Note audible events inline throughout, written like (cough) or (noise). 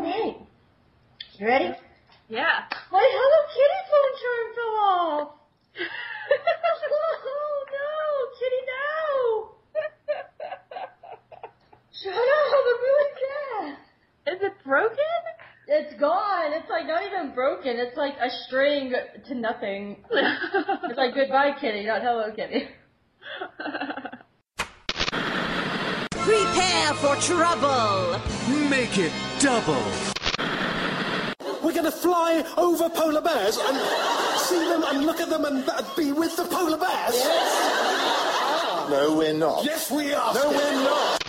right. You ready? Yeah. My Hello Kitty phone charm fell off. (laughs) oh no, Kitty, no! Shut up! I'm really sad. Is it broken? It's gone. It's like not even broken. It's like a string to nothing. (laughs) It's like goodbye, Kitty, not hello, Kitty. Prepare for trouble! Make it double. We're going to fly over polar bears and see them and look at them and be with the polar bears. Yes! No, we're not. Yes, we are. No, we're not.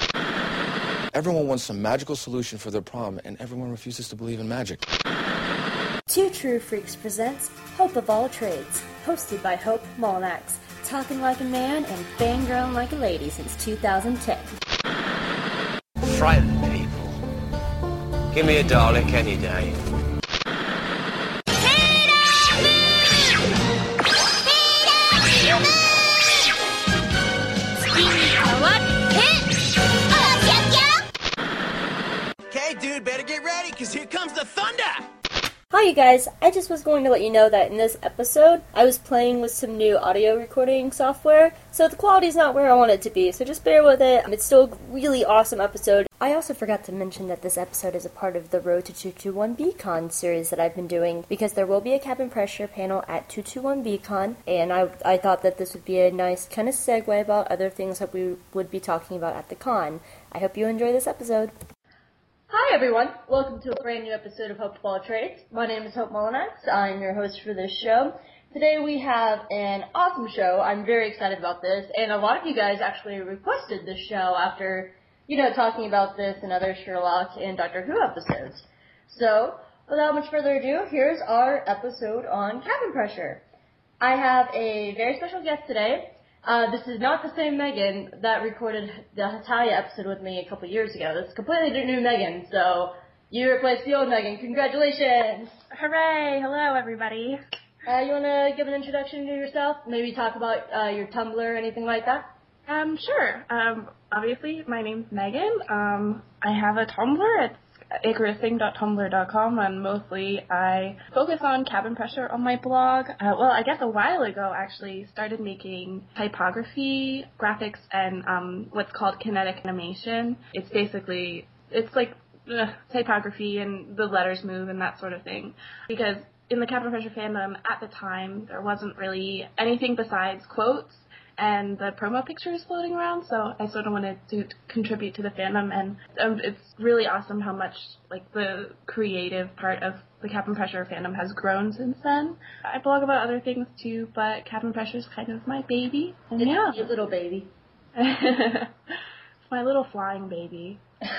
Everyone wants some magical solution for their problem, and everyone refuses to believe in magic. Two True Freaks presents Hope of All Trades, hosted by Hope Mullinax, talking like a man and fangirling like a lady since 2010. Frighten people. Give me a Dalek any day. Okay, dude, better get ready, because here comes the thunder! Hi, you guys. I just was going to let you know that in this episode, I was playing with some new audio recording software, so the quality is not where I want it to be, so just bear with it. It's still a really awesome episode. I also forgot to mention that this episode is a part of the Road to 221BCon series that I've been doing, because there will be a cabin pressure panel at 221BCon, and I, I thought that this would be a nice kind of segue about other things that we would be talking about at the con. I hope you enjoy this episode. Hi everyone, welcome to a brand new episode of Hope of All Trades. My name is Hope Mullinax. I'm your host for this show. Today we have an awesome show. I'm very excited about this, and a lot of you guys actually requested this show after, you know, talking about this and other Sherlock and Doctor Who episodes. So, without much further ado, here's our episode on cabin pressure. I have a very special guest today. Uh, this is not the same Megan that recorded the Hetalia episode with me a couple years ago. This is completely new Megan, so you replaced the old Megan. Congratulations! Hooray! Hello, everybody. Uh, you want to give an introduction to yourself? Maybe talk about uh, your Tumblr or anything like that? Um, sure. Um, obviously, my name's Megan. Um, I have a Tumblr. It's icarusthing.tumblr.com, and mostly I focus on cabin pressure on my blog. Uh, well, I guess a while ago, actually, started making typography, graphics, and um, what's called kinetic animation. It's basically, it's like uh, typography and the letters move and that sort of thing. Because in the cabin pressure fandom at the time, there wasn't really anything besides quotes and the promo pictures floating around. So I sort of wanted to contribute to the fandom, and um, it's really awesome how much like the creative part of the Cabin Pressure fandom has grown since then. I blog about other things too, but Cabin Pressure is kind of my baby. And It's yeah, your little baby. (laughs) my little flying baby. (laughs) I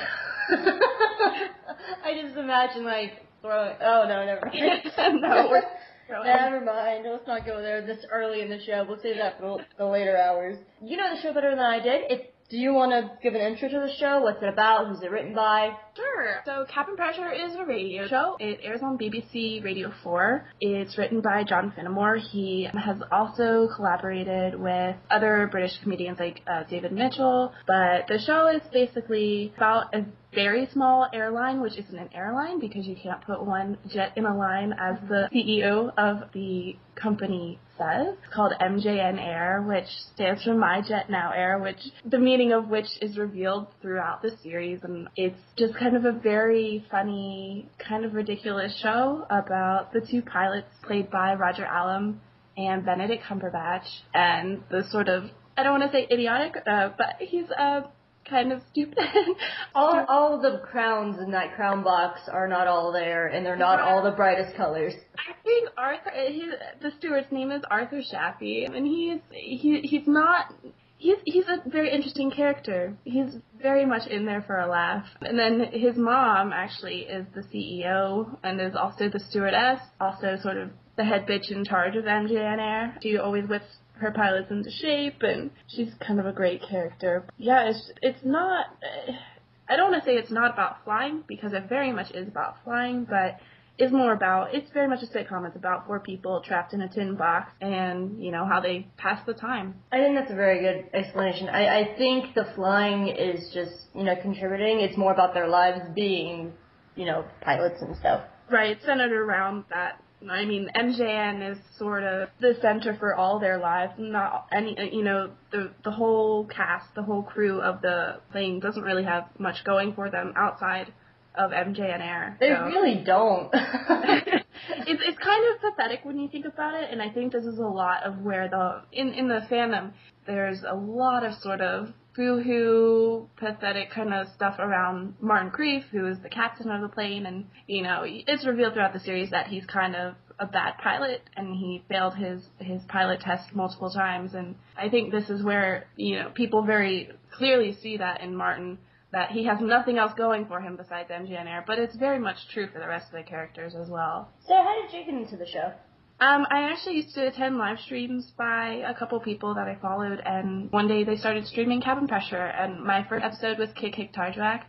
just imagine like throwing. Oh no, never (laughs) no, we're throwing- um, Never mind. Let's not go there this early in the show. We'll save that for the later hours. You know the show better than I did. If do you want to give an intro to the show? What's it about? Who's it written by? Sure. So Cabin Pressure is a radio show. It airs on BBC Radio 4. It's written by John Finnemore. He has also collaborated with other British comedians like uh, David Mitchell. But the show is basically about a very small airline, which isn't an airline because you can't put one jet in a line as the CEO of the company says. It's called MJN Air, which stands for My Jet Now Air, which the meaning of which is revealed throughout the series. And it's just kind of a very funny, kind of ridiculous show about the two pilots played by Roger Allam and Benedict Cumberbatch and the sort of, I don't want to say idiotic, uh, but he's uh, kind of stupid. (laughs) All all the crowns in that crown box are not all there, and they're not all the brightest colors. I think Arthur, his, the steward's name is Arthur Shappey, and he's he he's not. He's he's a very interesting character. He's very much in there for a laugh. And then his mom actually is the CEO and is also the stewardess, also sort of the head bitch in charge of MJN Air. She always whips her pilots into shape, and she's kind of a great character. Yeah, it's it's not. I don't want to say it's not about flying because it very much is about flying, but is more about it's very much a sitcom. It's about four people trapped in a tin box and you know how they pass the time. I think that's a very good explanation. I, I think the flying is just you know contributing. It's more about their lives being you know, pilots and stuff. Right, centered around that. I mean, MJN is sort of the center for all their lives. Not any, you know, the the whole cast, the whole crew of the plane doesn't really have much going for them outside of MJN Air. They so. really don't. (laughs) (laughs) it's it's kind of pathetic when you think about it, and I think this is a lot of where the in in the fandom there's a lot of sort of boo-hoo, pathetic kind of stuff around Martin Crieff, who is the captain of the plane, and you know it's revealed throughout the series that he's kind of a bad pilot and he failed his his pilot test multiple times, and I think this is where you know people very clearly see that in Martin that he has nothing else going for him besides MJN Air, but it's very much true for the rest of the characters as well. So how did you get into the show? Um, I actually used to attend live streams by a couple people that I followed, and one day they started streaming Cabin Pressure, and my first episode was Qikiqtarjuaq,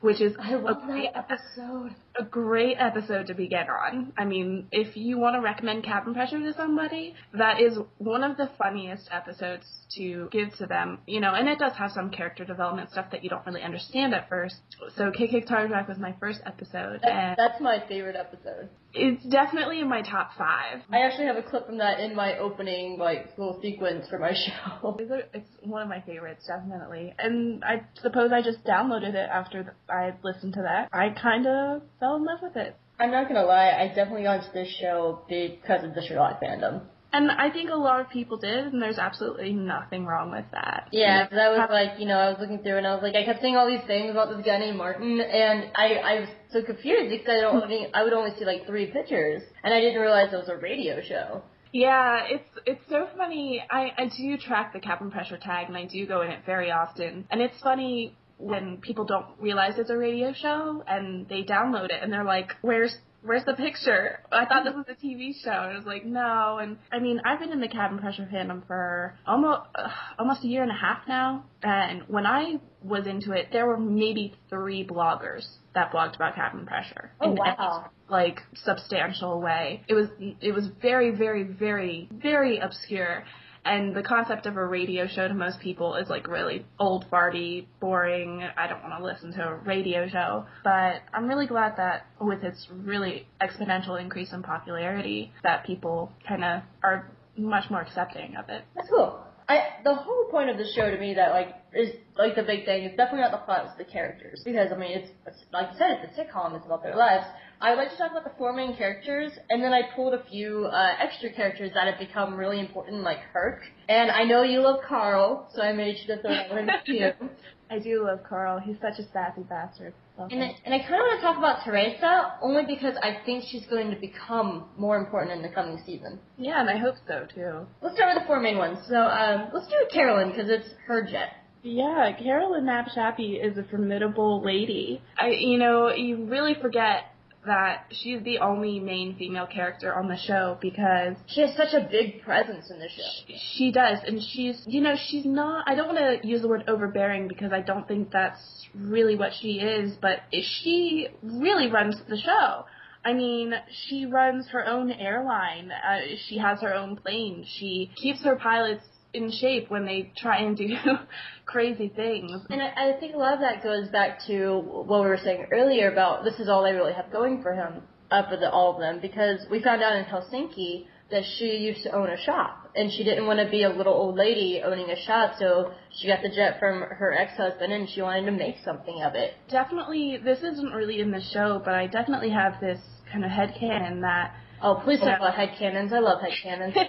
which is I love a great that episode. A great episode to begin on. I mean, if you want to recommend Cabin Pressure to somebody, that is one of the funniest episodes to give to them. You know, and it does have some character development stuff that you don't really understand at first. So Qikiqtarjuaq was my first episode, and That's my favorite episode. it's definitely in my top five. I actually have a clip from that in my opening like little sequence for my (laughs) show. It's one of my favorites, definitely. And I suppose I just downloaded it after I listened to that. I kind of fell in love with it. I'm not gonna lie, I definitely got into this show because of the Sherlock fandom. And I think a lot of people did, and there's absolutely nothing wrong with that. Yeah, because I was like, you know, I was looking through and I was like, I kept seeing all these things about this guy named Martin, and I I was so confused because I don't (laughs) only, I would only see like three pictures, and I didn't realize it was a radio show. Yeah, it's it's so funny. I I do track the Cabin Pressure tag, and I do go in it very often. And it's funny when people don't realize it's a radio show and they download it and they're like, "Where's Where's the picture? I thought this was a TV show." And I was like, "No." And I mean, I've been in the Cabin Pressure fandom for almost uh, almost a year and a half now. And when I was into it, there were maybe three bloggers that blogged about Cabin Pressure. Oh, in wow. like substantial way. It was it was very very very very obscure. And the concept of a radio show to most people is like really old farty, boring. I don't want to listen to a radio show. But I'm really glad that with its really exponential increase in popularity, that people kind of are much more accepting of it. That's cool. I the whole point of the show to me that like is like the big thing is definitely not the plot, it's the characters because I mean it's, it's like you said it's a sitcom, it's about their lives. I would like to talk about the four main characters, and then I pulled a few uh, extra characters that have become really important, like Herc. And I know you love Carl, so I made sure to throw that one in too. (laughs) I do love Carl. He's such a sassy bastard. Love And him. I, and I kind of want to talk about Teresa, only because I think she's going to become more important in the coming season. Yeah, and I hope so too. Let's start with the four main ones. So um, let's do Carolyn, because it's her jet. Yeah, Carolyn Knapp Shappey is a formidable lady. I, you know, you really forget that she's the only main female character on the show because She has such a big presence in the show. she does, and she's, you know, she's not. I don't want to use the word overbearing because I don't think that's really what she is, but she really runs the show. I mean, she runs her own airline. Uh, she has her own plane. She keeps her pilots in shape when they try and do (laughs) crazy things. And I, I think a lot of that goes back to what we were saying earlier about this is all they really have going for him, uh, for the, all of them, because we found out in Helsinki that she used to own a shop, and she didn't want to be a little old lady owning a shop, so she got the jet from her ex-husband, and she wanted to make something of it. Definitely, this isn't really in the show, but I definitely have this kind of headcanon that Oh, please talk about headcanons. I love headcanons. (laughs)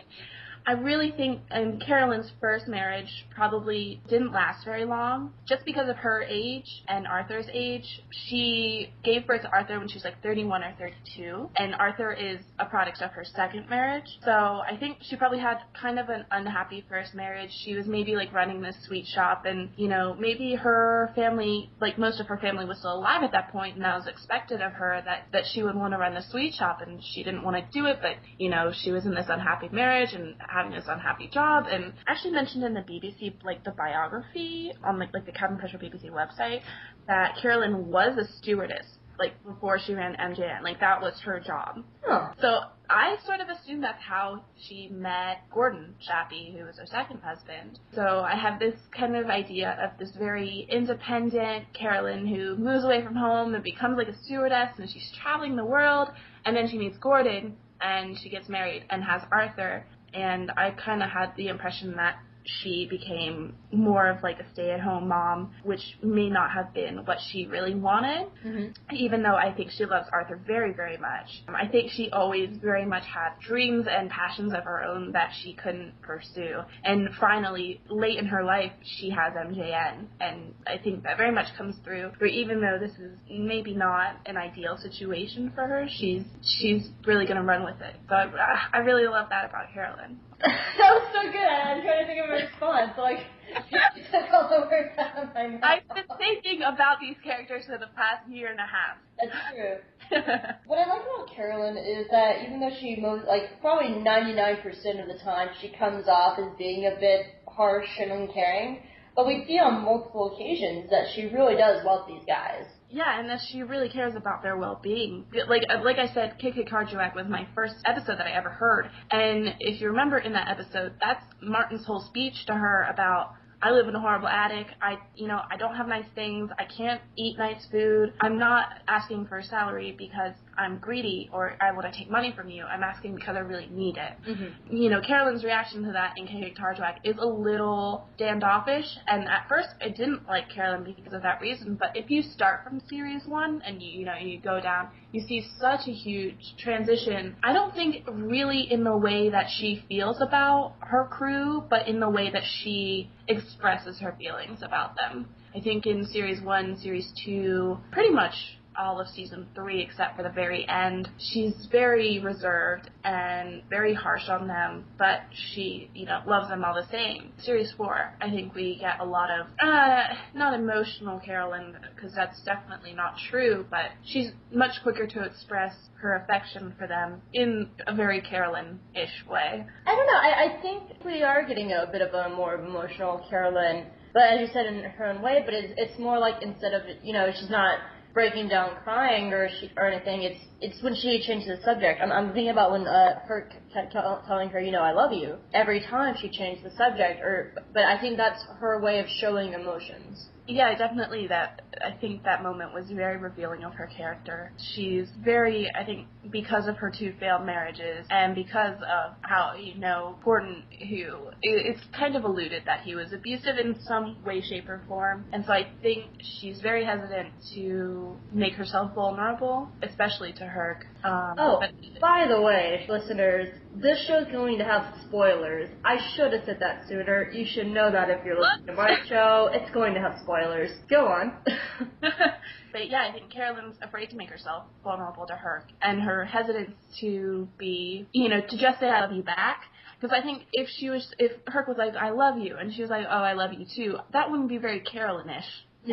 I really think um, Carolyn's first marriage probably didn't last very long, just because of her age and Arthur's age. She gave birth to Arthur when she was like 31 or 32, and Arthur is a product of her second marriage. So I think she probably had kind of an unhappy first marriage. She was maybe like running this sweet shop, and you know maybe her family, like most of her family, was still alive at that point, and that was expected of her that that she would want to run the sweet shop, and she didn't want to do it, but you know she was in this unhappy marriage and having this unhappy job and actually mentioned in the BBC like the biography on like like the Cabin Pressure BBC website that Carolyn was a stewardess like before she ran MJN. Like that was her job. Huh. So I sort of assumed that's how she met Gordon Shappey, who was her second husband. So I have this kind of idea of this very independent Carolyn who moves away from home and becomes like a stewardess and she's traveling the world and then she meets Gordon and she gets married and has Arthur and I kind of had the impression that she became more of like a stay-at-home mom, which may not have been what she really wanted. Mm-hmm. Even though I think she loves Arthur very, very much, I think she always very much had dreams and passions of her own that she couldn't pursue. And finally, late in her life, she has MJN, and I think that very much comes through. Where even though this is maybe not an ideal situation for her, she's she's really gonna run with it. So I, I really love that about Carolyn. (laughs) that was so good. I'm trying to think of a response. Like, (laughs) took all the words out of my mouth. I've been thinking about these characters for the past year and a half. That's true. (laughs) What I like about Carolyn is that even though she most, like, probably 99% of the time she comes off as being a bit harsh and uncaring, but we see on multiple occasions that she really does love these guys. Yeah, and that she really cares about their well-being. Like uh, like I said, Qikiqtarjuaq was my first episode that I ever heard, and if you remember in that episode, that's Martin's whole speech to her about. I live in a horrible attic. I, you know, I don't have nice things. I can't eat nice food. I'm not asking for a salary because I'm greedy or I want to take money from you. I'm asking because I really need it. Mm-hmm. You know, Carolyn's reaction to that in Qikiqtarjuaq is a little standoffish, and at first I didn't like Carolyn because of that reason. But if you start from series one and you, you know, you go down, you see such a huge transition. I don't think really in the way that she feels about her crew, but in the way that she expresses her feelings about them. I think in series one, series two, pretty much all of season three except for the very end. She's very reserved and very harsh on them, but she, you know, loves them all the same. Series four, I think we get a lot of, uh, not emotional Carolyn, because that's definitely not true, but she's much quicker to express her affection for them in a very Carolyn-ish way. I don't know. I, I think we are getting a bit of a more emotional Carolyn, but as you said, in her own way. But it's it's more like instead of you know she's not breaking down crying or she or anything. It's it's when she changes the subject. I'm, I'm thinking about when uh, her kept tell, telling her, you know, I love you every time she changed the subject. Or but I think that's her way of showing emotions. Yeah, definitely that I think that moment was very revealing of her character. She's very I think because of her two failed marriages and because of how you know Gordon who it's kind of alluded that he was abusive in some way shape or form. And so I think she's very hesitant to make herself vulnerable, especially to Herc. Um, Oh, by the way, listeners, this show's going to have spoilers. I should have said that sooner. You should know that if you're listening to my show. It's going to have spoilers. Go on. (laughs) but yeah, I think Carolyn's afraid to make herself vulnerable to Herc, and her hesitance to be, you know, to just say I love you back. Because I think if she was, if Herc was like, I love you, and she was like, oh, I love you too, that wouldn't be very Carolyn-ish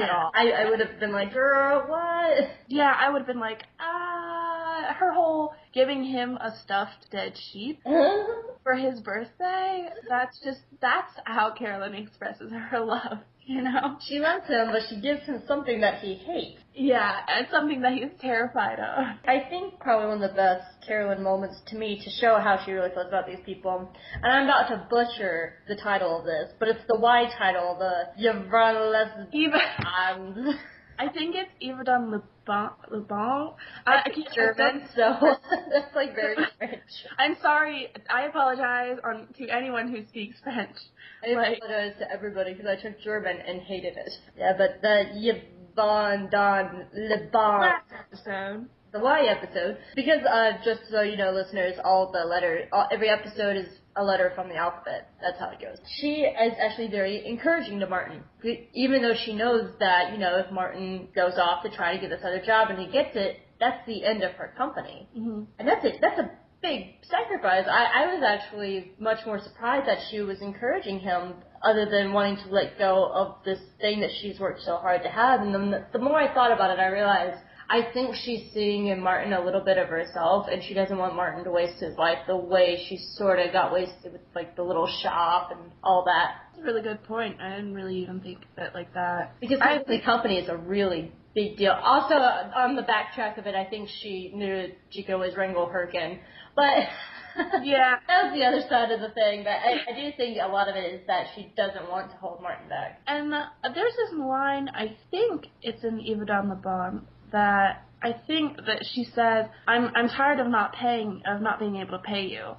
at all. I, I would have been like, girl, what? Yeah, I would have been like, ah, her whole giving him a stuffed dead sheep (laughs) for his birthday, that's just, that's how Carolyn expresses her (laughs) love, you know? she loves him, but she gives him something that he hates. Yeah, it's something that he's terrified of. I think probably one of the best Carolyn moments to me to show how she really feels about these people. And I'm about to butcher the title of this, but it's the Y title, the Lesbian. (laughs) I think it's Yverdon Le Bon, Le Bon. I, I can't German, so (laughs) that's like very (laughs) French. I'm sorry. I apologize on to anyone who speaks French. I Like- apologize to everybody because I took German and hated it. Yeah, but the Yvonne Don Le Bon Last episode. The Y episode because uh, just so you know, listeners, all the letters, all, every episode is a letter from the alphabet. That's how it goes. She is actually very encouraging to Martin, even though she knows that you know if Martin goes off to try to get this other job and he gets it, that's the end of her company, hmm and that's it. That's a big sacrifice. I, I was actually much more surprised that she was encouraging him, other than wanting to let go of this thing that she's worked so hard to have. And then the, the more I thought about it, I realized I think she's seeing in Martin a little bit of herself, and she doesn't want Martin to waste his life the way she sort of got wasted with like the little shop and all that. That's a really good point. I didn't really even think of it like that. Because I the company is a really big deal. Also, on the backtrack of it, I think she knew Chico was Rangel Herkin, but (laughs) Yeah. that was the other side of the thing. But I, I do think a lot of it is that she doesn't want to hold Martin back. And uh, there's this line, I think it's in Eva Don the Bomb, that I think that she says, "I'm I'm tired of not paying, of not being able to pay you."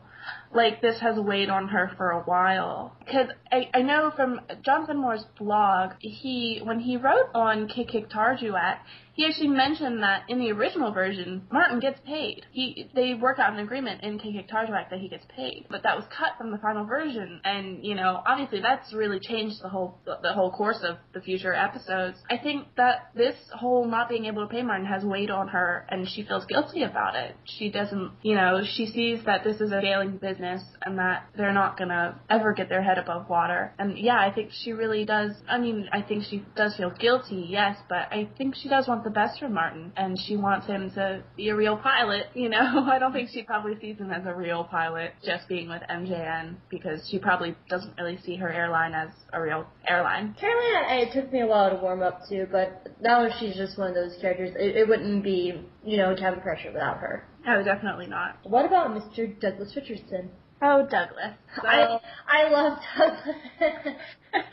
Like this has weighed on her for a while. Because I, I know from John Finnemore's blog, he when he wrote on Qikiqtarjuaq, he actually mentioned that in the original version, Martin gets paid. He they work out an agreement in Qikiqtarjuaq that he gets paid, but that was cut from the final version, and you know obviously that's really changed the whole the whole course of the future episodes. I think that this whole not being able to pay Martin has weighed on her, and she feels guilty about it. She doesn't, you know, she sees that this is a failing business and that they're not gonna ever get their head above water. And yeah, I think she really does. I mean, I think she does feel guilty, yes, but I think she does want the best for Martin, and she wants him to be a real pilot. (laughs) You know, I don't think she probably sees him as a real pilot just being with MJN because she probably doesn't really see her airline as a real airline. Apparently, eh, it took me a while to warm up to, but now she's just one of those characters. It, it wouldn't be, you know, cabin pressure without her. No, definitely not. What about Mr. Douglas Richardson? Oh, Douglas. I I love Douglas. (laughs)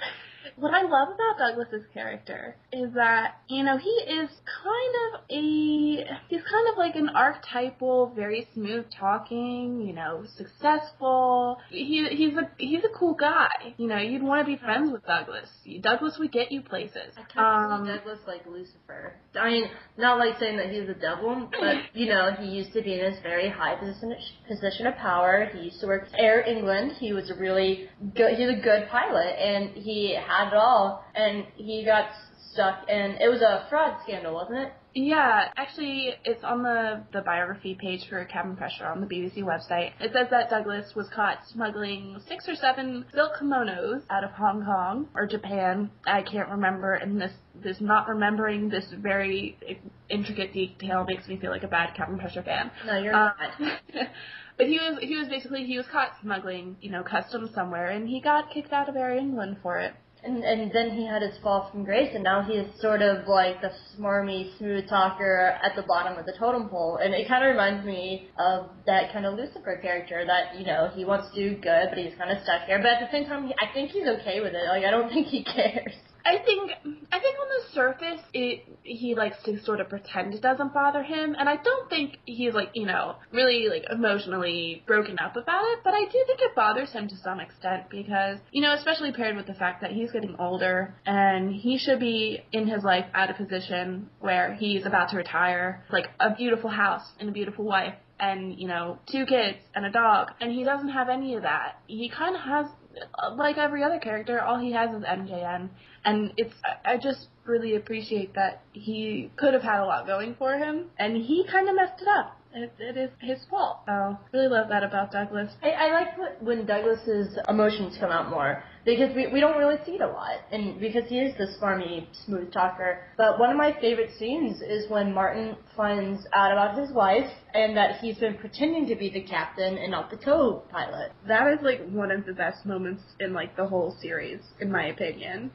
what I love about Douglas's character is that, you know, he is kind of a he's kind of like an archetypal, very smooth talking, you know, successful. He he's a he's a cool guy. You know, you'd want to be friends with Douglas. Douglas would get you places. I kind of see um, Douglas like Lucifer. I mean, not like saying that he's the devil, but (laughs) you know, he used to be in this very high position position of power. He used to work Air England. He was a really good. He's a good pilot, and he had it all. And he got stuck, and it was a fraud scandal, wasn't it? Yeah, actually, it's on the, the biography page for Cabin Pressure on the BBC website. It says that Douglas was caught smuggling six or seven silk kimonos out of Hong Kong or Japan. I can't remember, and this this not remembering this very intricate detail makes me feel like a bad Cabin Pressure fan. No, you're Uh, not. (laughs) But he was he was basically he was caught smuggling, you know, customs somewhere, and he got kicked out of Air England for it. And and then he had his fall from grace, and now he is sort of like the smarmy, smooth talker at the bottom of the totem pole. And it kind of reminds me of that kind of Lucifer character that you know he wants to do good, but he's kind of stuck here. But at the same time, he, I think he's okay with it. Like I don't (laughs) think he cares. I think I think on the surface it he likes to sort of pretend it doesn't bother him and I don't think he's like, you know, really like emotionally broken up about it, but I do think it bothers him to some extent because, you know, especially paired with the fact that he's getting older and he should be in his life at a position where he's about to retire, like a beautiful house and a beautiful wife and, you know, two kids and a dog and he doesn't have any of that. He kind of has like every other character, all he has is MJN, and it's I just really appreciate that he could have had a lot going for him, and he kind of messed it up. It, it is his fault. So really love that about Douglas. I, I like what, when Douglas's emotions come out more because we, we don't really see it a lot, and because he is the smarmy, smooth talker. But one of my favorite scenes is when Martin finds out about his wife and that he's been pretending to be the captain and not the co-pilot. That is like one of the best moments in like the whole series, in my opinion.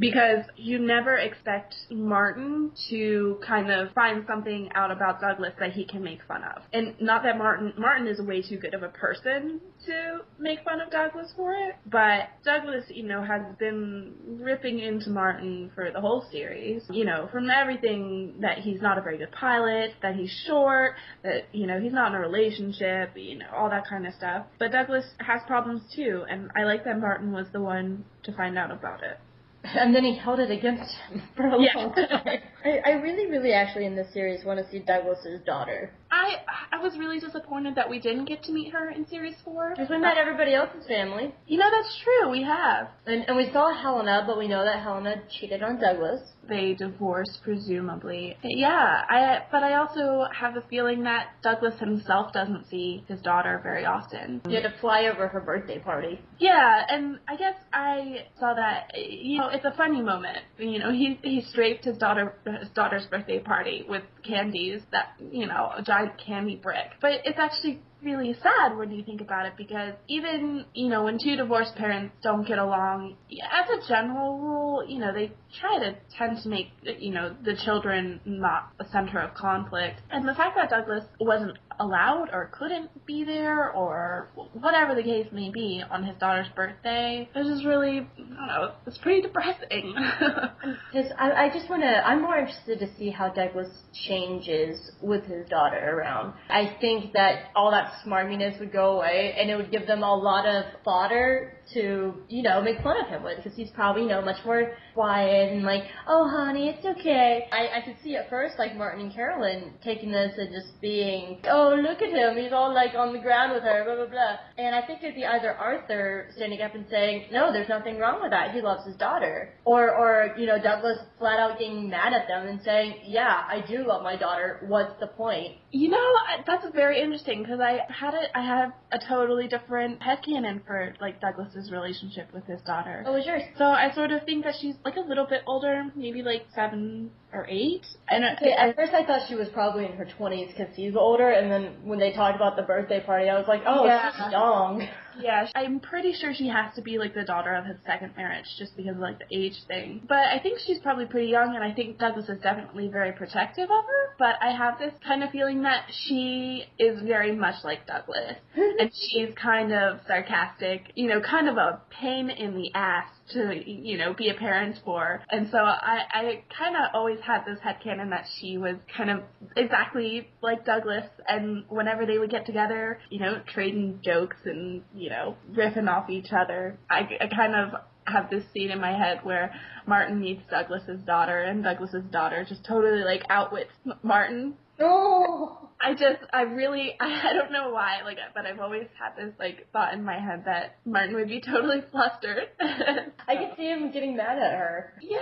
Because you never expect Martin to kind of find something out about Douglas that he can make fun of. And not that Martin Martin is way too good of a person to make fun of Douglas for it, but Douglas, you know, has been ripping into Martin for the whole series. You know, from everything that he's not a very good pilot, that he's short, that, you know, he's not in a relationship, you know, all that kind of stuff. But Douglas has problems too, and I like that Martin was the one to find out about it. And then he held it against him for a Yeah. long (laughs) time. I, I really, really actually in this series want to see Douglas's daughter. I I was really disappointed that we didn't get to meet her in series four. Because we met everybody else's family. You know that's true. We have. And, and we saw Helena, but we know that Helena cheated on Douglas. They divorced presumably. Yeah. I but I also have a feeling that Douglas himself doesn't see his daughter very often. He had to fly over her birthday party. Yeah, and I guess I saw that. You know, it's a funny moment. You know, he he strafed his daughter his daughter's birthday party with candies that you know a giant candy brick. But it's actually really sad when you think about it because even, you know, when two divorced parents don't get along, as a general rule, you know, they try to tend to make, you know, the children not a center of conflict. And the fact that Douglas wasn't allowed or couldn't be there or whatever the case may be on his daughter's birthday, it was just really, I don't know, it's pretty depressing. (laughs) Um, just, I, I just want to. I'm more interested to see how Douglas changes with his daughter around. I think that all that smarminess would go away, and it would give them a lot of fodder to, you know, make fun of him with, because he's probably, you know, much more quiet and like, oh, honey, it's okay. I, I could see at first, like, Martin and Carolyn taking this and just being, oh, look at him, he's all, like, on the ground with her, blah, blah, blah. And I think it'd be either Arthur standing up and saying, no, there's nothing wrong with that, he loves his daughter. Or, or, you know, Douglas flat out getting mad at them and saying, yeah, I do love my daughter, what's the point? You know, that's very interesting because I had it. I have a totally different headcanon for like Douglas's relationship with his daughter. Oh, what was yours? So I sort of think that she's like a little bit older, maybe like seven or eight. And okay, at first I thought she was probably in her twenties because she's older, and then when they talked about the birthday party, I was like, oh, Yeah. she's young. Yeah, I'm pretty sure she has to be like the daughter of his second marriage just because of like the age thing. But I think she's probably pretty young and I think Douglas is definitely very protective of her. But I have this kind of feeling that she is very much like Douglas. (laughs) and she's kind of sarcastic, you know, kind of a pain in the ass to, you know, be a parent for. And so I, I kind of always had this headcanon that she was kind of exactly like Douglas. And whenever they would get together, you know, trading jokes and, you know, riffing off each other, I, I kind of have this scene in my head where Martin meets Douglas's daughter and Douglas's daughter just totally like outwits Martin. Oh. I just, I really, (laughs) I don't know why, like, but I've always had this, like, thought in my head that Martin would be totally flustered. (laughs) I could see him getting mad at her. yeah,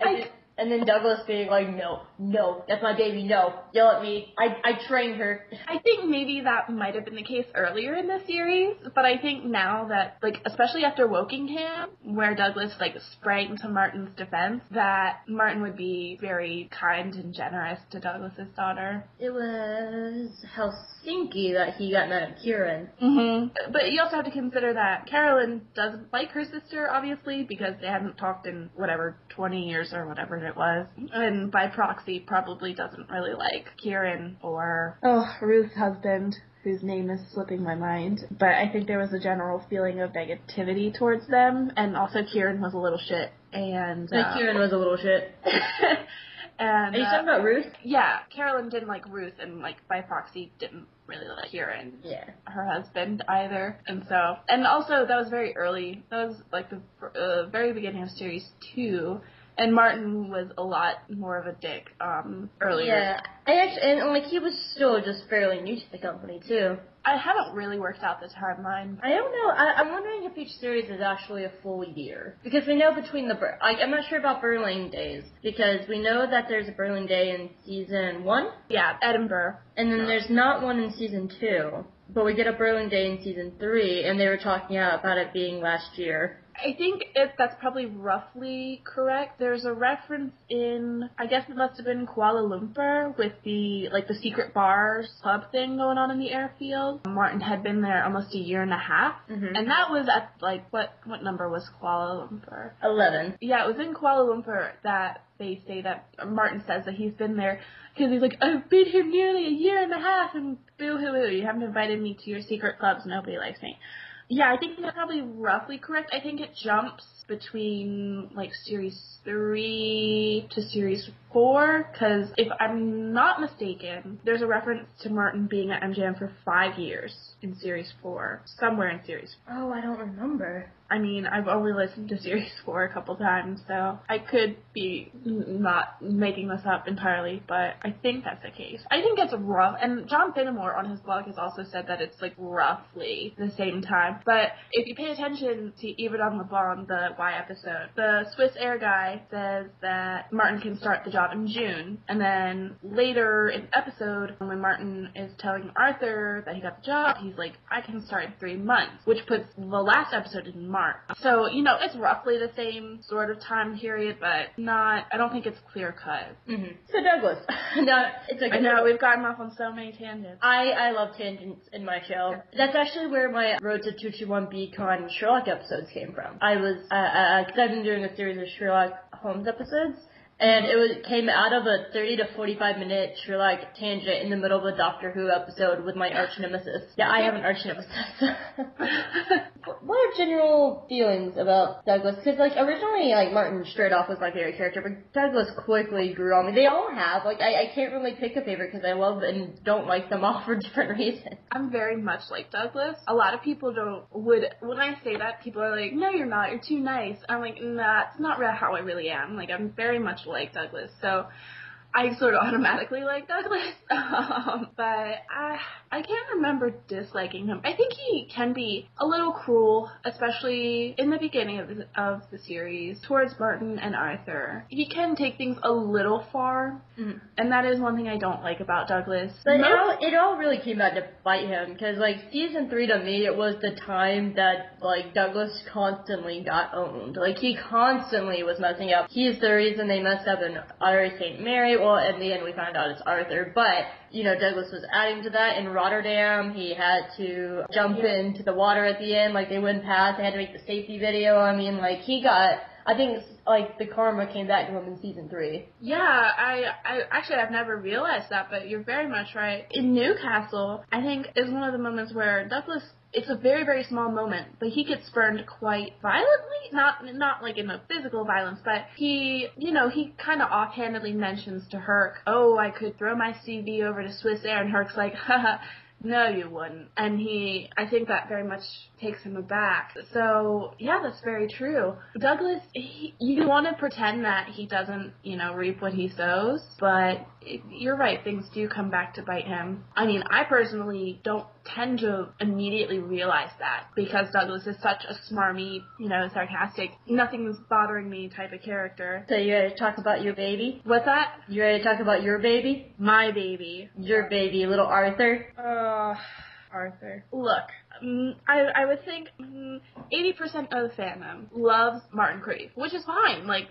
And, I, and then Douglas being like, no, no, that's my baby, no, yell at me. I, I trained her. I think maybe that might have been the case earlier in the series, but I think now that, like, especially after Wokingham, where Douglas, like, sprang to Martin's defense, that Martin would be very kind and generous to Douglas's daughter. It was Helsinki that he got mad at Kieran. Mm-hmm. But you also have to consider that Carolyn doesn't like her sister, obviously, because they haven't talked in whatever 20 years or whatever it was. And by proxy, probably doesn't really like Kieran or, oh, Ruth's husband. Whose name is slipping my mind, but I think there was a general feeling of negativity towards them, and also Kieran was a little shit, and Like uh, Kieran was a little shit. (laughs) and Are you uh, talking about Ruth? yeah, Carolyn didn't like Ruth, and like by proxy didn't really like Kieran Yeah. her husband either. And so, and also that was very early. That was like the uh, very beginning of series two. And Martin was a lot more of a dick um, earlier. Yeah. I actually, and like he was still just fairly new to the company too. I haven't really worked out the timeline. I don't know. I, I'm wondering if each series is actually a full year because we know between the I, I'm not sure about Berlin days because we know that there's a Berlin day in season one, Yeah, Edinburgh. and then there's not one in season two. But we get a Berlin day in season three, and they were talking about it being last year. I think it, that's probably roughly correct. There's a reference in, I guess it must have been Kuala Lumpur with the, like the secret bars club thing going on in the airfield. Martin had been there almost a year and a half. Mhm. And that was at, like, what, what number was Kuala Lumpur? Eleven. Yeah, it was in Kuala Lumpur that they say that Martin says that he's been there because he's like, I've been here nearly a year and a half, and boo hoo hoo, you haven't invited me to your secret clubs. Nobody likes me. Yeah, I think that's probably roughly correct. I think it jumps between like series three to series four, because if I'm not mistaken, there's a reference to Martin being at MJN for five years in series four, somewhere in series Oh, I don't remember. I mean, I've only listened to series (laughs) four a couple times, so I could be not making this up entirely, but I think that's the case. I think it's rough, and John Finnemore on his blog has also said that it's like roughly the same time. But if you pay attention to Yverdon Le Bon, the Y episode, the Swiss Air guy says that Martin can start the job in June, and then later in the episode, when Martin is telling Arthur that he got the job, he's like, I can start in three months, which puts the last episode in Mark. So, you know, it's roughly the same sort of time period, but not, I don't think it's clear cut. Mm-hmm. So Douglas, (laughs) no, it's okay. I know, we've gotten off on so many tangents. I, I love tangents in my show. That's actually where my Road to 221B Con Sherlock episodes came from. I was, uh, uh, cause I've been doing a series of Sherlock Holmes episodes, and it was came out of a 30 to 45 minute Sherlock tangent in the middle of a Doctor Who episode with my arch nemesis. Yeah, I have an arch nemesis. (laughs) (laughs) what are general feelings about Douglas? Because like originally, like Martin straight off was my favorite character, but Douglas quickly grew on me. They all have. Like I, I can't really pick a favorite because I love and don't like them (laughs) all for different reasons. I'm very much like Douglas. A lot of people don't would when I say that people are like, no, you're not. You're too nice. I'm like, nah, it's not how I really am. Like I'm very much like Douglas. So I sort of (laughs) automatically like Douglas, (laughs) um, but I I can't remember disliking him. I think he can be a little cruel, especially in the beginning of the, of the series towards Martin and Arthur. He can take things a little far, Mhm. and that is one thing I don't like about Douglas. But it all, it all really came out to bite him because like season three to me it was the time that like Douglas constantly got owned. Like he constantly was messing up. He's the reason they messed up in Ottery St. Mary. Well, in the end we found out it's Arthur, but you know Douglas was adding to that in Rotterdam. He had to jump into the water at the end, like they wouldn't pass. They had to make the safety video. I mean, like he got. I think like the karma came back to him in season three. Yeah, I, I actually I've never realized that, but you're very much right. In Newcastle, I think is one of the moments where Douglas. It's a very very small moment, but he gets burned quite violently. Not not like in a physical violence, but he you know he kind of offhandedly mentions to Herc, "Oh, I could throw my CV over to Swiss Air," and Herc's like, "Haha." No, you wouldn't. And he, I think that very much takes him aback. So, yeah, that's very true. Douglas, he, you want to pretend that he doesn't, you know, reap what he sows, but you're right, things do come back to bite him. I mean, I personally don't tend to immediately realize that because Douglas is such a smarmy, you know, sarcastic, nothing's bothering me type of character. So you ready to talk about your baby? What's that? You ready to talk about your baby? My baby. Your baby, little Arthur. Uh, Arthur. Look, mm, I I would think mm, eighty percent of the fandom loves Martin Crieff, which is fine. Like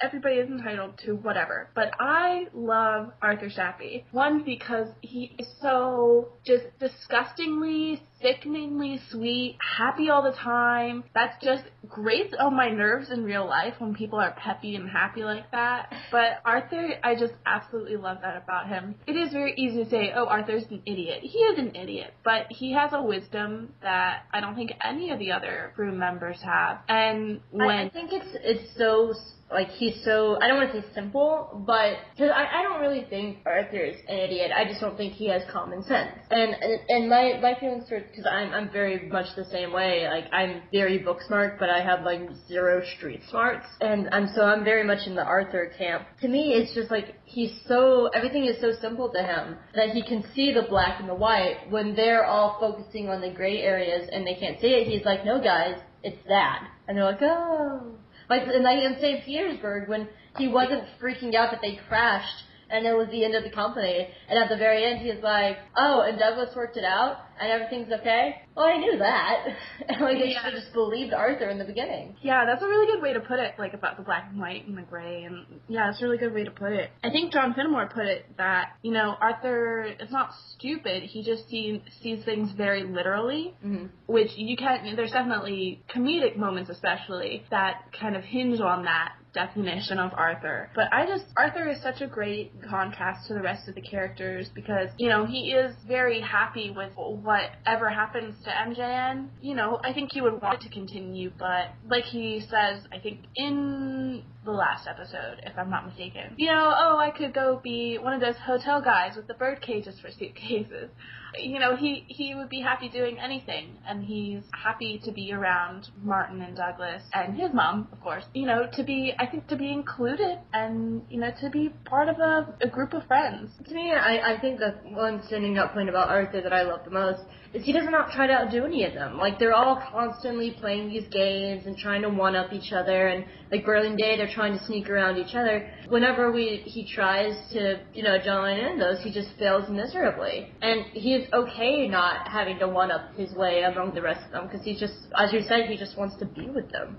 everybody is entitled to whatever, but I love Arthur Shappey. One because he is so just disgustingly, sickeningly sweet, happy all the time. That's just grates on my nerves in real life when people are peppy and happy like that. But Arthur, I just absolutely love that about him. It is very easy to say, oh, Arthur's an idiot. He is an idiot, but he has a wisdom that I don't think any of the other crew members have. And when I, I think it's it's so like he's so I don't want to say simple, but because I, I don't really think Arthur's an idiot. I just don't think he has common sense. And and, and my my feelings towards because I'm I'm very much the same way. Like I'm very book smart, but I have like zero street smarts, and I'm so I'm very much in the Arthur camp. To me, it's just like he's so everything is so simple to him that he can see the black and the white when they're all focusing on the gray areas and they can't see it. He's like, no guys, it's that, and they're like, oh. Like, and like in St. Petersburg, when he wasn't freaking out that they crashed and it was the end of the company, and at the very end he's like, oh, and Douglas worked it out, and everything's okay? Well, I knew that. (laughs) like, they Yeah. should have just believed Arthur in the beginning. Yeah, that's a really good way to put it, like about the black and white and the gray, and yeah, it's a really good way to put it. I think John Finnemore put it that, you know, Arthur is not stupid, he just see, sees things very literally, Mm-hmm. which you can, there's definitely comedic moments especially that kind of hinge on that definition of Arthur. But I just, Arthur is such a great contrast to the rest of the characters because, you know, he is very happy with whatever happens to MJN. You know, I think he would want it to continue, but like he says, I think in the last episode, if I'm not mistaken, you know, oh, I could go be one of those hotel guys with the bird cages for suitcases you know, he he would be happy doing anything, and he's happy to be around Martin and Douglas and his mom, of course. You know, to be. I think to be included and you know to be part of a, a group of friends. To me, I, I think the one standing out point about Arthur that I love the most he does not try to outdo any of them. Like they're all constantly playing these games and trying to one up each other, and like Berlin Day, they're trying to sneak around each other. Whenever we he tries to you know join in those, he just fails miserably, and he is okay not having to one up his way among the rest of them because he just, as you said, he just wants to be with them.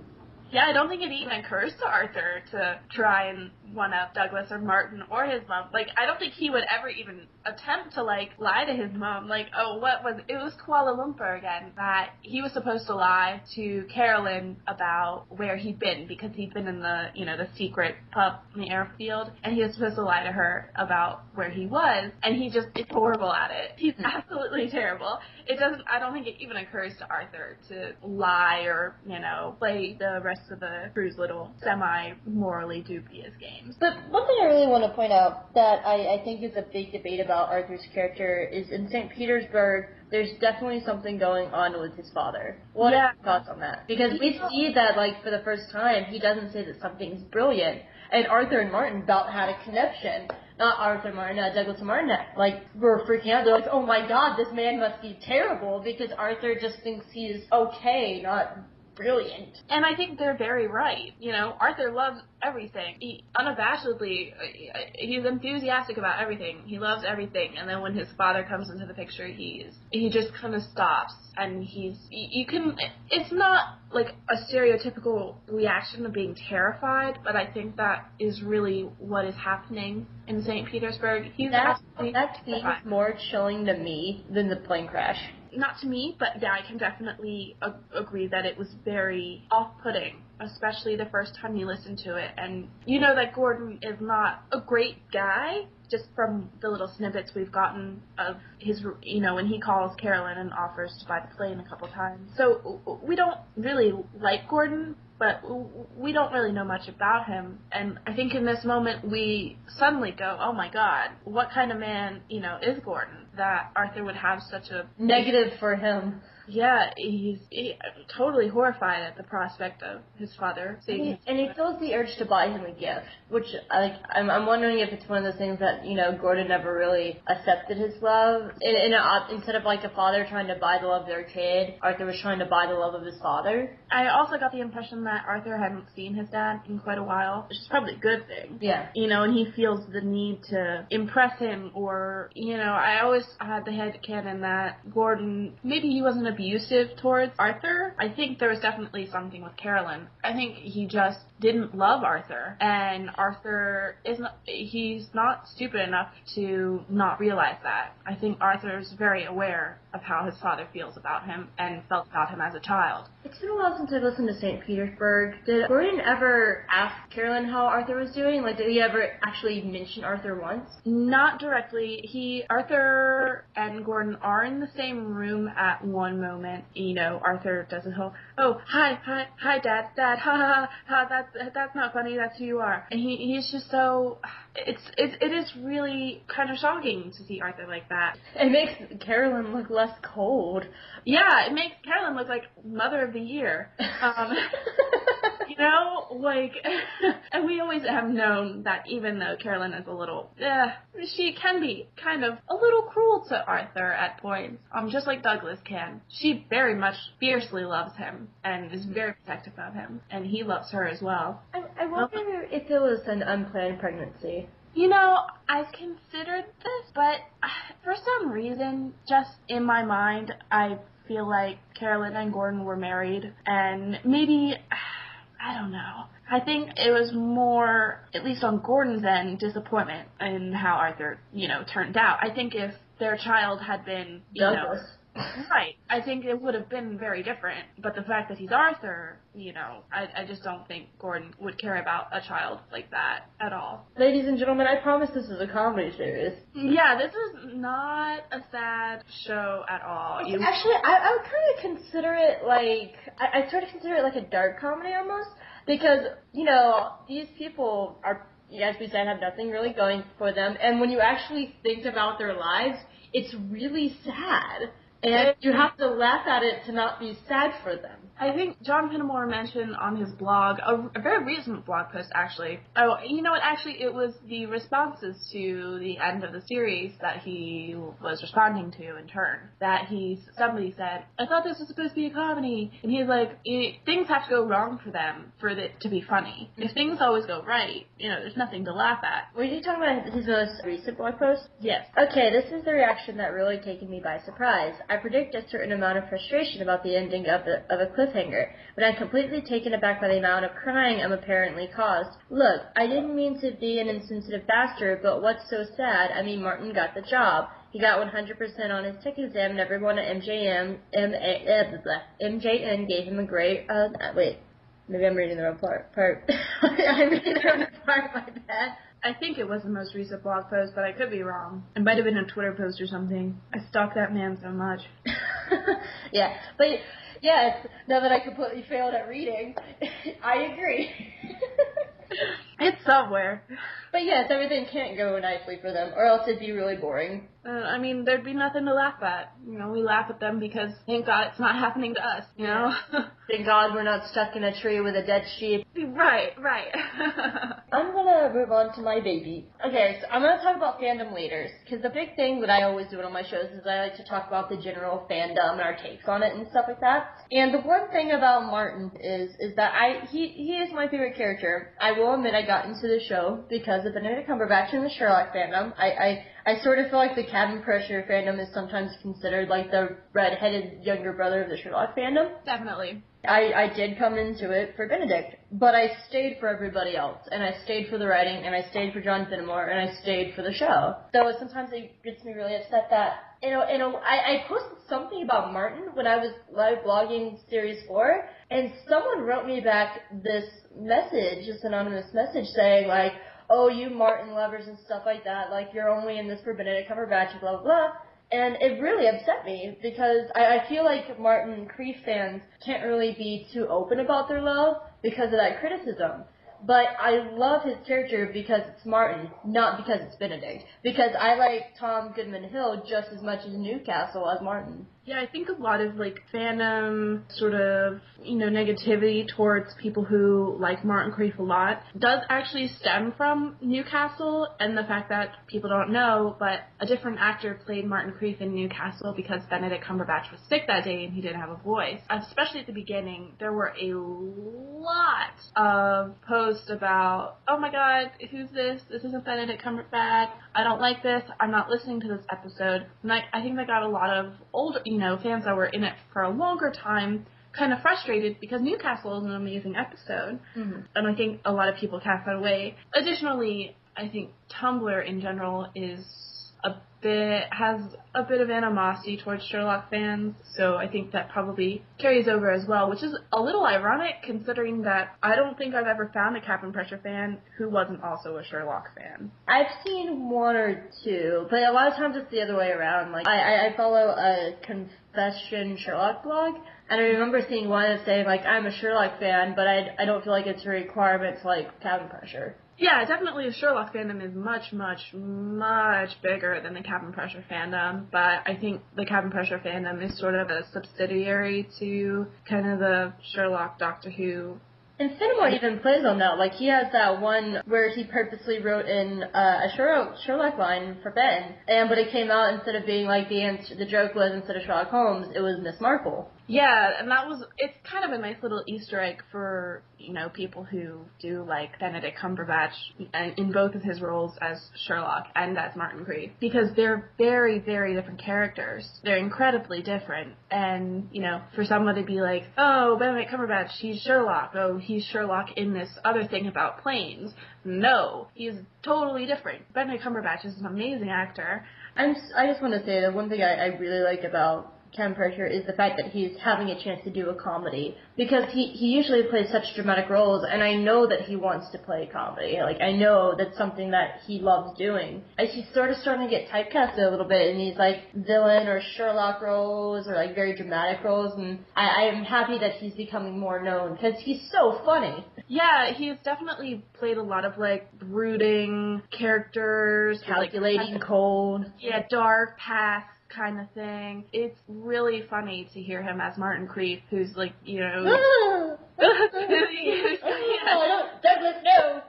Yeah, I don't think it even occurs to Arthur to try and one up Douglas or Martin or his mom. Like, I don't think he would ever even attempt to like lie to his mom. Like, oh, what was it was Kuala Lumpur again that he was supposed to lie to Carolyn about where he'd been because he'd been in the you know the secret pub in the airfield, and he was supposed to lie to her about where he was, and he just is horrible at it. He's hmm. absolutely (laughs) terrible. It doesn't. I don't think it even occurs to Arthur to lie or you know play the rest of the crew's little semi morally dubious games. But one thing I really want to point out that I, I think is a big debate about Arthur's character is in St. Petersburg, there's definitely something going on with his father. What Yeah. are your thoughts on that? Because we see that, like, for the first time, he doesn't say that something's brilliant. And Arthur and Martin about had a connection. Not Arthur Martin, uh, Douglas and Martin, like, were freaking out. They're like, oh my god, this man must be terrible because Arthur just thinks he's okay, not brilliant. And I think they're very right. You know, Arthur loves everything. He unabashedly, uh, he's enthusiastic about everything. He loves everything. And then when his father comes into the picture, he's he just kind of stops and he's you you can. It's not like a stereotypical reaction of being terrified, but I think that is really what is happening in St. Petersburg. He's That, that seems more chilling to me than the plane crash. Not to me, but yeah, I can definitely a- agree that it was very off-putting, especially the first time you listen to it. And you know that Gordon is not a great guy, just from the little snippets we've gotten of his, you know, when he calls Carolyn and offers to buy the plane a couple times. So we don't really like Gordon, but we don't really know much about him. And I think in this moment we suddenly go, oh my god, what kind of man, you know, is Gordon? That Arthur would have such a Negative for him. Yeah, he's he, totally horrified at the prospect of his father seeing his and he feels the urge to buy him a gift, which like I'm, I'm wondering if it's one of those things that you know Gordon never really accepted his love. In, in a, instead of like a father trying to buy the love of their kid, Arthur was trying to buy the love of his father. I also got the impression that Arthur hadn't seen his dad in quite a while, which is probably a good thing. Yeah. You know, and he feels the need to impress him or, you know, I always had the head canon that Gordon, maybe he wasn't abusive towards Arthur. I think there was definitely something with Carolyn. I think he just didn't love Arthur. And Arthur is not, he's not stupid enough to not realize that. I think Arthur's very aware of how his father feels about him and felt about him as a child. It's been a while since I've listened to St. Petersburg. Did Gordon ever ask Carolyn how Arthur was doing? Like, did he ever actually mention Arthur once? Not directly. He, Arthur and Gordon are in the same room at one moment. You know, Arthur does his whole, oh, hi, hi, hi, dad, dad, (laughs) ha, ha, ha, ha that's, that's not funny, that's who you are. And he, he's just so, it's, it, it is really kind of shocking to see Arthur like that. It makes Carolyn look less cold. Yeah, it makes Carolyn look like Mother of the Year. Um, (laughs) you know, like, (laughs) and we always have known that even though Carolyn is a little, eh, she can be kind of a little cruel to Arthur at points, um, just like Douglas can. She very much fiercely loves him and is very protective of him, and he loves her as well. I, I wonder if it was an unplanned pregnancy. You know, I've considered this, but (sighs) for some reason, just in my mind, I feel like Carolyn and Gordon were married, and maybe, (sighs) I don't know. I think it was more, at least on Gordon's end, disappointment in how Arthur, you know, turned out. I think if their child had been, you know, Douglas. Right. I think it would have been very different. But the fact that he's Arthur, you know, I, I just don't think Gordon would care about a child like that at all. Ladies and gentlemen, I promise this is a comedy series. Yeah, this is not a sad show at all. You, Actually, I, I would kind of consider it like I, I sort of consider it like a dark comedy almost because you know these people are, as we said, have nothing really going for them, and when you actually think about their lives, it's really sad. And you have to laugh at it to not be sad for them. I think John Finnemore mentioned on his blog, a, a, very recent blog post actually. Oh, you know what? Actually, it was the responses to the end of the series that he was responding to in turn. That he, somebody said, I thought this was supposed to be a comedy. And he's like, things have to go wrong for them for it to be funny. If things always go right, you know, there's nothing to laugh at. Were you talking about his most recent blog post? Yes. Okay, this is the reaction that really taken me by surprise. I predict a certain amount of frustration about the ending of, the, of a cliffhanger, but I'm completely taken aback by the amount of crying I'm apparently caused. Look, I didn't mean to be an insensitive bastard, but what's so sad? I mean, Martin got the job. He got 100% on his tech exam, and everyone at MJM, MJN gave him a great, uh, wait, maybe I'm reading the wrong part. part. (laughs) (laughs) I'm reading the wrong part, my bad. I think it was the most recent blog post, but I could be wrong. It might have been a Twitter post or something. I stalk that man so much. (laughs) yeah, but yes, now that I completely failed at reading, (laughs) I agree. (laughs) it's somewhere. But yes, everything can't go nicely for them, or else it'd be really boring. Uh, I mean, there'd be nothing to laugh at. You know, we laugh at them because thank God it's not (laughs) happening to us. You know. (laughs) thank God we're not stuck in a tree with a dead sheep. Right, right. (laughs) I'm gonna move on to my baby. Okay, so I'm gonna talk about fandom leaders because the big thing that I always do on my shows is I like to talk about the general fandom and our takes on it and stuff like that. And the one thing about Martin is is that I he he is my favorite character. I will admit I got into the show because of Benedict Cumberbatch and the Sherlock fandom. I I I sort of feel like the cabin pressure fandom is sometimes considered like the red-headed younger brother of the Sherlock fandom. Definitely. I, I did come into it for Benedict, but I stayed for everybody else, and I stayed for the writing, and I stayed for John Finnemore, and I stayed for the show. So sometimes it gets me really upset that, you know, you know, I, I posted something about Martin when I was live blogging Series 4, and someone wrote me back this message, this anonymous message saying like, oh, you Martin lovers and stuff like that, like you're only in this for Benedict Cumberbatch and blah blah blah. And it really upset me because I, I feel like Martin Crieff fans can't really be too open about their love because of that criticism. But I love his character because it's Martin, not because it's Benedict. Because I like Tom Goodman Hill just as much as Newcastle as Martin. Yeah, I think a lot of like fandom sort of, you know, negativity towards people who like Martin Crieff a lot does actually stem from Newcastle and the fact that people don't know, but a different actor played Martin Crieff in Newcastle because Benedict Cumberbatch was sick that day and he didn't have a voice. Especially at the beginning, there were a lot of posts about, oh my god, who's this? This isn't Benedict Cumberbatch. I don't like this. I'm not listening to this episode. And I, I think that got a lot of older, you know, fans that were in it for a longer time kind of frustrated because Newcastle is an amazing episode. Mm-hmm. And I think a lot of people cast that away. Additionally, I think Tumblr in general is a bit has a bit of animosity towards Sherlock fans, so I think that probably carries over as well, which is a little ironic considering that I don't think I've ever found a Cabin Pressure fan who wasn't also a Sherlock fan. I've seen one or two, but a lot of times it's the other way around. Like I, I follow a confession Sherlock blog, and I remember seeing one that saying like I'm a Sherlock fan, but I I don't feel like it's a requirement to like Cabin Pressure. Yeah, definitely Sherlock fandom is much, much, much bigger than the Cabin Pressure fandom, but I think the Cabin Pressure fandom is sort of a subsidiary to kind of the Sherlock Doctor Who and Finnemore even plays on that. Like he has that one where he purposely wrote in uh, a Sherlock, Sherlock line for Ben, and but it came out instead of being like the answer, the joke was instead of Sherlock Holmes, it was Miss Marple. Yeah, and that was it's kind of a nice little Easter egg for you know people who do like Benedict Cumberbatch uh, in both of his roles as Sherlock and as Martin Crieff because they're very very different characters. They're incredibly different, and you know for someone to be like, oh Benedict Cumberbatch, he's Sherlock. Oh he's Sherlock in this other thing about planes. No, he's totally different. Benedict Cumberbatch is an amazing actor. I'm, I just want to say that one thing I, I really like about Cabin Pressure is the fact that he's having a chance to do a comedy because he he usually plays such dramatic roles, and I know that he wants to play comedy. Like I know that's something that he loves doing. And he's sort of starting to get typecasted a little bit in these like villain or Sherlock roles or like very dramatic roles, and I, I am happy that he's becoming more known because he's so funny. Yeah, he's definitely played a lot of like brooding characters, calculating, like, cold. Yeah, dark past kind of thing. It's really funny to hear him as Martin Creep, who's like, you know, (laughs) (laughs) oh, Douglas, no.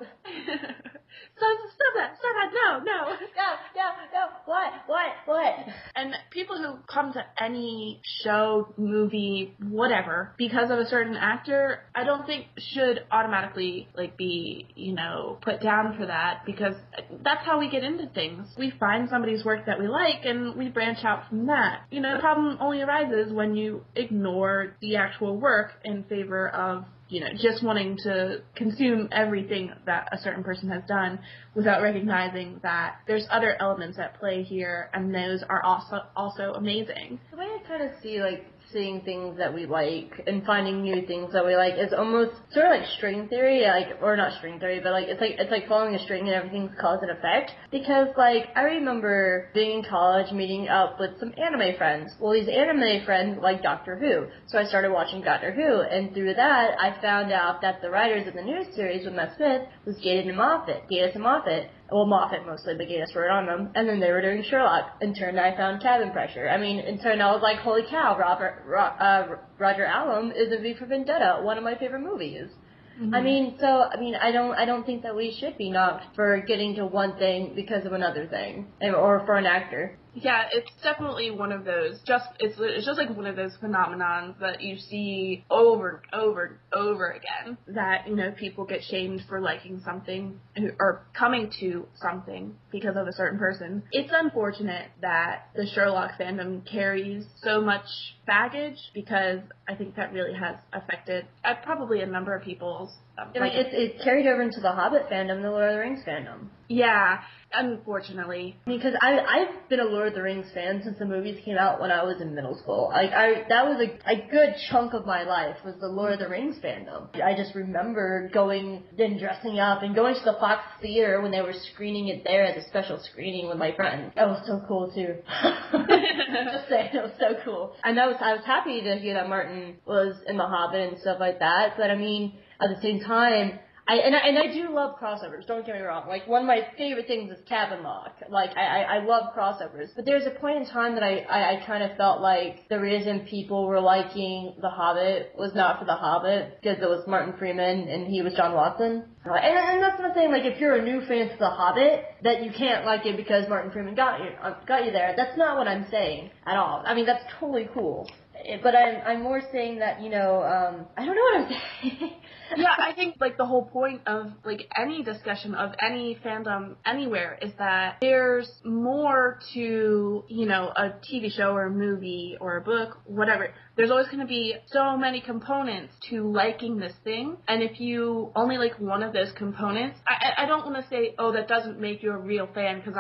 Stop, stop that, stop that, no, no. No, no, no, what, what, what? And people who come to any show, movie, whatever, because of a certain actor, I don't think should automatically, like, be, you know, put down for that, because that's how we get into things. We find somebody's work that we like, and we branch out from that. You know, the problem only arises when you ignore the actual work in favor of you know, just wanting to consume everything that a certain person has done without recognizing that there's other elements at play here and those are also also amazing. The way I kind of see like seeing things that we like and finding new things that we like is almost sort of like string theory, like or not string theory, but like it's like it's like following a string and everything's cause and effect. Because like I remember being in college, meeting up with some anime friends. Well, these anime friends like Doctor Who, so I started watching Doctor Who, and through that I found out that the writers of the new series with Matt Smith was Gatiss and Moffat, Gatiss and Moffat well, Moffat mostly, but Gatiss wrote on them. And then they were doing Sherlock. In turn, I found Cabin Pressure. I mean, in turn, I was like, holy cow, Robert, Ro- uh, Roger Allam is in V for Vendetta, one of my favorite movies. Mm-hmm. I mean, so I mean, I don't, I don't think that we should be knocked for getting to one thing because of another thing, or for an actor. Yeah, it's definitely one of those. Just it's it's just like one of those phenomenons that you see over and over and over again. That you know people get shamed for liking something or coming to something because of a certain person. It's unfortunate that the Sherlock fandom carries so much baggage because I think that really has affected uh, probably a number of people's. Um, I mean, it's it carried over into the Hobbit fandom, the Lord of the Rings fandom. Yeah, unfortunately. Because I I've been a Lord of the Rings fan since the movies came out when I was in middle school. Like I that was a, a good chunk of my life was the Lord of the Rings fandom. I just remember going and dressing up and going to the Fox Theater when they were screening it there as a special screening with my friends. That was so cool too. (laughs) just saying, it was so cool. And I was I was happy to hear that Martin was in The Hobbit and stuff like that. But I mean, at the same time, I and I and I do love crossovers. Don't get me wrong. Like one of my favorite things is Cabin Lock. Like I I, I love crossovers. But there's a point in time that I, I I kind of felt like the reason people were liking The Hobbit was not for The Hobbit because it was Martin Freeman and he was John Watson. And, and that's not saying like if you're a new fan to The Hobbit that you can't like it because Martin Freeman got you uh, got you there. That's not what I'm saying at all. I mean that's totally cool but I'm I'm more saying that you know um I don't know what I'm (laughs) saying yeah, I think like the whole point of like any discussion of any fandom anywhere is that there's more to, you know, a TV show or a movie or a book, whatever there's always going to be so many components to liking this thing. And if you only like one of those components, I, I don't want to say, oh, that doesn't make you a real fan because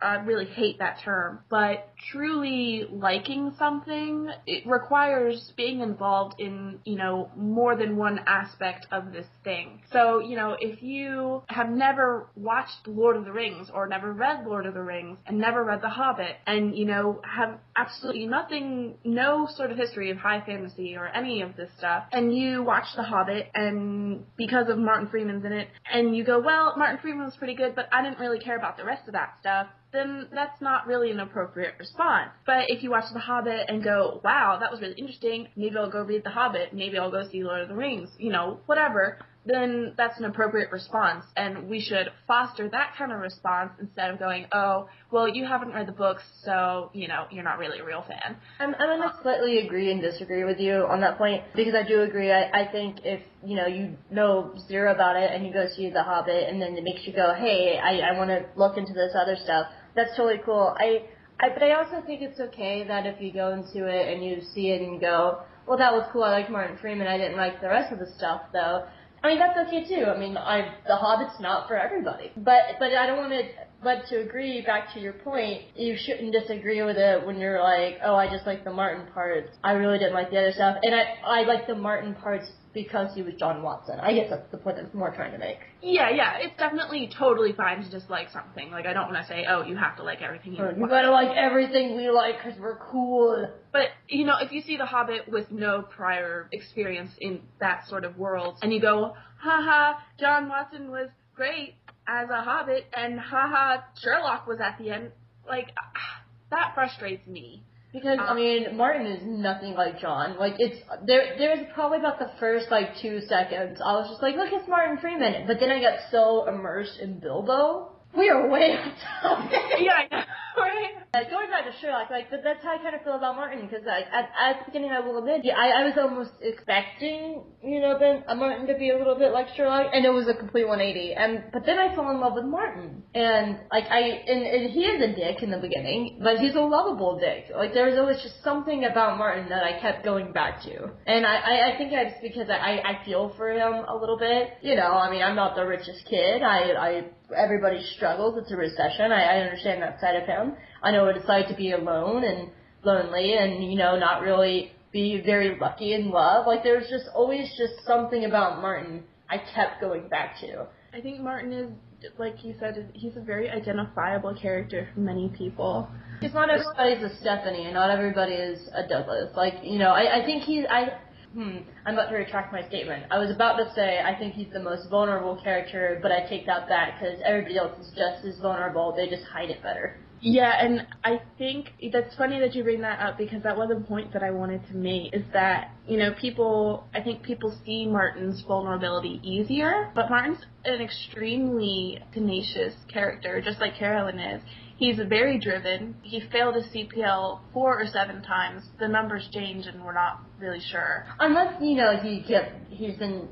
I really hate that term. But truly liking something, it requires being involved in, you know, more than one aspect of this thing. So, you know, if you have never watched Lord of the Rings or never read Lord of the Rings and never read The Hobbit and, you know, have absolutely nothing, no sort of history of high fantasy or any of this stuff, and you watch The Hobbit, and because of Martin Freeman's in it, and you go, well, Martin Freeman was pretty good, but I didn't really care about the rest of that stuff, then that's not really an appropriate response. But if you watch The Hobbit and go, wow, that was really interesting, maybe I'll go read The Hobbit, maybe I'll go see Lord of the Rings, you know, whatever, then that's an appropriate response. And we should foster that kind of response instead of going, oh, well, you haven't read the books, so, you know, you're not really a real fan. I'm, I'm going to slightly agree and disagree with you on that point because I do agree. I, I think if, you know, you know zero about it and you go see The Hobbit and then it makes you go, hey, I, I want to look into this other stuff, that's totally cool. I, I, but I also think it's okay that if you go into it and you see it and you go, well, that was cool. I liked Martin Freeman. I didn't like the rest of the stuff, though. I mean, that's okay too. I mean, I The Hobbit's not for everybody, but but I don't want to. But to agree, back to your point, you shouldn't disagree with it when you're like, oh, I just like the Martin parts. I really didn't like the other stuff, and I I like the Martin parts because he was John Watson. I guess that's the point I'm more trying to make. Yeah, yeah, it's definitely totally fine to just like something. Like I don't want to say, oh, you have to like everything. You, you gotta like everything we like because we're cool. But you know, if you see The Hobbit with no prior experience in that sort of world, and you go, haha, John Watson was great as a Hobbit, and haha, Sherlock was at the end. Like, ah, that frustrates me. Because I um, mean, Martin is nothing like John. Like it's there. There was probably about the first like two seconds. I was just like, look, it's Martin Freeman. But then I got so immersed in Bilbo. We are way off topic. yeah, I know, (laughs) right? Uh, going back to Sherlock, like but that's how I kind of feel about Martin because like at, at the beginning, I will admit, yeah, I, I was almost expecting you know Ben uh, Martin to be a little bit like Sherlock, and it was a complete 180. And but then I fell in love with Martin, and like I and, and he is a dick in the beginning, but he's a lovable dick. Like there was always just something about Martin that I kept going back to, and I I, I think it's because I I feel for him a little bit. You know, I mean, I'm not the richest kid. I I everybody struggles. It's a recession. I, I understand that side of him. I know what it's like to be alone and lonely and, you know, not really be very lucky in love. Like there's just always just something about Martin I kept going back to. I think Martin is, like you said, he's a very identifiable character for many people. Because not everybody's a Stephanie and not everybody is a Douglas. Like, you know, I, I think he's, I, Hmm, I'm about to retract my statement. I was about to say I think he's the most vulnerable character, but I take that back because everybody else is just as vulnerable. They just hide it better. Yeah, and I think that's funny that you bring that up because that was a point that I wanted to make is that, you know, people, I think people see Martin's vulnerability easier, but Martin's an extremely tenacious character, just like Carolyn is. He's very driven. He failed his CPL four or seven times. The numbers change, and we're not really sure. Unless you know he kept he's been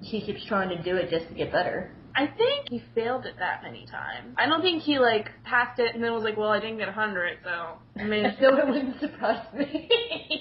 he keeps trying to do it just to get better. I think he failed it that many times. I don't think he like passed it and then was like, "Well, I didn't get a hundred, so I mean, (laughs) so it wouldn't surprise me."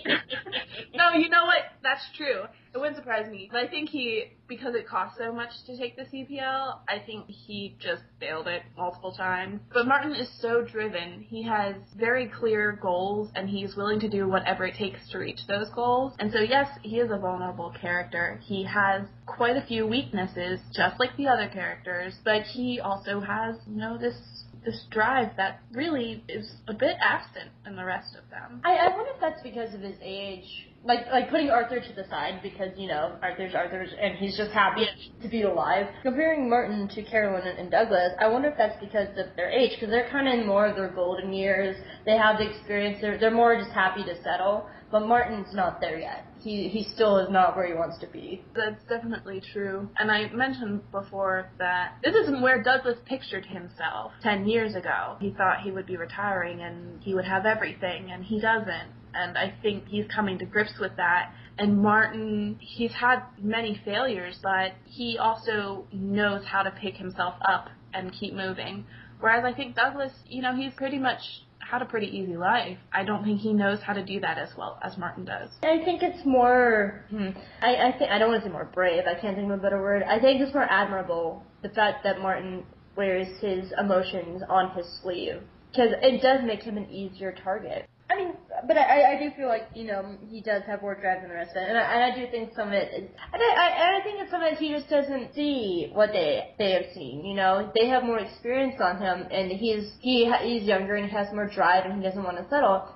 (laughs) no, you know what? That's true. It wouldn't surprise me. But I think he, because it cost so much to take the CPL, I think he just failed it multiple times. But Martin is so driven. He has very clear goals and he's willing to do whatever it takes to reach those goals. And so, yes, he is a vulnerable character. He has quite a few weaknesses, just like the other characters, but he also has, you know, this this drive that really is a bit absent in the rest of them. I, I wonder if that's because of his age like like putting Arthur to the side because you know Arthur's Arthur's and he's just happy to be alive. Comparing Martin to Carolyn and, and Douglas, I wonder if that's because of their age because they're kind of in more of their golden years. They have the experience. They're they're more just happy to settle. But Martin's not there yet. He he still is not where he wants to be. That's definitely true. And I mentioned before that this isn't where Douglas pictured himself ten years ago. He thought he would be retiring and he would have everything, and he doesn't and I think he's coming to grips with that. And Martin, he's had many failures, but he also knows how to pick himself up and keep moving. Whereas I think Douglas, you know, he's pretty much had a pretty easy life. I don't think he knows how to do that as well as Martin does. I think it's more. Hmm, I I think I don't want to say more brave. I can't think of a better word. I think it's more admirable the fact that Martin wears his emotions on his sleeve because it does make him an easier target. I mean, but I, I do feel like you know he does have more drive than the rest of it, and I, and I do think some of it is, and I, I, I think that sometimes he just doesn't see what they they have seen. You know, they have more experience on him, and he's he he's younger and he has more drive, and he doesn't want to settle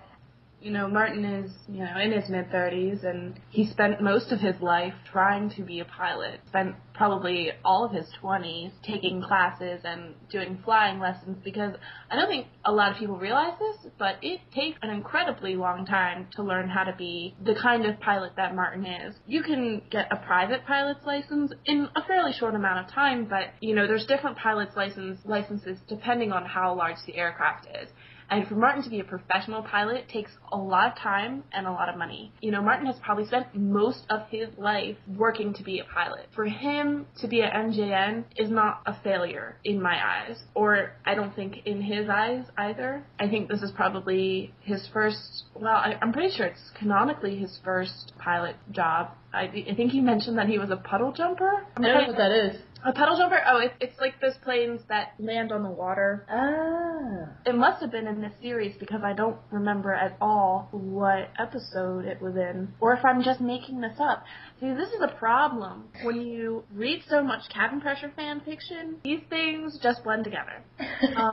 you know, Martin is, you know, in his mid 30s and he spent most of his life trying to be a pilot. Spent probably all of his 20s taking classes and doing flying lessons because I don't think a lot of people realize this, but it takes an incredibly long time to learn how to be the kind of pilot that Martin is. You can get a private pilot's license in a fairly short amount of time, but, you know, there's different pilot's license licenses depending on how large the aircraft is. And for Martin to be a professional pilot takes a lot of time and a lot of money. You know, Martin has probably spent most of his life working to be a pilot. For him to be at MJN is not a failure in my eyes, or I don't think in his eyes either. I think this is probably his first, well, I, am pretty sure it's canonically his first pilot job. I, I think he mentioned that he was a puddle jumper. I'm I do not know what that is. A puddle jumper? Oh, it, it's like those planes that land on the water. Ah. It must have been in this series because I don't remember at all what episode it was in, or if I'm just making this up. See, this is a problem when you read so much cabin pressure fan fiction. These things just blend together. (laughs) Um,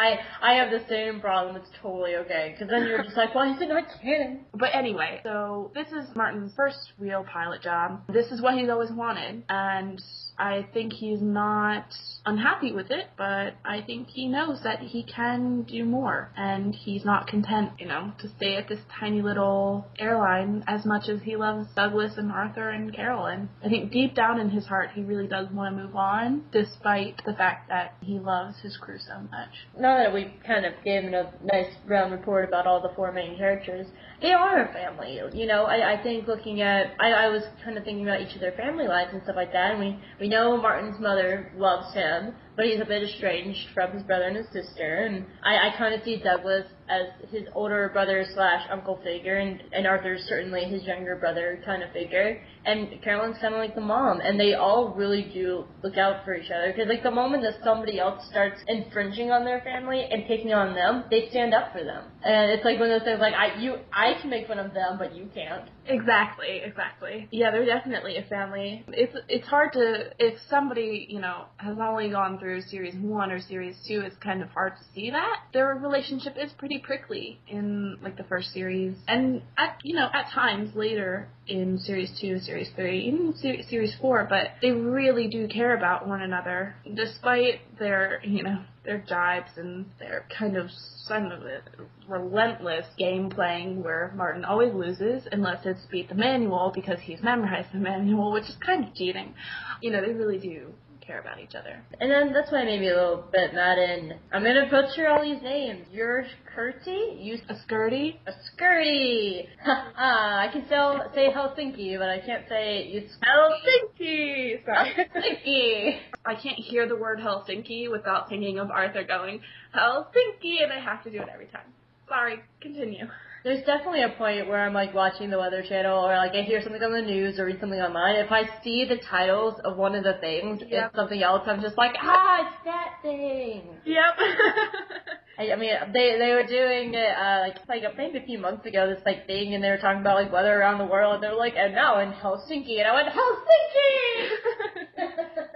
I I have the same problem. It's totally okay because then you're just like, is it not canon? But anyway, so this is Martin's first real pilot job. This is what he's always wanted, and I think he's not unhappy with it, but I think he knows that he can do more, and he's not content, you know, to stay at this tiny little airline as much as he loves Douglas and Arthur and Carolyn. I think deep down in his heart, he really does want to move on, despite the fact that he loves his crew so much. Now that we kind of gave a nice round report about all the four main characters, they are a family. You know, I, I think looking at, I, I was kind of thinking about each of their family lives and stuff like that, and we, we know Martin's mother loves him, but he's a bit estranged from his brother and his sister, and I, I kind of see Douglas as his older brother slash uncle figure, and, and Arthur's certainly his younger brother kind of figure, and Carolyn's kind of like the mom, and they all really do look out for each other, because like the moment that somebody else starts infringing on their family and picking on them, they stand up for them, and it's like one of those things like I you I can make fun of them, but you can't. Exactly, exactly. Yeah, they're definitely a family. It's it's hard to if somebody you know has only gone through series one or series two, it's kind of hard to see that. Their relationship is pretty prickly in like the first series, and at you know at times later in series two, series three, even ser- series four, but they really do care about one another, despite their you know their jibes and their kind of son of it relentless game playing where Martin always loses unless it's beat the manual because he's memorized the manual, which is kind of cheating. You know, they really do care about each other. And then that's why I made me a little bit mad and I'm gonna butcher all these names. You're Kurti? You A skirty? a skirty. I can still say Helsinki, but I can't say you Helsinki! Sorry. Helsinki. I can't hear the word Helsinki without thinking of Arthur going, Helsinki, and I have to do it every time. Sorry, continue. There's definitely a point where I'm like watching the Weather Channel or like I hear something on the news or read something online. If I see the titles of one of the things, Yep. it's something else. I'm just like, ah, it's that thing. Yep. (laughs) I, I mean, they they were doing it uh, like like maybe a few months ago. This like thing, and they were talking about like weather around the world. And they were like, and now in Helsinki, and I went Helsinki.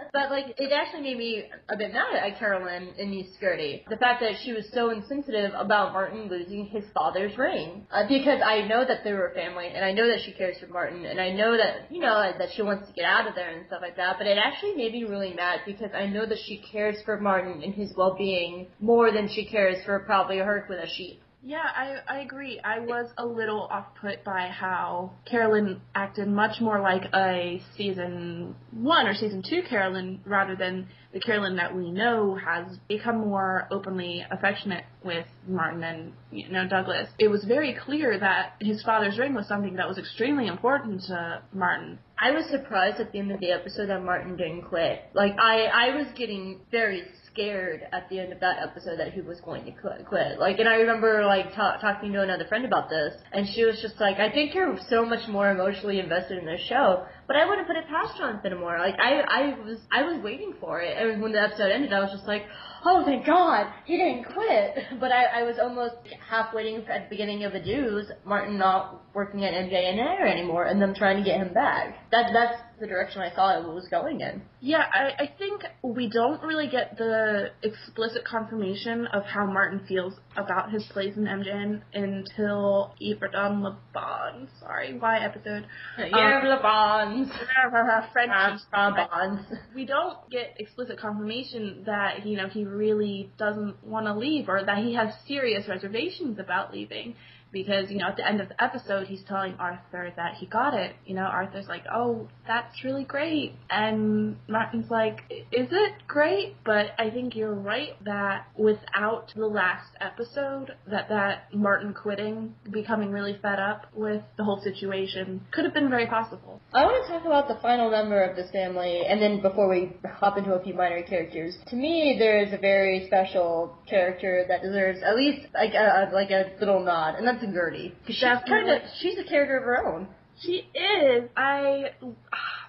(laughs) but like, it actually made me a bit mad at Carolyn in Miss Skirty. The fact that she was so insensitive about Martin losing his father's ring, uh, because I know that they were a family, and I know that she cares for Martin, and I know that you know that she wants to get out of there and stuff like that. But it actually made me really mad because I know that she cares for Martin and his well-being more than she cares for probably a herd with a sheep. Yeah, I, I agree. I was a little off put by how Carolyn acted much more like a season one or season two Carolyn rather than the Carolyn that we know has become more openly affectionate with Martin and you know Douglas. It was very clear that his father's ring was something that was extremely important to Martin. I was surprised at the end of the episode that Martin didn't quit. Like I, I was getting very scared at the end of that episode that he was going to quit. Like, and I remember like ta- talking to another friend about this, and she was just like, "I think you're so much more emotionally invested in this show." But I wouldn't put it past John Finnemore. Like I, I was, I was waiting for it, and when the episode ended, I was just like, "Oh, thank God, he didn't quit." (laughs) But I, I was almost half waiting at the beginning of the news, Martin not working at MJN Air anymore, and them trying to get him back. That, that's the direction I thought it was going in. Yeah, I, I think we don't really get the explicit confirmation of how Martin feels about his place in MJN until Yverdon-les-Bains. Sorry, why episode? Yeah, Um, the bonds. French. bonds. We don't get explicit confirmation that you know he really doesn't want to leave or that he has serious reservations about leaving. Because, you know, at the end of the episode, he's telling Arthur that he got it. You know, Arthur's like, oh, that's really great. And Martin's like, is it great? But I think you're right that without the last episode, that that Martin quitting, becoming really fed up with the whole situation, could have been very possible. I want to talk about the final member of this family, and then before we hop into a few minor characters, to me there is a very special character that deserves at least like a, like a little nod, and that's Gertie. 'Cause she's kind of she's a character of her own. She is. I.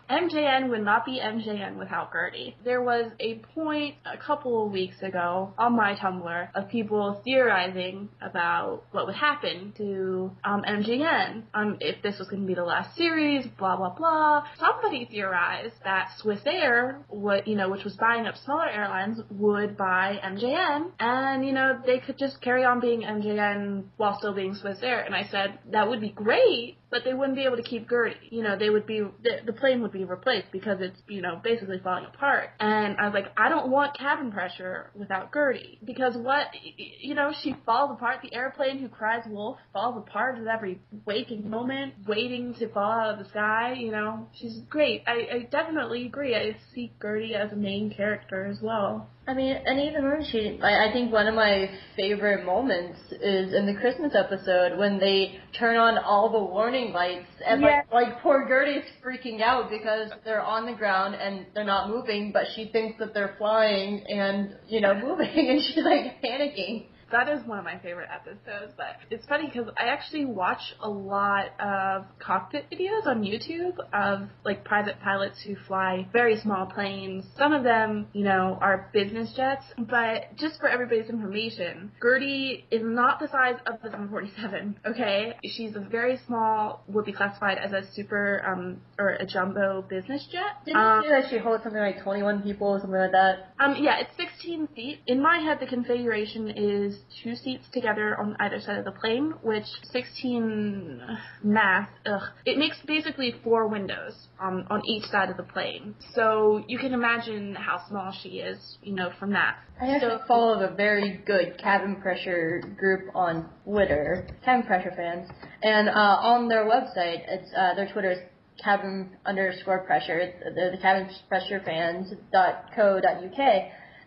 MJN would not be MJN without Gertie. There was a point a couple of weeks ago on my Tumblr of people theorizing about what would happen to um, MJN, um, if this was going to be the last series, blah blah blah. Somebody theorized that Swiss Air, what you know, which was buying up smaller airlines, would buy MJN, and you know they could just carry on being MJN while still being Swiss Air. And I said that would be great, but they wouldn't be able to keep Gertie. You know, they would be the, the plane would be replaced because it's, you know, basically falling apart. And I was like, I don't want cabin pressure without Gertie. Because what, you know, she falls apart. The airplane who cries wolf falls apart at every waking moment, waiting to fall out of the sky, you know. She's great. I, I definitely agree. I see Gertie as a main character as well. I mean, and even when she, I, I think one of my favorite moments is in the Christmas episode when they turn on all the warning lights and like, like poor Gertie's freaking out because they're on the ground and they're not moving, but she thinks that they're flying and, you know, moving (laughs) and she's like panicking. That is one of my favorite episodes, but it's funny because I actually watch a lot of cockpit videos on YouTube of like private pilots who fly very small planes. Some of them, you know, are business jets, but just for everybody's information, Gertie is not the size of the 747, okay? She's a very small, would be classified as a super, um, or a jumbo business jet. Didn't Um, you say that she holds something like 21 people or something like that? um, yeah, it's 16 feet. In my head, the configuration is two seats together on either side of the plane, which 16 math, ugh, it makes basically four windows on, on each side of the plane. So you can imagine how small she is, you know, from that. I actually So- follow a very good cabin pressure group on Twitter, cabin pressure fans, and uh, on their website, it's uh, their Twitter is cabin underscore pressure. It's the, the cabin pressure fans dot co dot uk.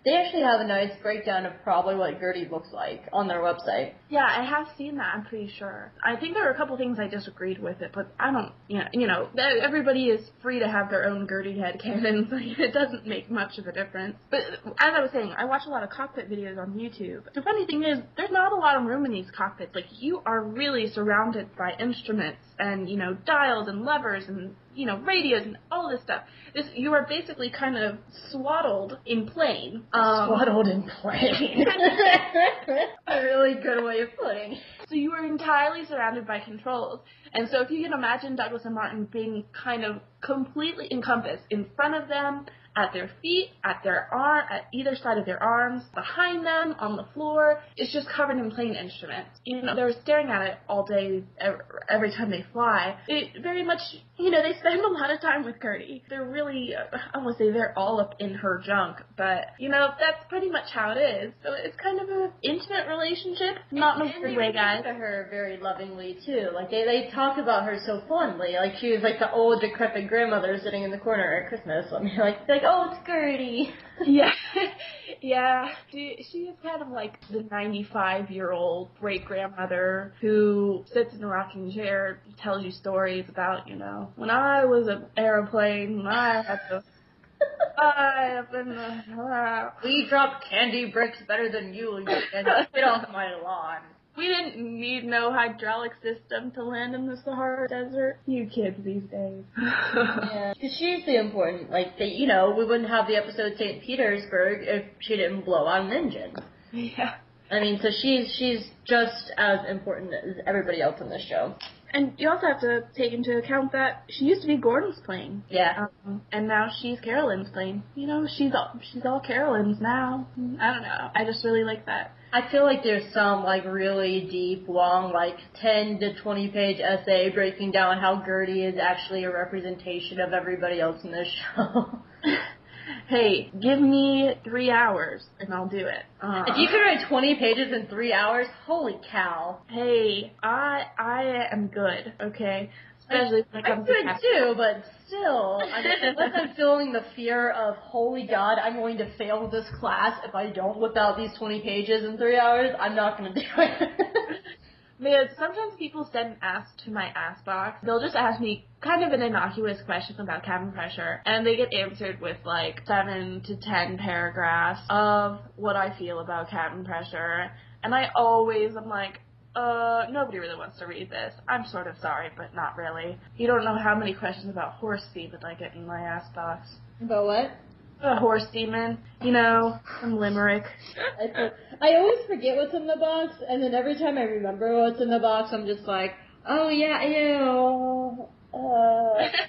They actually have a nice breakdown of probably what Gertie looks like on their website. Yeah, I have seen that. I'm pretty sure. I think there were a couple things I disagreed with it, but I don't. You know, you know, everybody is free to have their own Gertie head canons. (laughs) Like, it doesn't make much of a difference. But as I was saying, I watch a lot of cockpit videos on YouTube. The funny thing is, there's not a lot of room in these cockpits. Like, you are really surrounded by instruments and you know dials and levers and you know radios and all this stuff. This you are basically kind of swaddled in plane. Um, Swaddled in plain. (laughs) a really good way So you were entirely surrounded by controls. And so if you can imagine Douglas and Martin being kind of completely encompassed in front of them, at their feet, at their arm, at either side of their arms, behind them, on the floor, it's just covered in plane instruments. You know, they're staring at it all day, ev- every time they fly. It very much, you know, they spend a lot of time with Gertie. They're really, uh, I won't say they're all up in her junk, but, you know, that's pretty much how it is. So it's kind of an intimate relationship. Not in a weird they way, guys. to her very lovingly too. Like they they talk about her so fondly. Like she was like the old decrepit grandmother sitting in the corner at Christmas. I mean, like like oh it's Gertie. Yeah, (laughs) yeah. She, is kind of like the 95 year old great grandmother who sits in a rocking chair, tells you stories about, you know, when I was an airplane, when I had to up in the. Uh, We drop candy bricks better than you, and get off my lawn. We didn't need no hydraulic system to land in the Sahara Desert. You kids these days. (laughs) Yeah, because she's the important. Like they, you know, we wouldn't have the episode St. Petersburg if she didn't blow out an engine. yeah. I mean, so she's she's just as important as everybody else in this show. And you also have to take into account that she used to be Gordon's plane. Yeah. Um, and now she's Carolyn's plane. You know, she's all she's all Carolyn's now. I don't know. I just really like that. I feel like there's some like really deep, long, like 10 to 20 page essay breaking down how Gertie is actually a representation of everybody else in this show. (laughs) Hey, give me three hours and I'll do it. Uh, if you could write 20 pages in three hours, holy cow. hey, I I am good. Okay, especially when it I'm comes to too, but still, I mean, unless I'm feeling the fear of, holy god, I'm going to fail this class if I don't whip out these 20 pages in three hours, I'm not going to do it. (laughs) Because sometimes people send ask to my ask box. They'll just ask me kind of an innocuous question about cabin pressure, and they get answered with like seven to ten paragraphs of what I feel about cabin pressure. And I always am like, uh, nobody really wants to read this. I'm sort of sorry, but not really. You don't know how many questions about horse semen I get in my ask box. About what? A horse demon, you know, from Limerick. I, I always forget what's in the box, and then every time I remember what's in the box, I'm just like, oh yeah, ew.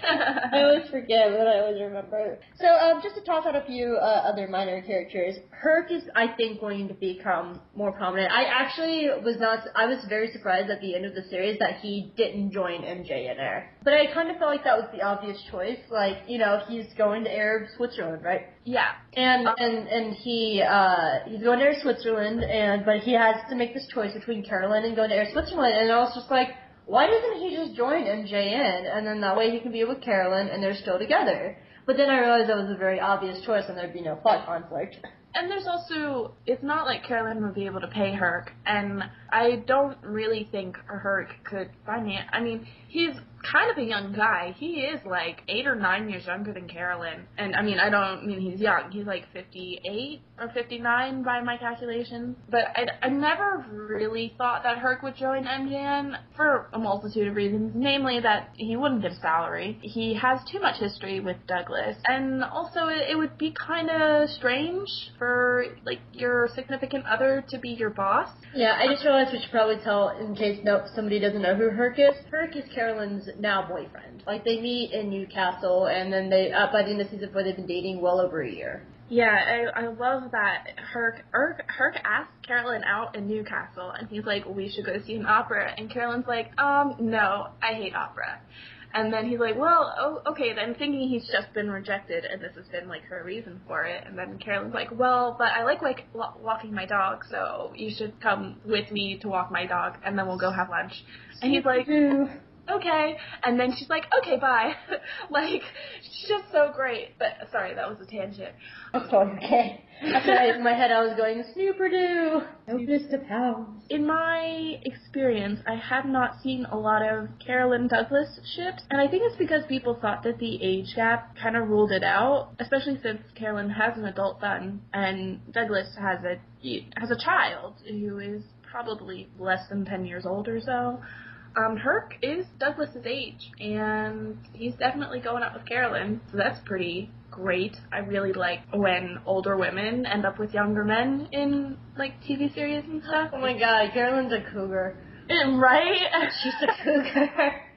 (laughs) I always forget, but I always remember. So, um, just to toss out a few uh, other minor characters, Herc is, I think, going to become more prominent. I actually was not. I was very surprised at the end of the series that he didn't join MJN Air. But I kind of felt like that was the obvious choice. Like, you know, he's going to Air Switzerland, right? Yeah. And and and he uh he's going to Air Switzerland, and but he has to make this choice between Carolyn and going to Air Switzerland, and I was just like why doesn't he just join MJN and then that way he can be with Carolyn and they're still together? But then I realized that was a very obvious choice and there'd be no plot conflict. (laughs) And there's also, it's not like Carolyn would be able to pay Herc, and I don't really think Herc could finance. I mean, he's kind of a young guy. He is like eight or nine years younger than Carolyn. And I mean, I don't mean he's young. He's like 58 or 59 by my calculations. But I, I never really thought that Herc would join MJN for a multitude of reasons. Namely that he wouldn't give salary. He has too much history with Douglas. And also it, it would be kind of strange for like your significant other to be your boss. Yeah, I just realized we should probably tell in case no somebody doesn't know who Herc is. Herc is Carolyn's now boyfriend. Like they meet in Newcastle, and then they uh, by the end of season four they've been dating well over a year. Yeah, I, I love that Herc, Herc Herc asked Carolyn out in Newcastle, and he's like, "We should go see an opera," and Carolyn's like, "Um, no, I hate opera." And then he's like, well, oh, okay, then thinking he's just been rejected and this has been like her reason for it. And then Carolyn's like, well, but I like like walking my dog, so you should come with me to walk my dog and then we'll go have lunch. And he's like, mm-hmm. Okay. And then she's like, okay, bye. (laughs) like, she's just so great. But sorry, that was a tangent. That's okay. In my head I was going, Snooperdoo! Notice to pounds. In my experience, I have not seen a lot of Carolyn Douglas ships, and I think it's because people thought that the age gap kind of ruled it out, especially since Carolyn has an adult son and Douglas has a has a child who is probably less than 10 years old or so. Um, Herc is Douglas's age, and he's definitely going out with Carolyn, so that's pretty great. I really like when older women end up with younger men in like TV series and stuff. Oh my god, Carolyn's a cougar. (laughs) Right? She's a cougar. (laughs)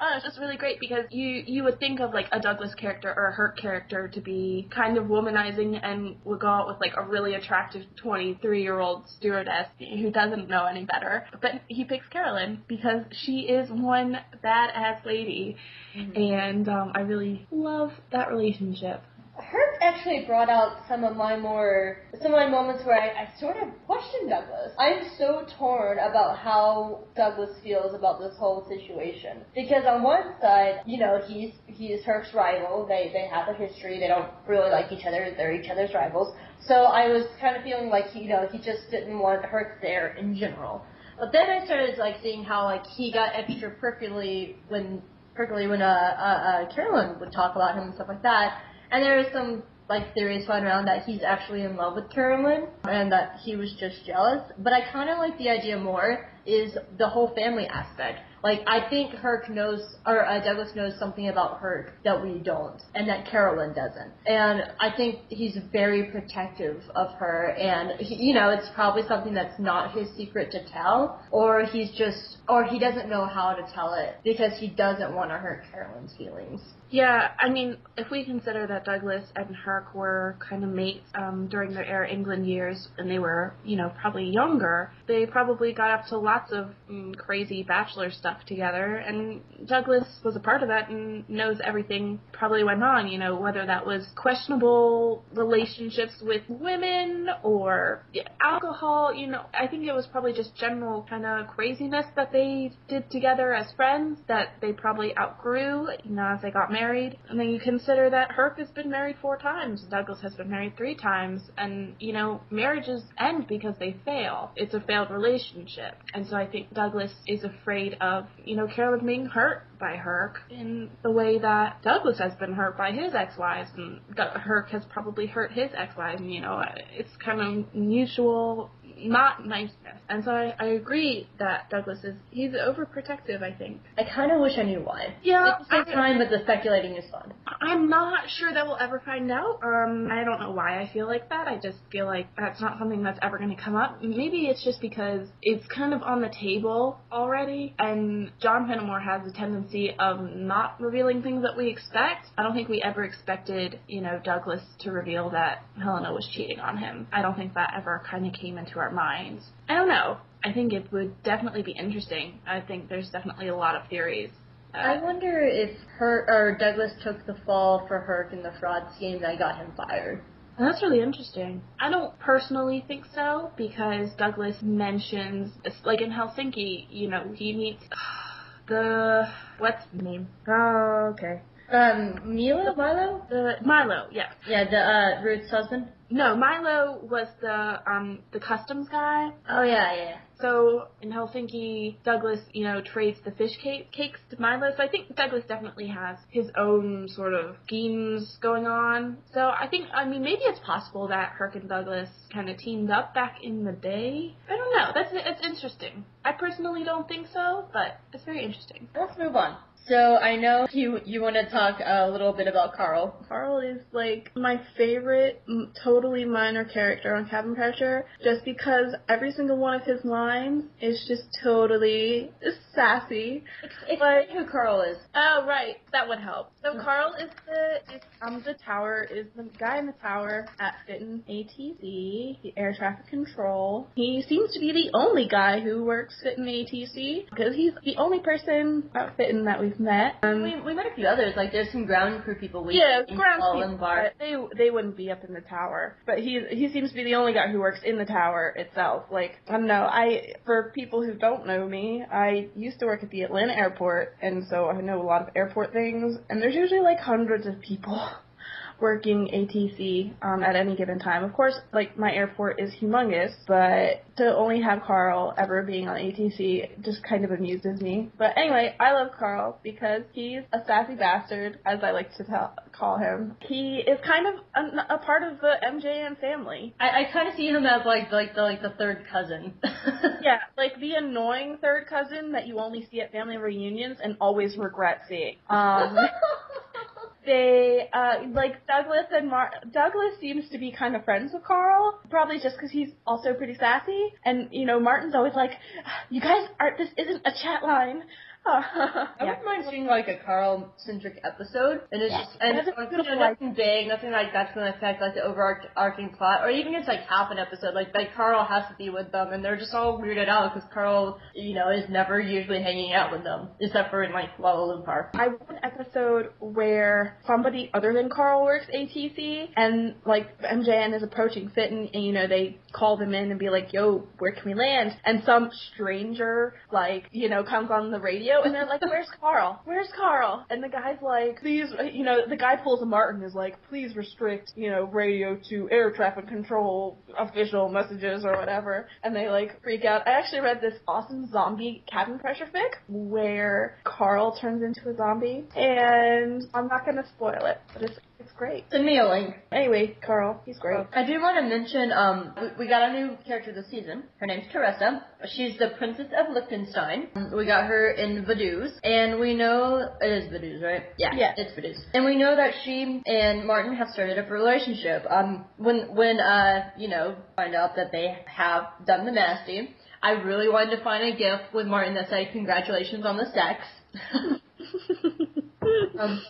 Oh, it's just really great because you you would think of like a Douglas character or a Herc character to be kind of womanizing and would go out with like a really attractive 23 year old stewardess who doesn't know any better. But he picks Carolyn because she is one badass lady, mm-hmm. and um, I really love that relationship. Herc actually brought out some of my more, some of my moments where I, I sort of questioned Douglas. I'm so torn about how Douglas feels about this whole situation. Because on one side, you know, he's, he's Herc's rival. They, they have a history. They don't really like each other. They're each other's rivals. So I was kind of feeling like, you know, he just didn't want Herc there in general. But then I started like seeing how like he got extra prickly when prickly when uh, uh, uh Carolyn would talk about him and stuff like that. And there is some like theories flying around that he's actually in love with Carolyn and that he was just jealous. But I kind of like the idea more is the whole family aspect. Like I think Herc knows, or uh, Douglas knows something about Herc that we don't, and that Carolyn doesn't. And I think he's very protective of her, and he, you know, it's probably something that's not his secret to tell, or he's just, or he doesn't know how to tell it because he doesn't want to hurt Carolyn's feelings. Yeah, I mean, if we consider that Douglas and Herc were kind of mates um, during their Air England years, and they were, you know, probably younger, they probably got up to lots of mm, crazy bachelor stuff together, and Douglas was a part of that and knows everything probably went on, you know, whether that was questionable relationships with women or alcohol, you know, I think it was probably just general kind of craziness that they did together as friends that they probably outgrew, you know, as they got married. And then you consider that Herc has been married four times, Douglas has been married three times, and, you know, marriages end because they fail. It's a failed relationship. And so I think Douglas is afraid of, you know, Carolyn being hurt by Herc in the way that Douglas has been hurt by his ex-wives, and Herc has probably hurt his ex-wives. And, you know, it's kind of mutual not niceness. And so I, I agree that Douglas is he's overprotective. I think. I kind of wish I knew why. Yeah, At the same time, but the speculating is fun. I'm not sure that we'll ever find out. Um, I don't know why I feel like that. I just feel like that's not something that's ever going to come up. Maybe it's just because it's kind of on the table already, and John Finnemore has a tendency of not revealing things that we expect. I don't think we ever expected, you know, Douglas to reveal that Helena was cheating on him. I don't think that ever kind of came into our minds. I don't know. I think it would definitely be interesting. I think there's definitely a lot of theories. Uh, I wonder if her or Douglas took the fall for Herc in the fraud scheme that got him fired. That's really interesting. I don't personally think so because Douglas mentions, like in Helsinki, you know, he meets (sighs) the what's the name? Oh, okay. Um, Milo, Milo, The Milo, yeah. yeah, the uh, Ruth's husband. No, Milo was the um the customs guy. Oh yeah, yeah. So in Helsinki, Douglas, you know, trades the fish cake, cakes to Milo. So I think Douglas definitely has his own sort of schemes going on. So I think, I mean, maybe it's possible that Herc and Douglas kind of teamed up back in the day. I don't know. That's it's interesting. I personally don't think so, but it's very interesting. Let's move on. So I know you you want to talk a little bit about Carl. Carl is like my favorite, m- totally minor character on Cabin Pressure, just because every single one of his lines is just totally sassy. Explain who Carl is. Oh right, that would help. So Carl is the is um the tower is the guy in the tower at Fitton ATC, the air traffic control. He seems to be the only guy who works Fitton ATC because he's the only person at Fitton that we've met. Um, We, we met a few others. Like there's some ground crew people. We yeah, ground people, they they wouldn't be up in the tower. But he he seems to be the only guy who works in the tower itself. Like I don't know. I for people who don't know me, I used to work at the Atlanta airport, and so I know a lot of airport things. And there's usually like hundreds of people. (laughs) Working ATC um, at any given time. Of course, like my airport is humongous, but to only have Carl ever being on ATC just kind of amuses me. But anyway, I love Carl because he's a sassy bastard, as I like to tell, call him. He is kind of a, a part of the MJN family. I, I kind of see him as like like the like the third cousin. (laughs) Yeah, like the annoying third cousin that you only see at family reunions and always regret seeing. Um, (laughs) they uh like Douglas and Mar- Douglas seems to be kind of friends with Carl, probably just because he's also pretty sassy. And you know, Martin's always like, "You guys aren't. this isn't a chat line." (laughs) I yeah. wouldn't mind seeing like a Carl centric episode, and it's just and That's it's, you know, nothing big, nothing like that's gonna affect like the overarching plot, or even just like half an episode. Like like Carl has to be with them, and they're just all weirded out because Carl, you know, is never usually hanging out with them, except for in like Lala Park. I want an episode where somebody other than Carl works ATC and like MJN is approaching Fitton and you know they call them in and be like, "Yo, where can we land?" And some stranger like you know comes on the radio and they're like, "Where's Carl? Where's Carl?" And the guy's like, "Please," you know, the guy pulls a Martin is like, "Please restrict you know radio to air traffic control official messages or whatever." And they like freak out. I actually read this awesome zombie cabin pressure fic where Carl turns into a zombie, and I'm not gonna spoil it, but it's it's great. Send me a link. Anyway, Carl, he's great. I do want to mention, um, we, we got a new character this season. Her name's Teresa. She's the Princess of Liechtenstein. We got her in Vaduz, and we know it is Vaduz, right? Yeah, Yeah. it's Vaduz. And we know that she and Martin have started a relationship. Um, when when uh, you know, find out that they have done the nasty, I really wanted to find a gift with Martin that said congratulations on the sex. (laughs) um,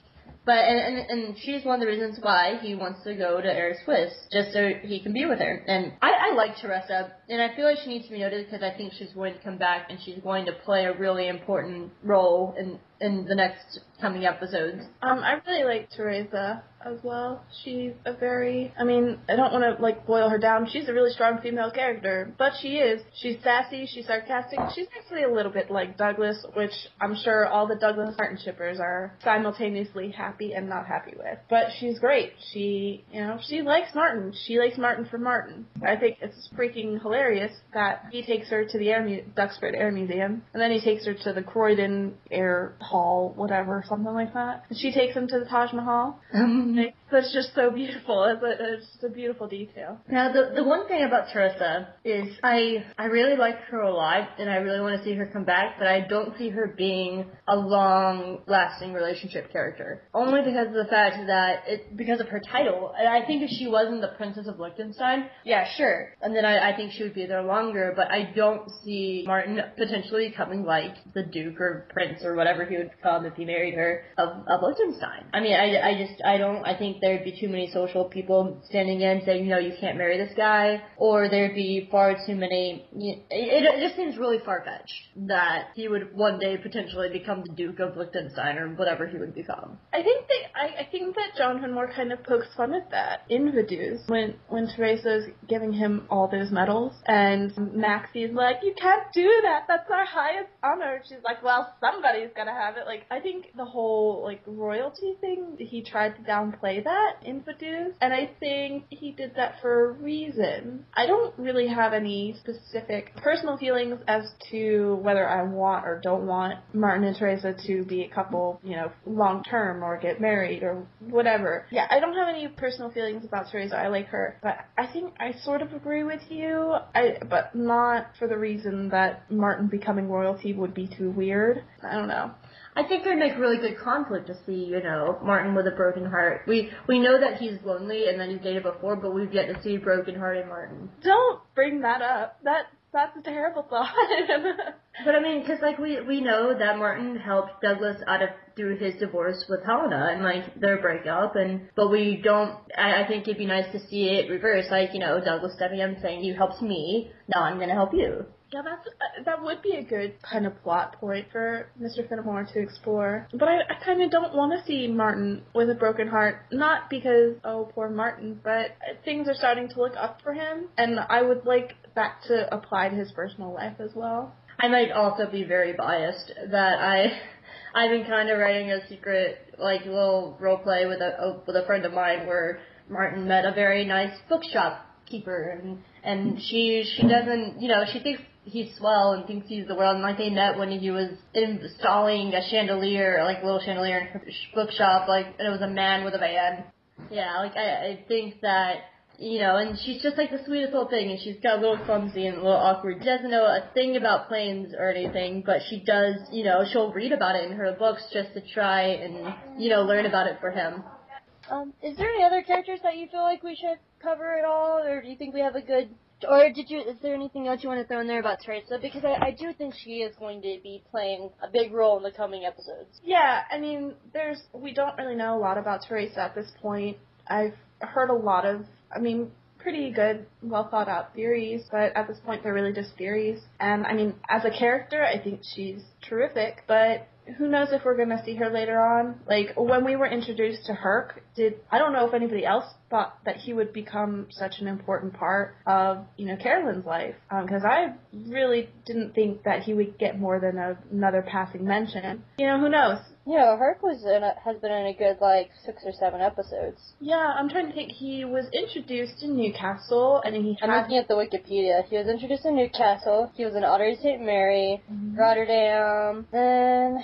but and, and and she's one of the reasons why he wants to go to Air Swiss just so he can be with her. And I, I like Teresa, and I feel like she needs to be noted because I think she's going to come back and she's going to play a really important role in in the next coming episodes. Um, I really like Teresa as well. She's a very, I mean, I don't want to like boil her down. She's a really strong female character, but she is. She's sassy. She's sarcastic. She's actually a little bit like Douglas, which I'm sure all the Douglas Martin shippers are simultaneously happy and not happy with. But she's great. She, you know, she likes Martin. She likes Martin for Martin. I think it's freaking hilarious that he takes her to the Air Mu- Duxford Air Museum, and then he takes her to the Croydon Air Hall, whatever, something like that. And she takes him to the Taj Mahal. Um, Like, That's just so beautiful. It's, a, it's just a beautiful detail. Now, the the one thing about Teresa is I I really like her a lot, and I really want to see her come back, but I don't see her being a long lasting relationship character. Only because of the fact that it because of her title. And I think if she wasn't the Princess of Liechtenstein, yeah, sure, and then I, I think she would be there longer. But I don't see Martin potentially becoming like the Duke or Prince or whatever he would become if he married her of of Liechtenstein. I mean, I I just I don't I think there'd be too many social people standing in saying, you know, you can't marry this guy, or there'd be far too many. It, it just seems really far fetched that he would one day potentially become the Duke of Liechtenstein or whatever he would become. I think they, I, I think that John Finnemore kind of pokes fun at that in Vaduz when when Teresa's giving him all those medals and Maxie's like, you can't do that. That's our highest honor. She's like, well, somebody's gonna have it. Like, I think the whole like royalty thing, he tried to downplay that in Vaduz, and I think he did that for a reason. I don't really have any specific personal feelings as to whether I want or don't want Martin and Teresa to be a couple, you know, long term or get married or whatever. Yeah, I don't have any personal feelings about Teresa. I like her, but I think I sort of agree with you. I but not for the reason that Martin becoming royalty would be too weird. I don't know. I think it'd make really good conflict to see, you know, Martin with a broken heart. We we know that he's lonely and that he's dated before, but we've yet to see broken hearted Martin. Don't bring that up. That that's a terrible thought. (laughs) But I mean, because like we we know that Martin helped Douglas out of through his divorce with Helena and like their breakup, and but we don't. I, I think it'd be nice to see it reverse, like you know Douglas stepping up and saying, "You helped me, now I'm gonna help you." Yeah, that's uh, that would be a good kind of plot point for Mr. Finnemore to explore. But I, I kind of don't want to see Martin with a broken heart. Not because oh poor Martin, but things are starting to look up for him, and I would like that to apply to his personal life as well. I might also be very biased that I (laughs) I've been kind of writing a secret like little role play with a with a friend of mine where Martin met a very nice bookshop keeper and and she she doesn't you know she thinks he's swell and thinks he's the world and like they met when he was installing a chandelier like a little chandelier in her bookshop like and it was a man with a van yeah like I I think that you know, and she's just like the sweetest little thing, and she's got a little clumsy and a little awkward. She doesn't know a thing about planes or anything, but she does, you know, she'll read about it in her books just to try and, you know, learn about it for him. Um, is there any other characters that you feel like we should cover at all, or do you think we have a good or did you? Is there anything else you want to throw in there about Teresa? Because I, I do think she is going to be playing a big role in the coming episodes. Yeah, I mean, there's we don't really know a lot about Teresa at this point. I've heard a lot of, I mean, pretty good, well thought out theories, but at this point they're really just theories. And I mean, as a character, I think she's terrific, but who knows if we're gonna see her later on? Like when we were introduced to Herc, did I don't know if anybody else thought that he would become such an important part of you know Carolyn's life because um, I really didn't think that he would get more than a, another passing mention. You know who knows? Yeah, Herc was in a, has been in a good like six or seven episodes. Yeah, I'm trying to think. He was introduced in Newcastle, and he. I'm looking at the Wikipedia. He was introduced in Newcastle. He was in Ottery St. Mary, mm-hmm. Rotterdam. Then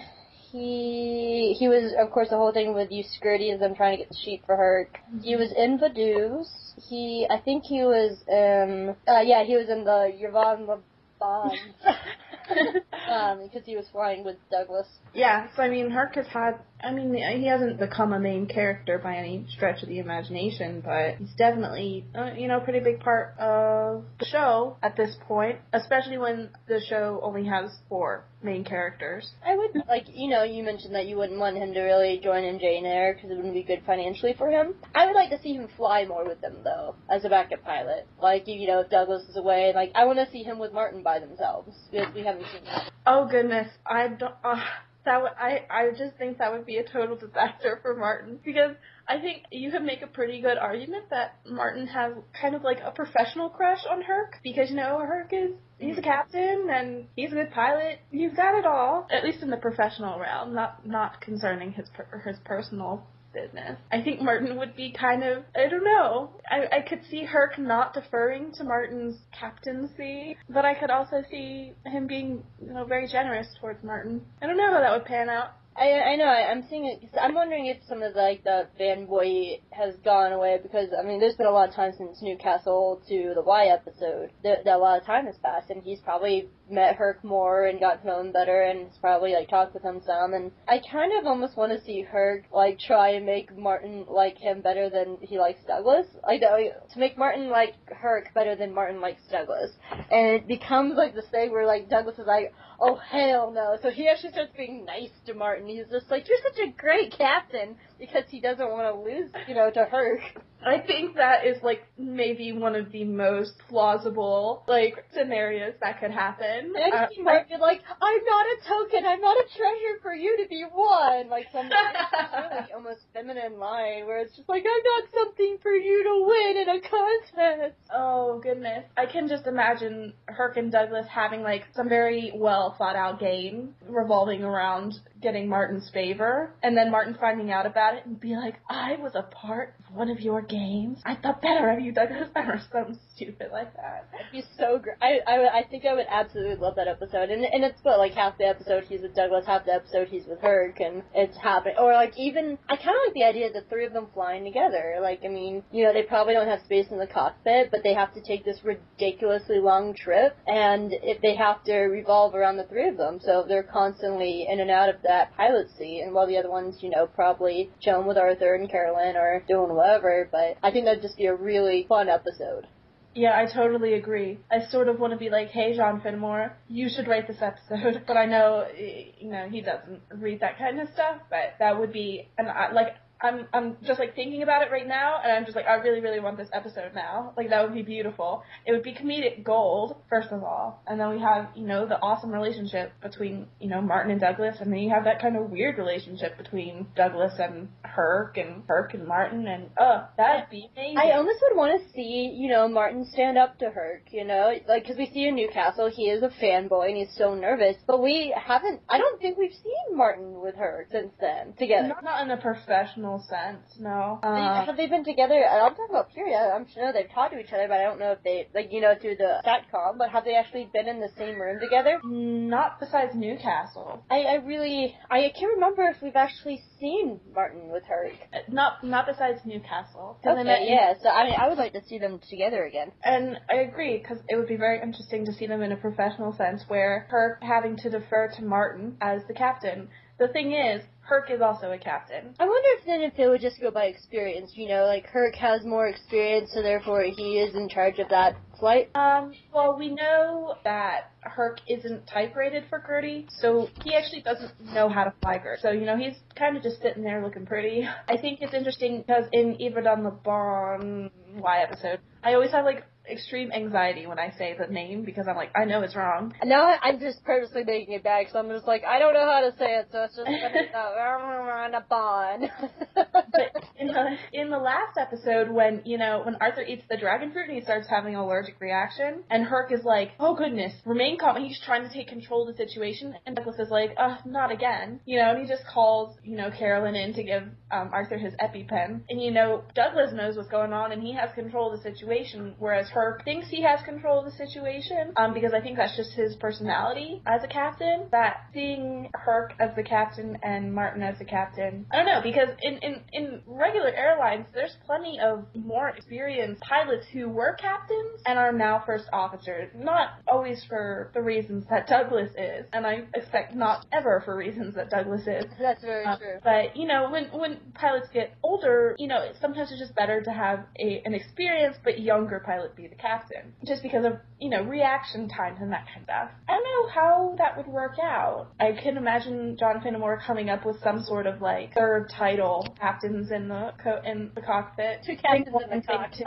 he he was of course the whole thing with you Euskurtes. I'm trying to get the sheet for Herc. He was in Vaduz. He I think he was um uh, yeah he was in the Yvonne Le Bon. (laughs) (laughs) um, because he was flying with Douglas. Yeah, so I mean, Herc has had. I mean, he hasn't become a main character by any stretch of the imagination, but he's definitely, uh, you know, a pretty big part of the show at this point, especially when the show only has four main characters. I would like, you know, you mentioned that you wouldn't want him to really join MJN Air because it wouldn't be good financially for him. I would like to see him fly more with them though, as a backup pilot. Like, you know, if Douglas is away, like I want to see him with Martin by themselves because we haven't seen that. Oh goodness, I don't. Uh, that I just think that would be a total disaster for Martin because I think you could make a pretty good argument that Martin has kind of like a professional crush on Herc because you know Herc is he's a captain and he's a good pilot. He's got it all, at least in the professional realm, not not concerning his per, his personal business. I think Martin would be kind of, I don't know. I, I could see Herc not deferring to Martin's captaincy, but I could also see him being, you know, very generous towards Martin. I don't know how that would pan out. I I know I, I'm seeing it. Cause I'm wondering if some of the, like the fanboy has gone away because I mean there's been a lot of time since Newcastle to the Y episode that, that a lot of time has passed and he's probably met Herc more and got to know him better and has probably like talked with him some and I kind of almost want to see Herc like try and make Martin like him better than he likes Douglas like to make Martin like Herc better than Martin likes Douglas and it becomes like this thing where like Douglas is like oh hell no. So he actually starts being nice to Martin. He's just like you're such a great captain because he doesn't want to lose you know to Herc I think that is like maybe one of the most plausible like scenarios that could happen. And uh, Mark be like, I'm not a token, I'm not a treasure for you to be one. Like some (laughs) really almost feminine line where it's just like, I'm not something for you to win in a contest. Oh goodness. I can just imagine Herc and Douglas having like some very well thought out game revolving around getting Martin's favor, and then Martin finding out about it and be like, I was a part of one of your games. I thought better of you, Douglas, or something stupid like that. It'd be so great. I, I, I think I would absolutely love that episode. And, and it's what, like half the episode he's with Douglas, half the episode he's with Herc, and it's happening. Or like even, I kind of like the idea of the three of them flying together. Like, I mean, you know, they probably don't have space in the cockpit, but they have to take this ridiculously long trip, and if they have to revolve around the three of them, so they're constantly in and out of that pilot seat, and while the other ones, you know, probably chilling with Arthur and Carolyn or doing whatever, but I think that'd just be a really fun episode. Yeah, I totally agree. I sort of want to be like, hey, John Finnemore, you should write this episode. (laughs) But I know, you know, he doesn't read that kind of stuff. But that would be, and I, uh, like, I'm I'm just like thinking about it right now, and I'm just like I really really want this episode now. Like that would be beautiful. It would be comedic gold first of all, and then we have you know the awesome relationship between you know Martin and Douglas, and then you have that kind of weird relationship between Douglas and Herc and Herc and Martin, and uh that'd be amazing. I almost would want to see you know Martin stand up to Herc, you know, like because we see in Newcastle he is a fanboy and he's so nervous, but we haven't. I don't think we've seen Martin with Herc since then together. Not, not in a professional sense, no. Uh, have they been together? I'm talking about period. I'm sure they've talked to each other, but I don't know if they, like, you know, through the satcom, but have they actually been in the same room together? Not besides Newcastle. I, I really, I can't remember if we've actually seen Martin with Herc. Not, not besides Newcastle. Okay, yeah, so I mean, I would like to see them together again. And I agree, because it would be very interesting to see them in a professional sense, where Herc having to defer to Martin as the captain. The thing is, Herc is also a captain. I wonder if then if they would just go by experience, you know, like Herc has more experience, so therefore he is in charge of that flight. Um, well, we know that Herc isn't type rated for Gertie, so he actually doesn't know how to fly Gertie. So, you know, he's kind of just sitting there looking pretty. (laughs) I think it's interesting because in Yverdon Le Bon Y episode, I always have like extreme anxiety when I say the name because I'm like, I know it's wrong. Now I'm just purposely making it back, so I'm just like, I don't know how to say it, so it's just gonna (laughs) a bond. but in the, in the last episode, when you know when Arthur eats the dragon fruit and he starts having an allergic reaction, and Herc is like, oh goodness, remain calm. He's trying to take control of the situation, and Douglas is like, uh, not again. You know, and he just calls you know Carolyn in to give um, Arthur his EpiPen, and you know Douglas knows what's going on and he has control of the situation, whereas Herc thinks he has control of the situation, um, because I think that's just his personality as a captain. That seeing Herc as the captain and Martin as the captain, I don't know, because in, in, in regular airlines, there's plenty of more experienced pilots who were captains and are now first officers. Not always for the reasons that Douglas is, and I expect not ever for reasons that Douglas is. That's very uh, true. But, you know, when, when pilots get older, you know, sometimes it's just better to have a, an experienced but younger pilot be the captain, just because of you know reaction times and that kind of stuff. I don't know how that would work out. I can imagine John Finnemore coming up with some sort of like third title, captains in the co- in the cockpit. (laughs) Two captains in the (laughs) cockpit.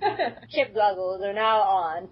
(laughs) Chip goggles are now on.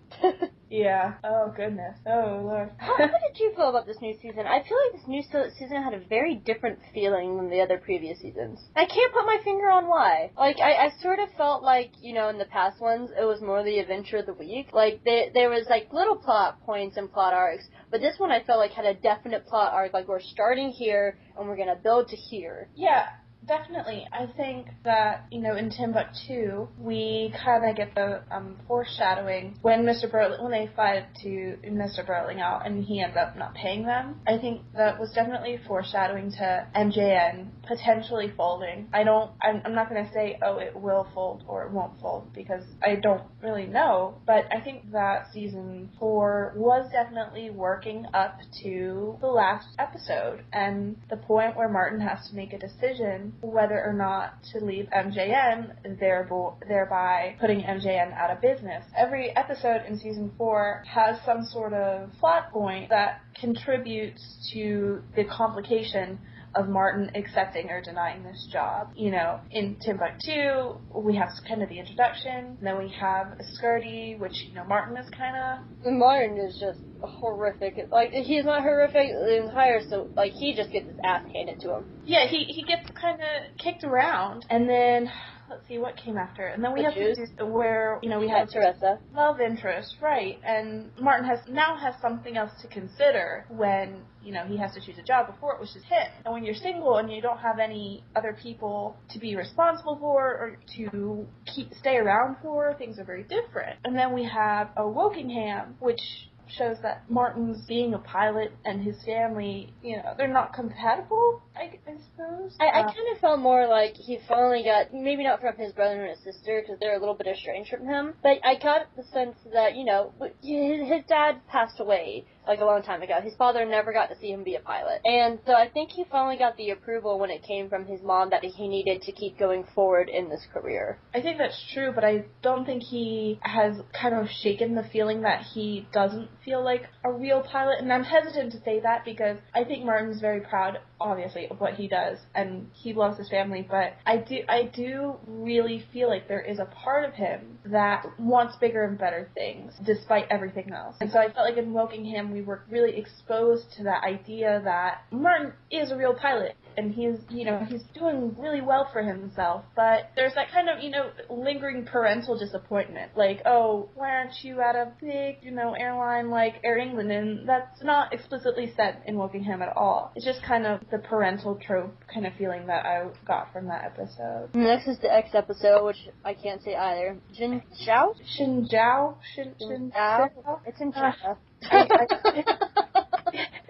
yeah. Oh goodness. Oh lord. how, how did you feel about this new season? I feel like this new season had a very different feeling than the other previous seasons. I can't put my finger on why. Like I, I sort of felt like you know in the past ones it was more the adventure of the week. Like they, there was like little plot points and plot arcs, but this one I felt like had a definite plot arc. Like we're starting here and we're gonna build to here. Yeah Definitely. I think that, you know, in Timbuktu, we kind of get the um, foreshadowing when Mr. Birling, when they fight to Mr. Birling out and he ends up not paying them. I think that was definitely foreshadowing to MJN potentially folding. I don't, I'm, I'm not going to say, oh, it will fold or it won't fold because I don't really know, but I think that season four was definitely working up to the last episode and the point where Martin has to make a decision whether or not to leave MJN, thereby putting MJN out of business. Every episode in season four has some sort of plot point that contributes to the complication of Martin accepting or denying this job. You know, in Timbuktu, we have kind of the introduction, then we have Skirty, which, you know, Martin is kind of... Martin is just horrific. Like, he's not horrific in the entire, so, like, he just gets his ass handed to him. Yeah, he, he gets kind of kicked around, and then let's see what came after, and then we the have Jews? to where you know we have Teresa love interest, right? And Martin has now has something else to consider when you know he has to choose a job. Before it was just him, and when you're single and you don't have any other people to be responsible for or to keep stay around for, things are very different. And then we have a Wokingham, which shows that Martin's being a pilot and his family, you know, they're not compatible, I, I suppose. I, I Uh, kind of felt more like he finally got, maybe not from his brother and his sister, because they're a little bit estranged from him, but I got the sense that, you know, his, his dad passed away like a long time ago. His father never got to see him be a pilot. And so I think he finally got the approval when it came from his mom that he needed to keep going forward in this career. I think that's true, but I don't think he has kind of shaken the feeling that he doesn't feel like a real pilot. And I'm hesitant to say that because I think Martin's very proud, obviously, of what he does, and he loves his family. But I do, I do really feel like there is a part of him that wants bigger and better things, despite everything else. And so I felt like in Wokingham, we were really exposed to that idea that Martin is a real pilot and he's you know he's doing really well for himself but there's that kind of you know lingering parental disappointment like oh why aren't you at a big you know airline like air england and that's not explicitly said in wokingham at all it's just kind of the parental trope kind of feeling that i got from that episode Next is the X episode, which I can't say either. Jin Xiao? shin jiao shin shin Xiao? Jiao? It's in Uh, China. I-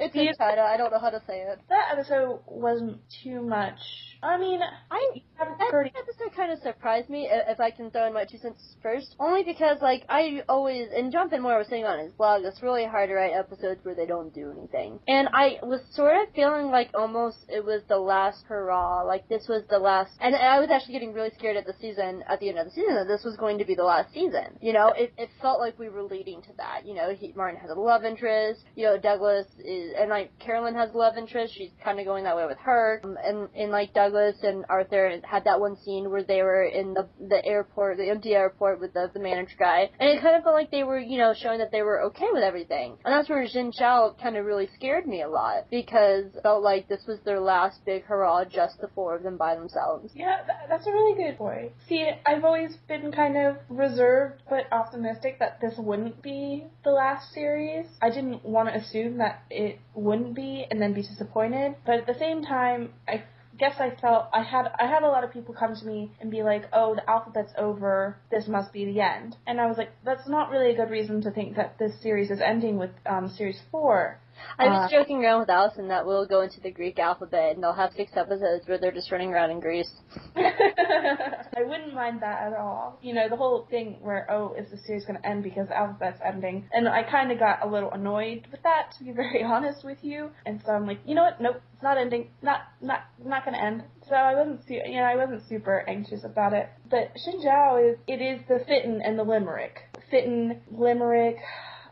it's in China. I don't know how to say it. that episode wasn't too much i mean I that episode kind of surprised me, if I can throw in my two cents first. Only because, like, I always, and John Finnemore was saying on his blog, it's really hard to write episodes where they don't do anything. And I was sort of feeling like almost it was the last hurrah, like this was the last, and I was actually getting really scared at the season, at the end of the season, that this was going to be the last season. You know, it, it felt like we were leading to that. You know, he, Martin has a love interest, you know, Douglas is, and like Carolyn has a love interest, she's kind of going that way with her, um, and, and like Douglas and Arthur had that one scene where they were in the the airport, the empty airport with the, the manager guy, and it kind of felt like they were, you know, showing that they were okay with everything. And that's where Jin Chao kind of really scared me a lot because it felt like this was their last big hurrah, just the four of them by themselves. Yeah, that, that's a really good point. See, I've always been kind of reserved but optimistic that this wouldn't be the last series. I didn't want to assume that it wouldn't be and then be disappointed, but at the same time, I guess I felt I had I had a lot of people come to me and be like, "Oh, the alphabet's over. This must be the end." And I was like, "That's not really a good reason to think that this series is ending with um, series four. I was Uh, joking around with Allison that we'll go into the Greek alphabet and they'll have six episodes where they're just running around in Greece. (laughs) I wouldn't mind that at all. You know, the whole thing where, oh, is the series going to end because the alphabet's ending? And I kind of got a little annoyed with that, to be very (laughs) honest with you. And so I'm like, you know what? Nope, it's not ending. Not, not, not going to end. So I wasn't, su- you know, I wasn't super anxious about it. But Xinjiao is, it is the Fitton and the Limerick. Fitton, Limerick,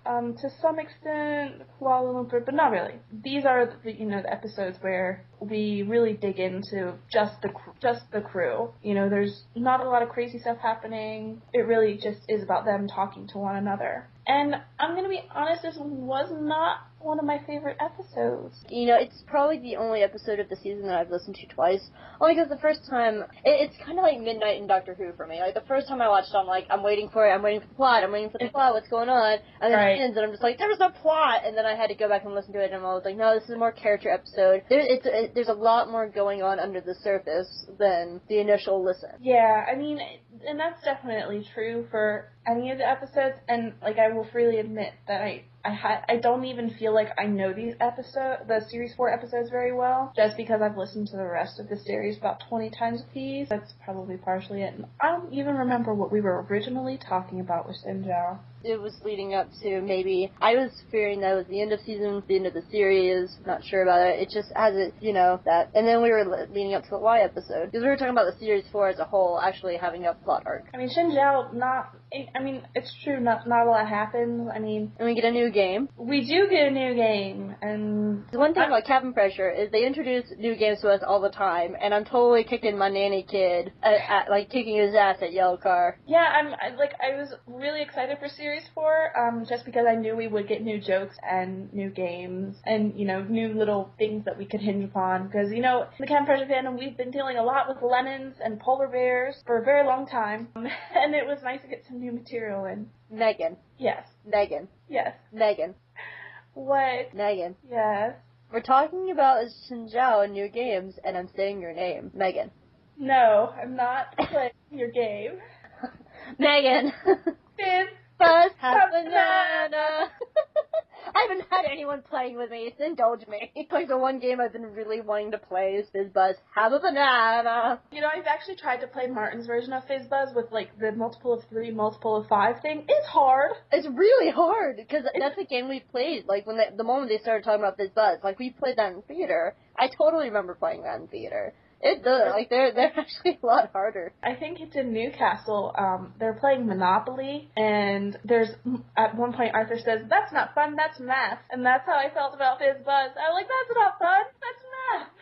um, to some extent Kuala Lumpur, but not really. These are the you know the episodes where we really dig into just the just the crew. You know, there's not a lot of crazy stuff happening. It really just is about them talking to one another. And I'm gonna be honest, this was not one of my favorite episodes. You know, it's probably the only episode of the season that I've listened to twice. Only because the first time, it, it's kind of like Midnight in Doctor Who for me. Like, the first time I watched it, I'm like, I'm waiting for it, I'm waiting for the plot, I'm waiting for the plot, what's going on? And then Right. it ends, and I'm just like, there was no plot! And then I had to go back and listen to it, and I was like, no, this is a more character episode. There, it's, it, there's a lot more going on under the surface than the initial listen. Yeah, I mean, and that's definitely true for any of the episodes. And like, I will freely admit that I I ha- I don't even feel like I know these episode the series four episodes very well, just because I've listened to the rest of the series about twenty times a piece. That's probably partially it. And I don't even remember what we were originally talking about with Sinjao. It was leading up to maybe I was fearing that it was the end of season, the end of the series. Not sure about it. It just has it, you know, that. And then we were leading up to the Y episode because we were talking about the series four as a whole actually having a plot arc. I mean, Shinjao, not. I mean, it's true. Not not a lot happens. I mean, And we get a new game. we do get a new game, and The one thing about Cabin Pressure is they introduce new games to us all the time, and I'm totally kicking my nanny kid, at, at, like kicking his ass at Yellow Car. Yeah, I'm I, like I was really excited for series four, um, just because I knew we would get new jokes and new games and you know new little things that we could hinge upon. Because you know the Cabin Pressure fandom we've been dealing a lot with lemons and polar bears for a very long time, (laughs) and it was nice to get some new material in. Megan, Yes, Megan, yes. Megan, What? Megan. Yes. We're talking about Xinjiao and new games, and I'm saying your name, Megan. No, I'm not playing your game. (laughs) Megan. Fizz. Buzz have Have banana. (laughs) I haven't had anyone playing with me, so indulge me. (laughs) Like the one game I've been really wanting to play is Fizz Buzz Have a Banana. You know, I've actually tried to play Martin's version of Fizz Buzz with like the multiple of three, multiple of five thing. It's hard. It's really hard because that's a game we played. Like when they, the moment they started talking about Fizz Buzz, like we played that in theater. I totally remember playing that in theater. It does. Like they're they're (laughs) actually a lot harder. I think it's in Newcastle. Um, they're playing Monopoly, and there's at one point Arthur says, "That's not fun. That's math," and that's how I felt about Fizz Buzz. I was like, "That's not fun. That's math."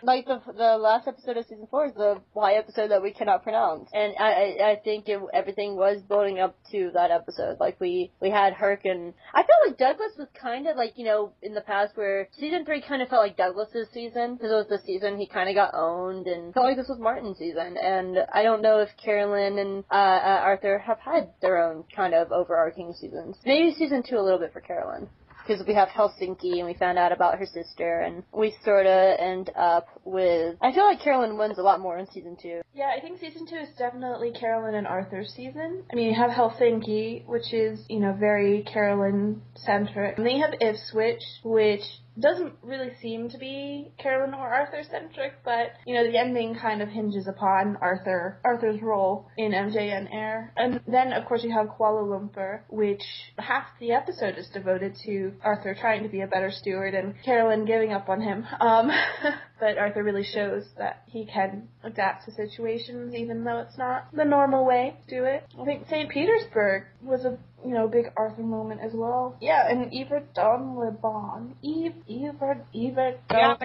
Like the the last episode of season four is the Y episode that we cannot pronounce, and I I, I think it, everything was building up to that episode. Like we we had Herc and I felt like Douglas was kind of like you know in the past where season three kind of felt like Douglas's season because it was the season he kind of got owned and felt like this was Martin's season. And I don't know if Carolyn and uh, uh, Arthur have had their own kind of overarching seasons. Maybe season two a little bit for Carolyn because we have Helsinki and we found out about her sister and we sort of end up with I feel like Carolyn wins a lot more in season two. Yeah, I think season two is definitely Carolyn and Arthur's season. I mean, you have Helsinki, which is, you know, very Carolyn centric. And then you have Ipswich, which doesn't really seem to be Carolyn or Arthur centric, but you know, the ending kind of hinges upon Arthur Arthur's role in MJN Air. And then of course you have Kuala Lumpur, which half the episode is devoted to Arthur trying to be a better steward and Carolyn giving up on him. Um (laughs) but Arthur really shows that he can adapt to situations even though it's not the normal way to do it. I think St. Petersburg was a you know, big Arthur moment as well. Yeah, and Eva Don Lebon. Eve, Eva, Eva Don,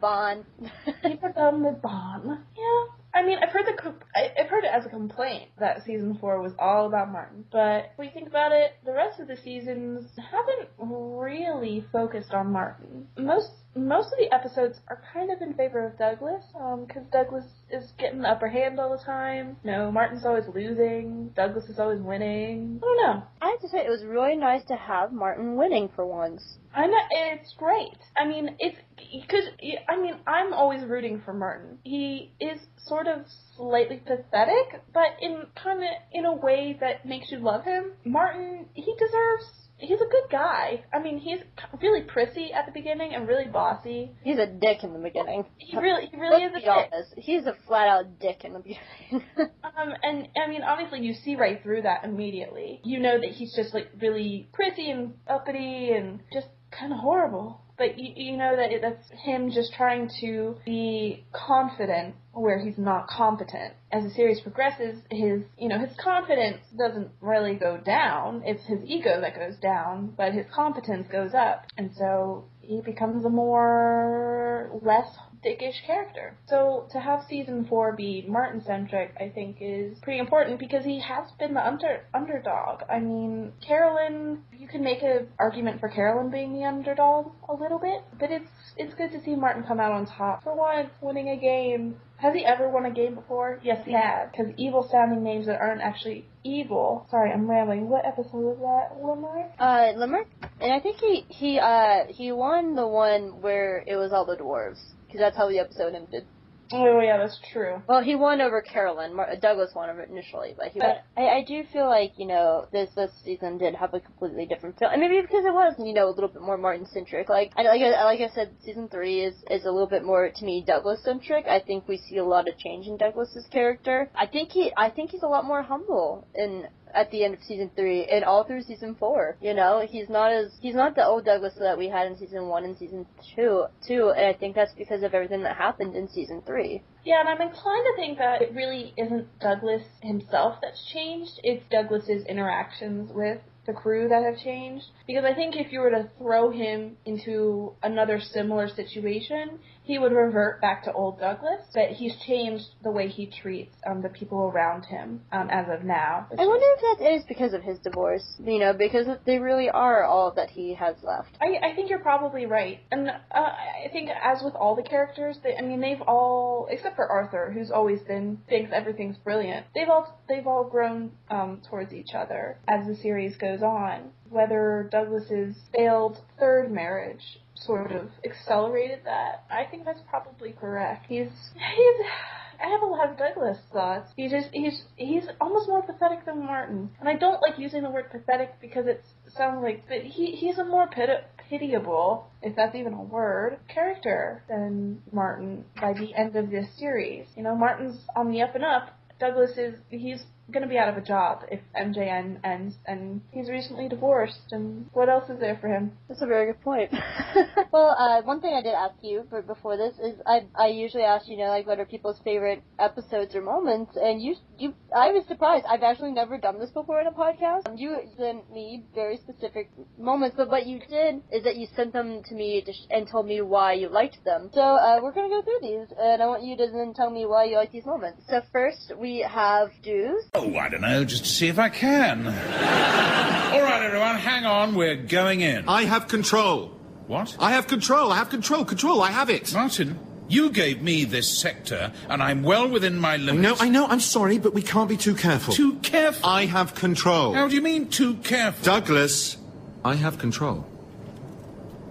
Bond. (laughs) Eva Don Lebon. Yeah. I mean, I've heard the I've heard it as a complaint that season four was all about Martin, but when you think about it, the rest of the seasons haven't really focused on Martin. Most most of the episodes are kind of in favor of Douglas, um, because Douglas is getting the upper hand all the time. No, Martin's always losing. Douglas is always winning. I don't know. I have to say it was really nice to have Martin winning for once. I know it's great. I mean, it's because I mean I'm always rooting for Martin. He is sort of slightly pathetic, but in kind of in a way that makes you love him. Martin, he deserves. He's a good guy. I mean, he's really prissy at the beginning and really bossy. He's a dick in the beginning. He really, he really is Let's a be dick. He's a flat out dick in the beginning. (laughs) Um, and I mean, obviously, you see right through that immediately. You know that he's just like really prissy and uppity and just kind of horrible. But you, you know that it, that's him just trying to be confident where he's not competent. As the series progresses, his you know his confidence doesn't really go down. It's his ego that goes down, but his competence goes up. And so he becomes a more less dickish character. So to have season four be Martin centric, I think is pretty important because he has been the under underdog. I mean, Carolyn, you can make an argument for Carolyn being the underdog a little bit, but it's it's good to see Martin come out on top for once, winning a game. Has he ever won a game before? Yes, he has. Because evil sounding names that aren't actually evil. Sorry, I'm rambling. What episode was that, Limerick? Uh, Limerick? And I think he, he, uh, he won the one where it was all the dwarves. Because that's how the episode ended. Oh yeah, that's true. Well, he won over Carolyn. Mar- Douglas won over initially, but he. But I, I do feel like you know this this season did have a completely different feel, and maybe because it was you know a little bit more Martin centric. Like I like I, like I said, season three is is a little bit more to me Douglas centric. I think we see a lot of change in Douglas's character. I think he I think he's a lot more humble in at the end of season three and all through season four. You know, he's not as he's not the old Douglas that we had in season one and season two. Two, and I think that's because of everything that happened in season three. Yeah, and I'm inclined to think that it really isn't Douglas himself that's changed. It's Douglas's interactions with the crew that have changed. Because I think if you were to throw him into another similar situation, he would revert back to old Douglas. But he's changed the way he treats um, the people around him um, as of now. I wonder if that is because of his divorce. You know, because they really are all that he has left. I, I think you're probably right, and uh, I think as with all the characters, they, I mean, they've all except for Arthur, who's always been thinks everything's brilliant. They've all they've all grown um, towards each other as the series goes on. Whether Douglas's failed third marriage sort of accelerated that, I think that's probably correct. He's he's. I have a lot of Douglas thoughts. He's just he's he's almost more pathetic than Martin, and I don't like using the word pathetic because it sounds like, but he he's a more piti- pitiable, if that's even a word, character than Martin by the end of this series. You know, Martin's on the up and up. Douglas is he's going to be out of a job if MJN ends, and he's recently divorced. And what else is there for him? That's a very good point. (laughs) (laughs) well, uh, one thing I did ask you for before this is I I usually ask you know like what are people's favorite episodes or moments, and you you I was surprised. I've actually never done this before in a podcast. Um, you sent me very specific moments, but what you did is that you sent them to me to sh- and told me why you liked them. So uh, we're gonna go through these, and I want you to then tell me why you like these moments. So first we have Douz. Oh, I don't know, just to see if I can. (laughs) All right, everyone, hang on. We're going in. I have control. What? I have control. I have control. Control. I have it. Martin, you gave me this sector, and I'm well within my limits. No, I know. I'm sorry, but we can't be too careful. Too careful? I have control. How do you mean too careful? Douglas, I have control.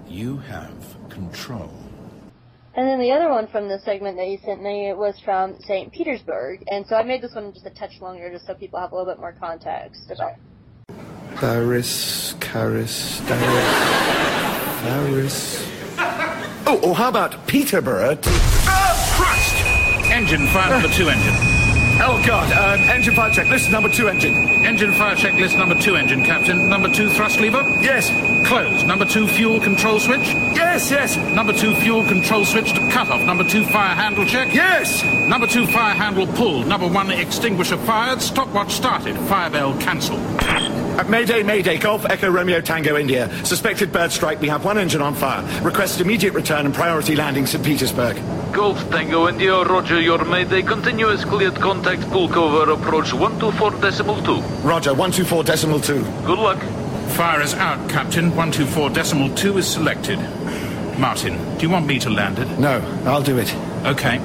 You have control. And then the other one from the segment that you sent me was from St. Petersburg, and so I made this one just a touch longer just so people have a little bit more context about Paris, Caris, Daris, Paris. Oh, or how about Peterborough? Ah, oh, Christ! Engine, fire number two engine. Oh, God. Um, engine fire check. List number two engine. Engine fire checklist number two engine, Captain. Number two thrust lever? Yes. Closed. Number two fuel control switch? Yes, yes. Number two fuel control switch to cut off. Number two fire handle check? Yes. Number two fire handle pulled. Number one extinguisher fired. Stopwatch started. Fire bell cancelled. Uh, Mayday, Mayday, Golf Echo Romeo Tango India. Suspected bird strike. We have one engine on fire. Request immediate return and priority landing St. Petersburg. Golf Tango India, Roger, your Mayday. Continuous cleared contact, Pulkovo, approach 124 decimal 2. Roger, 124 decimal 2. Good luck. Fire is out, Captain. 124 decimal 2 is selected. Martin, do you want me to land it? No, I'll do it. Okay.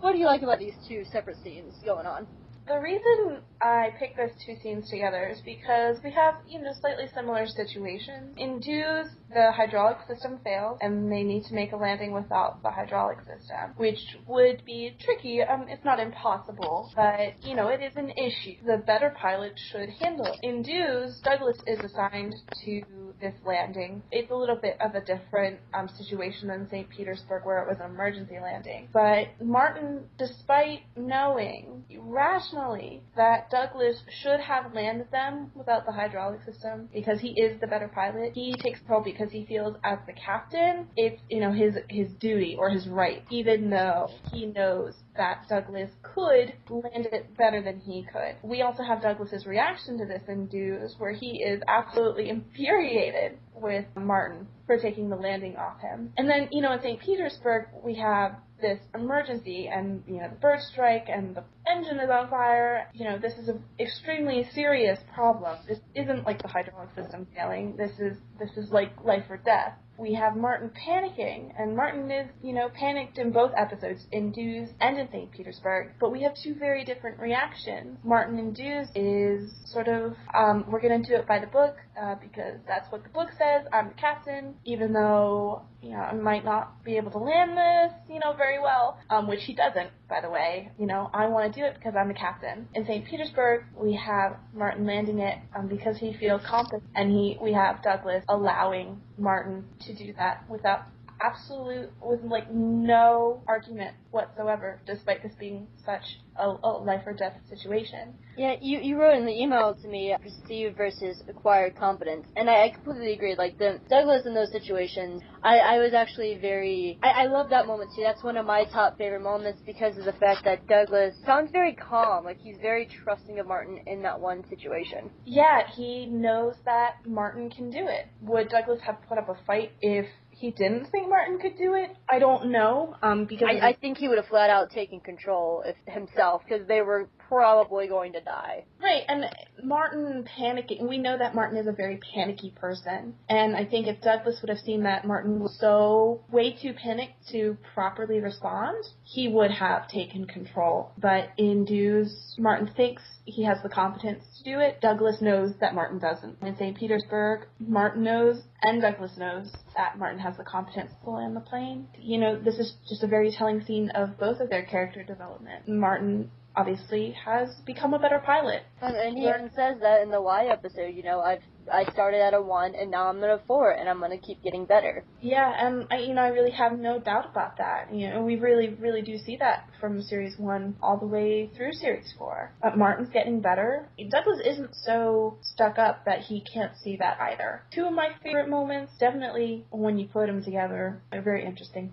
What do you like about these two separate scenes going on? The reason I picked those two scenes together is because we have, you know, slightly similar situations. In Douz, the hydraulic system fails, and they need to make a landing without the hydraulic system, which would be tricky, um, if not impossible, but, you know, it is an issue. The better pilot should handle it. In Douz, Douglas is assigned to this landing. It's a little bit of a different um, situation than St. Petersburg, where it was an emergency landing. But Martin, despite knowing rationally that Douglas should have landed them without the hydraulic system because he is the better pilot, he takes control because he feels as the captain, it's you know his his duty or his right, even though he knows that Douglas could land it better than he could. We also have Douglas's reaction to this in Douz, where he is absolutely infuriated with Martin for taking the landing off him. And then, you know, in St. Petersburg, we have this emergency and, you know, the bird strike and the engine is on fire. You know, this is an extremely serious problem. This isn't like the hydraulic system failing. This is, this is like life or death we have Martin panicking, and Martin is, you know, panicked in both episodes, in Douz and in St. Petersburg, but we have two very different reactions. Martin in Douz is sort of, um, we're gonna do it by the book, uh, because that's what the book says, I'm the captain, even though, you know, I might not be able to land this, you know, very well, um, which he doesn't, by the way. You know, I want to do it because I'm the captain. In St. Petersburg, we have Martin landing it um, because he feels confident, and he we have Douglas allowing Martin to do that without absolute with like no argument whatsoever, despite this being such a, a, life or death situation. Yeah, you you wrote in the email to me perceived versus acquired competence, and I, I completely agree. Like the Douglas in those situations, I, I was actually very I, I love that moment too. That's one of my top favorite moments because of the fact that Douglas sounds very calm, like he's very trusting of Martin in that one situation. Yeah, he knows that Martin can do it. Would Douglas have put up a fight if he didn't think Martin could do it. I don't know, um, because I, I think he would have flat out taken control if himself because they were probably going to die. Right, and Martin panicking. We know that Martin is a very panicky person, and I think if Douglas would have seen that Martin was so way too panicked to properly respond, he would have taken control. But in Douz, Martin thinks he has the competence to do it. Douglas knows that Martin doesn't. In St. Petersburg, Martin knows and Douglas knows that Martin has the competence to land the plane. You know, this is just a very telling scene of both of their character development. Martin obviously has become a better pilot. And he even says that in the Y episode, you know, I've I started at a one and now I'm at a four and I'm gonna keep getting better. Yeah, and I, you know I really have no doubt about that. You know, we really really do see that from series one all the way through series four. But Martin's getting better. Douglas isn't so stuck up that he can't see that either. Two of my favorite moments, definitely when you put them together, are very interesting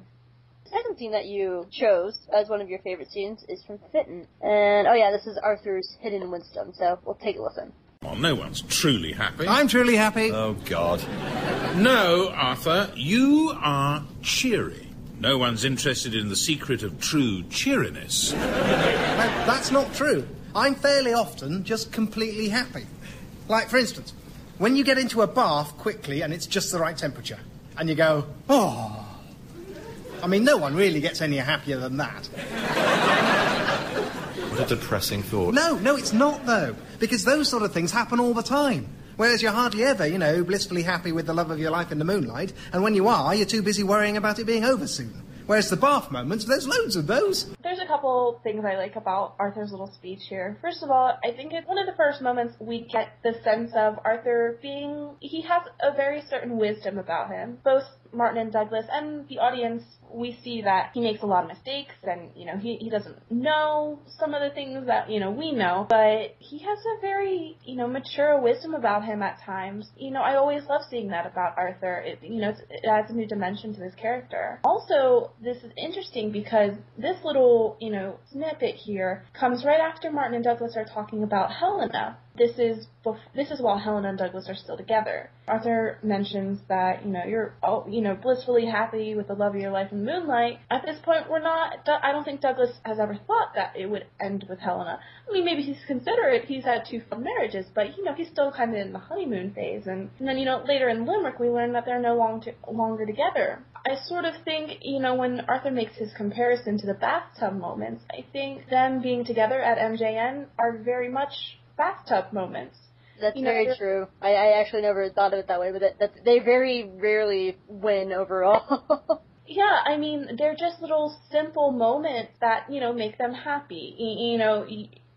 second scene that you chose as one of your favorite scenes is from Fitton. And, oh yeah, this is Arthur's hidden wisdom, so we'll take a listen. Well, no one's truly happy. I'm truly happy. Oh, God. No, Arthur, you are cheery. No one's interested in the secret of true cheeriness. that's not true. I'm fairly often just completely happy. Like, for instance, when you get into a bath quickly and it's just the right temperature, and you go, oh, I mean, no one really gets any happier than that. What a depressing thought. No, no, it's not, though. Because those sort of things happen all the time. Whereas you're hardly ever, you know, blissfully happy with the love of your life in the moonlight, and when you are, you're too busy worrying about it being over soon. Whereas the bath moments, there's loads of those. There's a couple things I like about Arthur's little speech here. First of all, I think it's one of the first moments we get the sense of Arthur being, he has a very certain wisdom about him. Both Martin and Douglas and the audience we see that he makes a lot of mistakes and, you know, he, he doesn't know some of the things that, you know, we know, but he has a very, you know, mature wisdom about him at times. You know, I always love seeing that about Arthur. It, you know, it adds a new dimension to his character. Also, this is interesting because this little, you know, snippet here comes right after Martin and Douglas are talking about Helena. This is this is while Helena and Douglas are still together. Arthur mentions that you know you're oh, you know blissfully happy with the love of your life in moonlight. At this point, we're not. I don't think Douglas has ever thought that it would end with Helena. I mean, maybe he's considerate. He's had two marriages, but you know he's still kind of in the honeymoon phase. And, and then you know later in Limerick we learn that they're no long to, longer together. I sort of think, you know, when Arthur makes his comparison to the bathtub moments, I think them being together at MJN are very much bathtub moments. That's you very true. I, I actually never thought of it that way, but that's, they very rarely win overall. (laughs) yeah, I mean, they're just little simple moments that, you know, make them happy. You, you know,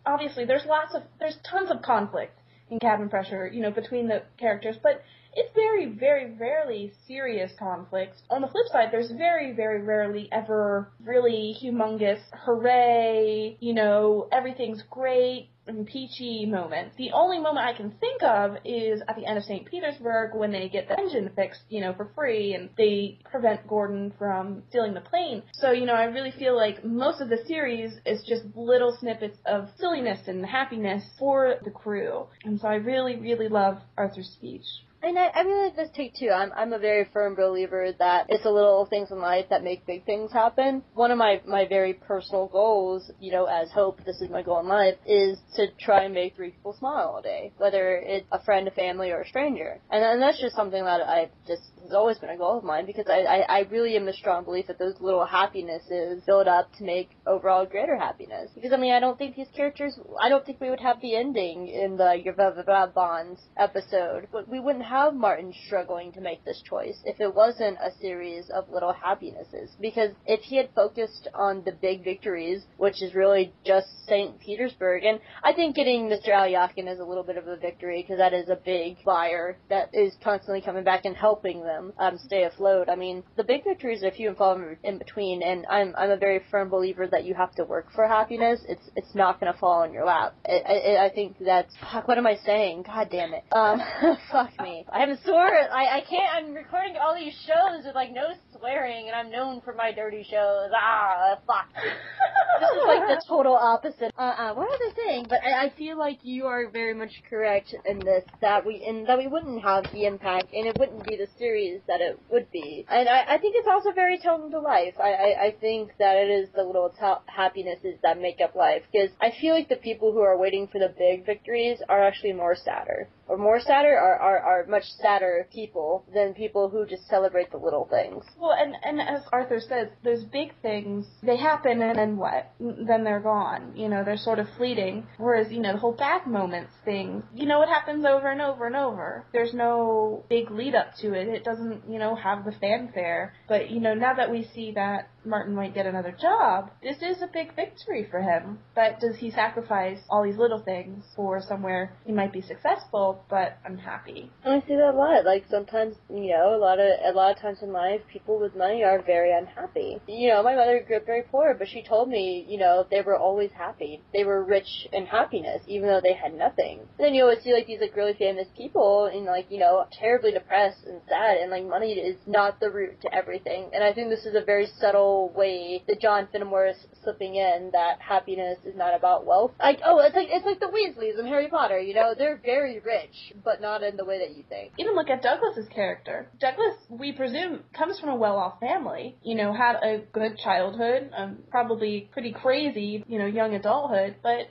obviously there's lots of, there's tons of conflict in cabin pressure, you know, between the characters, but it's very, very rarely serious conflicts. On the flip side, there's very, very rarely ever really humongous, hooray, you know, everything's great, peachy moment. The only moment I can think of is at the end of St. Petersburg when they get the engine fixed, you know, for free and they prevent Gordon from stealing the plane. So, you know, I really feel like most of the series is just little snippets of silliness and happiness for the crew. And so I really, really love Arthur's speech. And I, I really like this take too. I'm I'm a very firm believer that it's the little things in life that make big things happen. One of my my very personal goals, you know, as hope, this is my goal in life, is to try and make three people smile all day, whether it's a friend, a family, or a stranger. And, and that's just something that I just has always been a goal of mine because I, I, I really am a strong belief that those little happinesses build up to make overall greater happiness. Because I mean, I don't think these characters, I don't think we would have the ending in the Your Blah Blah Blah Bonds episode. We wouldn't have Martin struggling to make this choice if it wasn't a series of little happinesses. Because if he had focused on the big victories, which is really just St. Petersburg, and I think getting Mr. Alyakin is a little bit of a victory because that is a big buyer that is constantly coming back and helping them um, stay afloat. I mean, the big victories are few and far in between, and I'm I'm a very firm believer that you have to work for happiness. It's it's not going to fall in your lap. I, I, I think that's fuck. What am I saying? God damn it. Um, (laughs) fuck me. I haven't swore. I I can't. I'm recording all these shows with like no swearing, and I'm known for my dirty shows. Ah, fuck. (laughs) this is like the total opposite. Uh, uh, what was I saying? But I, I feel like you are very much correct in this that we and that we wouldn't have the impact, and it wouldn't be the series that it would be. And I, I think it's also very telling to life. I, I, I think that it is the little t- happinesses that make up life. Because I feel like the people who are waiting for the big victories are actually more sadder or more sadder are, are, are much sadder people than people who just celebrate the little things. Well, and, and as Arthur says, those big things, they happen and then what? Then they're gone. You know, they're sort of fleeting. Whereas, you know, the whole bad moments thing, you know, it happens over and over and over. There's no big lead up to it. It doesn't, you know, have the fanfare. But, you know, now that we see that Martin might get another job, this is a big victory for him. But does he sacrifice all these little things for somewhere he might be successful but unhappy? And I see that a lot. Like sometimes, you know, a lot of a lot of times in life, people with money are very unhappy. You know, my mother grew up very poor, but she told me, you know, they were always happy. They were rich in happiness, even though they had nothing. And then you always see like these like really famous people and like you know terribly depressed and sad, and like money is not the root to everything. And I think this is a very subtle way that John Finnemore is slipping in that happiness is not about wealth. Like, oh, it's like it's like the Weasleys in Harry Potter. You know, they're very rich, but not in the way that you think. Even look at Douglas's character. Douglas, we presume, comes from a well-off family. You know, had a good childhood, um, probably pretty crazy, you know, young adulthood. But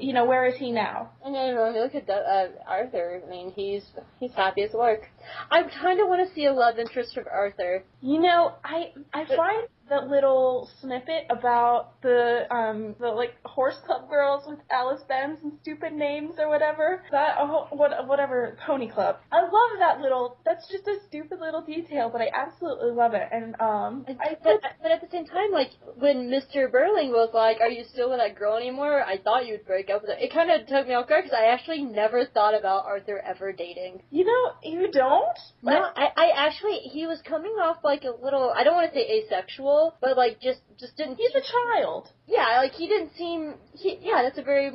you know, where is he now? I when you look at uh, Arthur, I mean, he's he's happy as lark. I kind of want to see a love interest of Arthur. You know, I I find that little snippet about the um the like horse club girls with Alice Benz and stupid names or whatever. That oh, what whatever pony club. I love that little. That's just a stupid little detail, but I absolutely love it. And um, I, but but at the same time, like when Mr. Birling was like, "Are you still with that girl anymore?" I thought you'd break up with her. It kind of took me off guard because I actually never thought about Arthur ever dating. You know, you don't. No, I I actually he was coming off like a little. I don't want to say asexual but like just just didn't. He's a child. Yeah, like he didn't seem. He, yeah, that's a very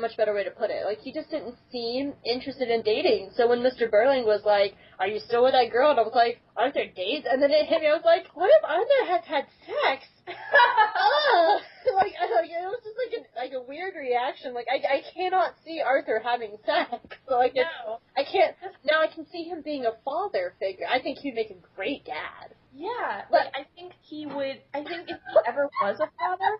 much better way to put it. Like he just didn't seem interested in dating. So when Mr. Birling was like, "Are you still with that girl?" and I was like, "Aren't there dates?" And then it hit me. I was like, "What if Arthur has had sex?" (laughs) (laughs) like, like it was just like a like a weird reaction. Like I I cannot see Arthur having sex. (laughs) Like no. I can't. Now I can see him being a father figure. I think he'd make a great dad. Yeah, like I think he would. I think if he ever was a father.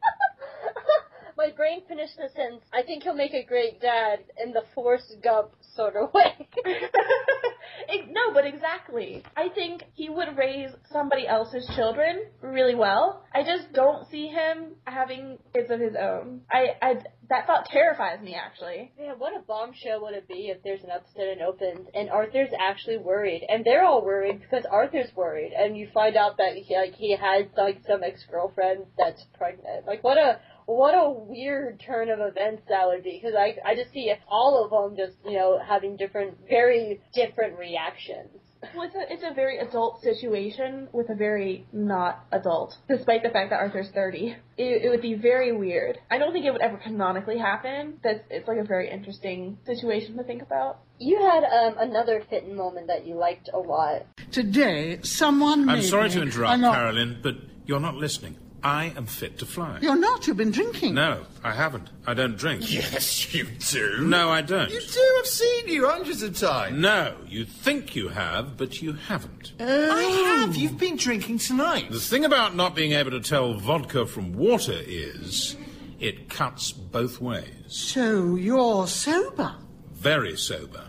(laughs) My brain finished the sentence. I think he'll make a great dad in the Forrest Gump sort of way. (laughs) no, but exactly. I think he would raise somebody else's children really well. I just don't see him having kids of his own. I, I that thought terrifies me actually. Yeah, what a bombshell would it be if there's an episode and opens and Arthur's actually worried, and they're all worried because Arthur's worried, and you find out that he like he has like some ex girlfriend that's pregnant. Like what a what a weird turn of events that would be because I I just see all of them just you know having different very different reactions. Well, it's a, it's a very adult situation with a very not adult, despite the fact that Arthur's 30. It, it would be very weird. I don't think it would ever canonically happen. That's it's like a very interesting situation to think about. You had um, another Fitton moment that you liked a lot. Today, someone. I'm sorry to interrupt, Carolyn, but you're not listening. I am fit to fly. You're not. You've been drinking. No, I haven't. I don't drink. Yes, you do. No, I don't. You do. I've seen you hundreds of times. No, you think you have, but you haven't. Oh. I have. You've been drinking tonight. The thing about not being able to tell vodka from water is it cuts both ways. So you're sober. Very sober.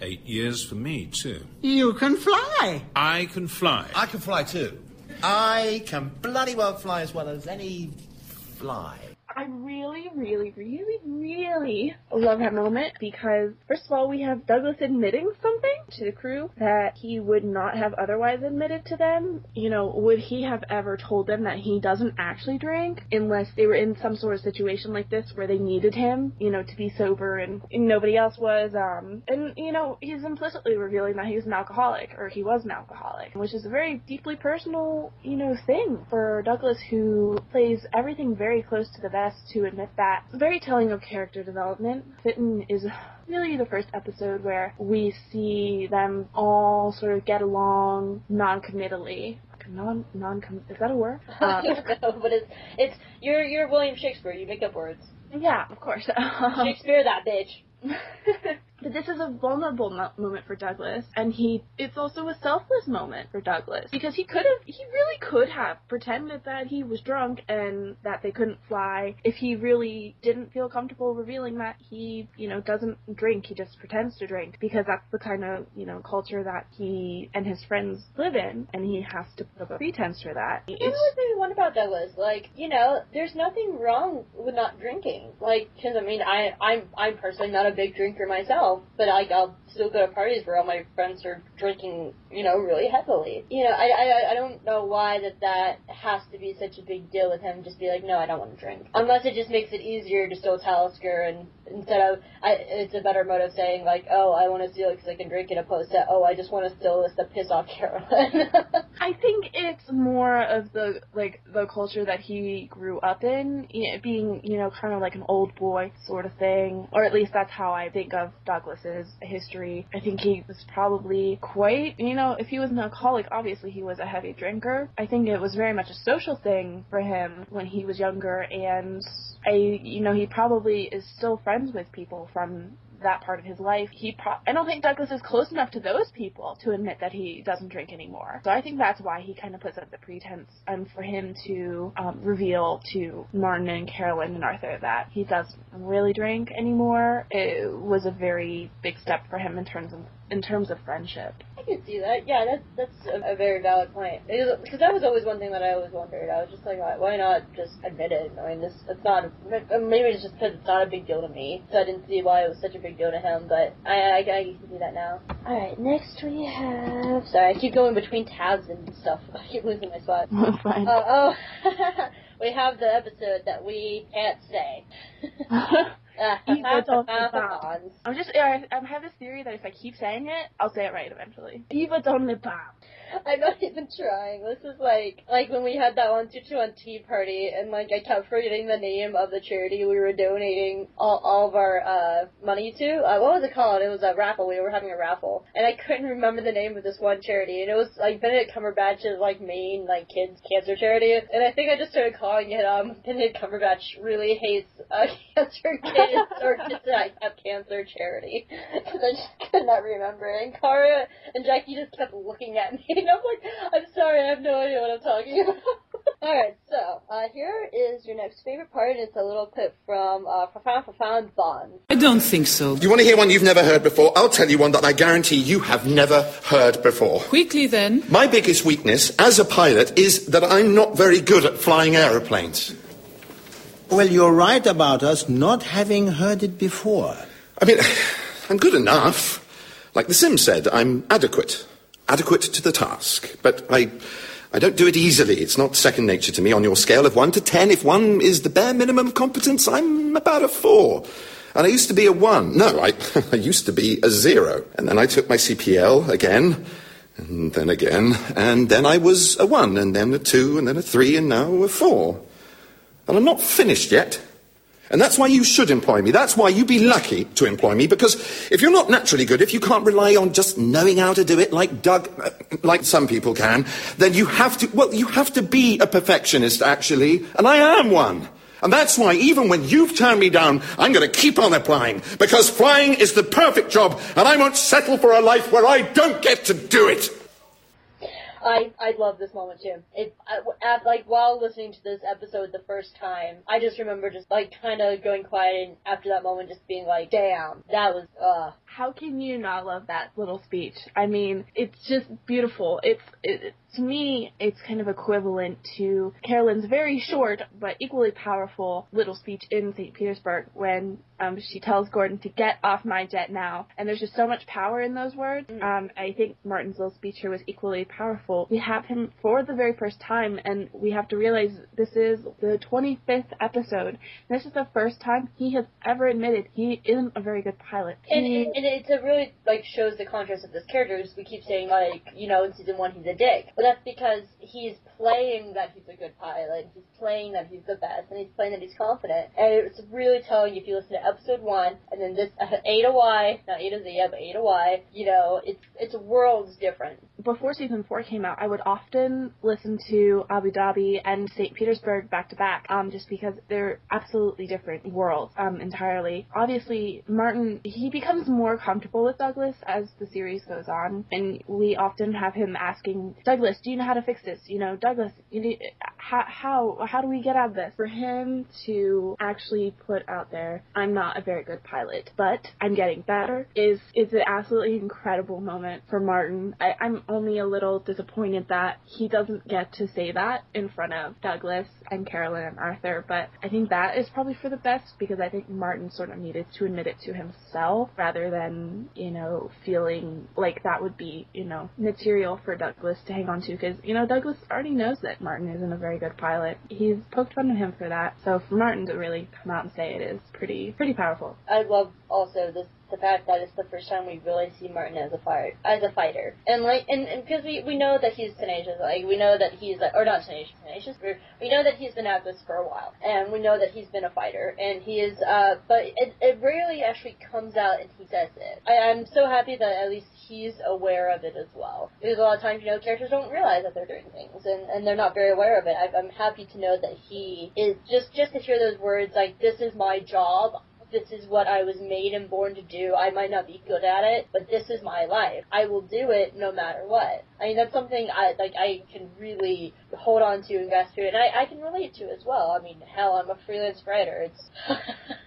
Eight years for me, too. You can fly. I can fly. I can fly too. I can bloody well fly as well as any fly. Really, really, really, really love that moment because, first of all, we have Douglas admitting something to the crew that he would not have otherwise admitted to them. You know, would he have ever told them that he doesn't actually drink unless they were in some sort of situation like this where they needed him, you know, to be sober and, and nobody else was? Um, and, you know, he's implicitly revealing that he's an alcoholic or he was an alcoholic, which is a very deeply personal, you know, thing for Douglas who plays everything very close to the vest to admit that. Very telling of character development. Fitton is really the first episode where we see them all sort of get along non-committally. Non non is that a word? (laughs) Um, don't but it's it's you're you're William Shakespeare. You make up words. yeah, of course. (laughs) Shakespeare that bitch. (laughs) But this is a vulnerable mo- moment for Douglas, and he it's also a selfless moment for Douglas because he could have he really could have pretended that he was drunk and that they couldn't fly if he really didn't feel comfortable revealing that he you know doesn't drink he just pretends to drink because that's the kind of you know culture that he and his friends live in and he has to put up a pretense for that. You know what they want about Douglas? Like, you know, there's nothing wrong with not drinking. Like, cause I mean, I, I'm, I'm personally not a big drinker myself, but like, I'll still go to parties where all my friends are drinking, you know, really heavily. You know, I, I, I don't know why that that has to be such a big deal with him. Just be like, no, I don't want to drink. Unless it just makes it easier to still tell Oscar and instead of, I, it's a better mode of saying like, oh, I want to steal it because I can drink it opposed to, oh, I just want to steal this to piss off Carolyn. (laughs) I think it's more of the like the culture that he grew up in, you know, being you know kind of like an old boy sort of thing, or at least that's how I think of Douglas's history. I think he was probably quite, you know, if he was an alcoholic, obviously he was a heavy drinker. I think it was very much a social thing for him when he was younger, and I, you know, he probably is still friends with people from that part of his life. He pro- I don't think Douglas is close enough to those people to admit that he doesn't drink anymore. So I think that's why he kind of puts up the pretense and for him to um, reveal to Martin and Carolyn and Arthur that he doesn't really drink anymore. It was a very big step for him in terms of in terms of friendship. I can see that. Yeah, that's that's a, a very valid point. Because because that was always one thing that I always wondered. I was just like, why, why not just admit it? I mean, this it's not. Maybe it's just because it's not a big deal to me, so I didn't see why it was such a big deal to him. But I I, I can see that now. All right, next we have. Sorry, I keep going between tabs and stuff. (laughs) I keep losing my spot. (laughs) Fine. Uh, oh, (laughs) we have the episode that we can't say. Uh, Eva don't Bonds. I'm just I, I have this theory that if I keep saying it, I'll say it right eventually. Eva don't live (laughs) I'm not even trying. This is like like when we had that one two two one tea party, and like I kept forgetting the name of the charity we were donating all, all of our uh, money to. Uh, what was it called? It was a raffle. We were having a raffle, and I couldn't remember the name of this one charity, and it was like Benedict Cumberbatch's like main like kids cancer charity, and I think I just started calling it um Benedict Cumberbatch really hates uh, (laughs) cancer kids or kids that have cancer charity (laughs) because I just could not remember. And Cara and Jackie just kept looking at me, and I'm like, I'm sorry, I have no idea what I'm talking about. (laughs) Alright, so, uh, here is your next favorite part. It's a little clip from, uh, Profound Profound Bond. I don't think so. You want to hear one you've never heard before? I'll tell you one that I guarantee you have never heard before. Quickly then. My biggest weakness as a pilot is that I'm not very good at flying aeroplanes. Well, you're right about us not having heard it before. I mean, (sighs) I'm good enough. Like The Sim said, I'm adequate. Adequate to the task. But I, I don't do it easily. It's not second nature to me. On your scale of 1 to 10, if 1 is the bare minimum of competence, I'm about a 4. And I used to be a 1. No, I, (laughs) I used to be a 0. And then I took my CPL again, and then again, and then I was a 1, and then a 2, and then a 3, and now a 4. And I'm not finished yet. And that's why you should employ me. That's why you'd be lucky to employ me, because if you're not naturally good, if you can't rely on just knowing how to do it like Doug, uh, like some people can, then you have to, well, you have to be a perfectionist, actually, and I am one. And that's why, even when you've turned me down, I'm going to keep on applying, because flying is the perfect job, and I won't settle for a life where I don't get to do it. I I love this moment too. It I, at, like while listening to this episode the first time, I just remember just like kind of going quiet and after that moment just being like, damn, that was uh. How can you not love that little speech? I mean, it's just beautiful. It's it, to me, it's kind of equivalent to Carolyn's very short but equally powerful little speech in St. Petersburg when um, she tells Gordon to get off my jet now. And there's just so much power in those words. Mm. Um, I think Martin's little speech here was equally powerful. We have him for the very first time, and we have to realize this is the 25th episode. This is the first time he has ever admitted he isn't a very good pilot. And, He- and, and it's a really like shows the contrast of this character. Because we keep saying like you know in season one he's a dick, but that's because he's playing that he's a good pilot. He's playing that he's the best, and he's playing that he's confident. And it's really telling if you listen to episode one and then this uh, A to Y, not A to Z, but A to Y. You know, it's it's worlds different. before season four came out, I would often listen to Abu Dhabi and St. Petersburg back to back, um, just because they're absolutely different worlds, um, entirely. Obviously, Martin, he becomes more comfortable with Douglas as the series goes on, and we often have him asking, Douglas, do you know how to fix this? You know, Douglas, you need, how, how, how do we get out of this? For him to actually put out there, I'm not a very good pilot, but I'm getting better, is, is an absolutely incredible moment for Martin. I, I'm only a little disappointed that he doesn't get to say that in front of Douglas and Carolyn and Arthur, but I think that is probably for the best because I think Martin sort of needed to admit it to himself rather than, you know, feeling like that would be, you know, material for Douglas to hang on to because, you know, Douglas already knows that Martin isn't a very good pilot. He's poked fun at him for that. So for Martin to really come out and say it is pretty, pretty powerful. I love also this the fact that it's the first time we really see Martin as a fighter, as a fighter, and like, and because we we know that he's tenacious, like we know that he's or not tenacious, tenacious. We we know that he's been at this for a while, and we know that he's been a fighter, and he is. Uh, but it it rarely actually comes out and he says it. I, I'm so happy that at least he's aware of it as well, because a lot of times you know characters don't realize that they're doing things, and and they're not very aware of it. I'm happy to know that he is just just to hear those words like, "This is my job." This is what I was made and born to do. I might not be good at it, but this is my life. I will do it no matter what. I mean, that's something I like. I can really hold on to and grasp to, and I, I can relate to as well. I mean, hell, I'm a freelance writer. It's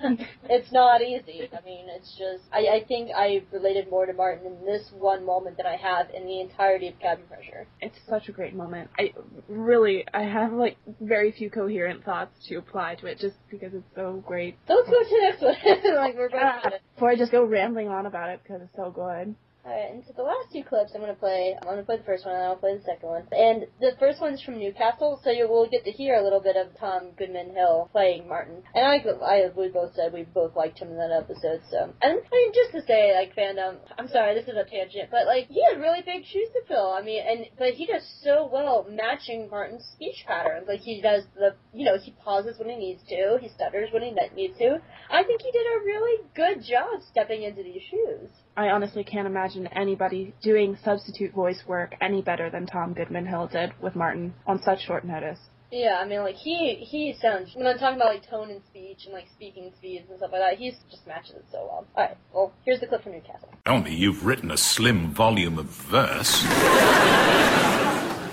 (laughs) it's not easy. I mean, it's just I, I think I related more to Martin in this one moment than I have in the entirety of Cabin Pressure. It's such a great moment. I really, I have like very few coherent thoughts to apply to it just because it's so great. So let's go to the next one. (laughs) like we're both before I just go rambling on about it because it's so good. Alright, and so the last two clips I'm gonna play, I'm gonna play the first one and I'll play the second one. And the first one's from Newcastle, so you will get to hear a little bit of Tom Goodman Hill playing Martin. And I, I, we both said we both liked him in that episode, so. And I mean, just to say, like, fandom, I'm sorry, this is a tangent, but like, he had really big shoes to fill. I mean, and, but he does so well matching Martin's speech patterns. Like, he does the, you know, he pauses when he needs to, he stutters when he needs to. I think he did a really good job stepping into these shoes. I honestly can't imagine anybody doing substitute voice work any better than Tom Goodman Hill did with Martin on such short notice. Yeah, I mean, like he he sounds when I'm talking about like tone and speech and like speaking speeds and stuff like that, He just matches it so well. All right, well here's the clip from Newcastle. Tell me, you've written a slim volume of verse. (laughs)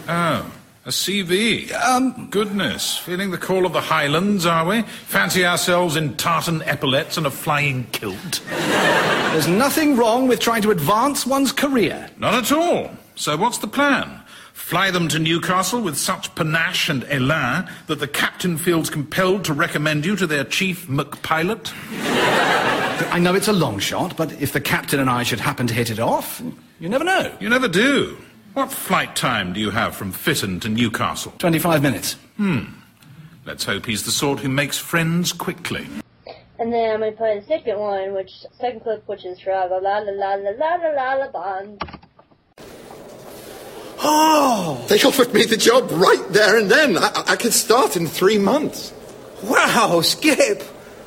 oh, a CV. Um, goodness, feeling the call of the Highlands, are we? Fancy ourselves in tartan epaulets and a flying kilt. (laughs) There's nothing wrong with trying to advance one's career. Not at all. So what's the plan? Fly them to Newcastle with such panache and elan that the captain feels compelled to recommend you to their chief McPilot? I know it's a long shot, but if the captain and I should happen to hit it off, you never know. You never do. What flight time do you have from Fitton to Newcastle? 25 minutes. Hmm. Let's hope he's the sort who makes friends quickly. And then I'm gonna play the second one, which second clip, which is fra la la la la la la la la la bond. Oh! They offered me the job right there and then. I, I could start in three months. Wow, Skip!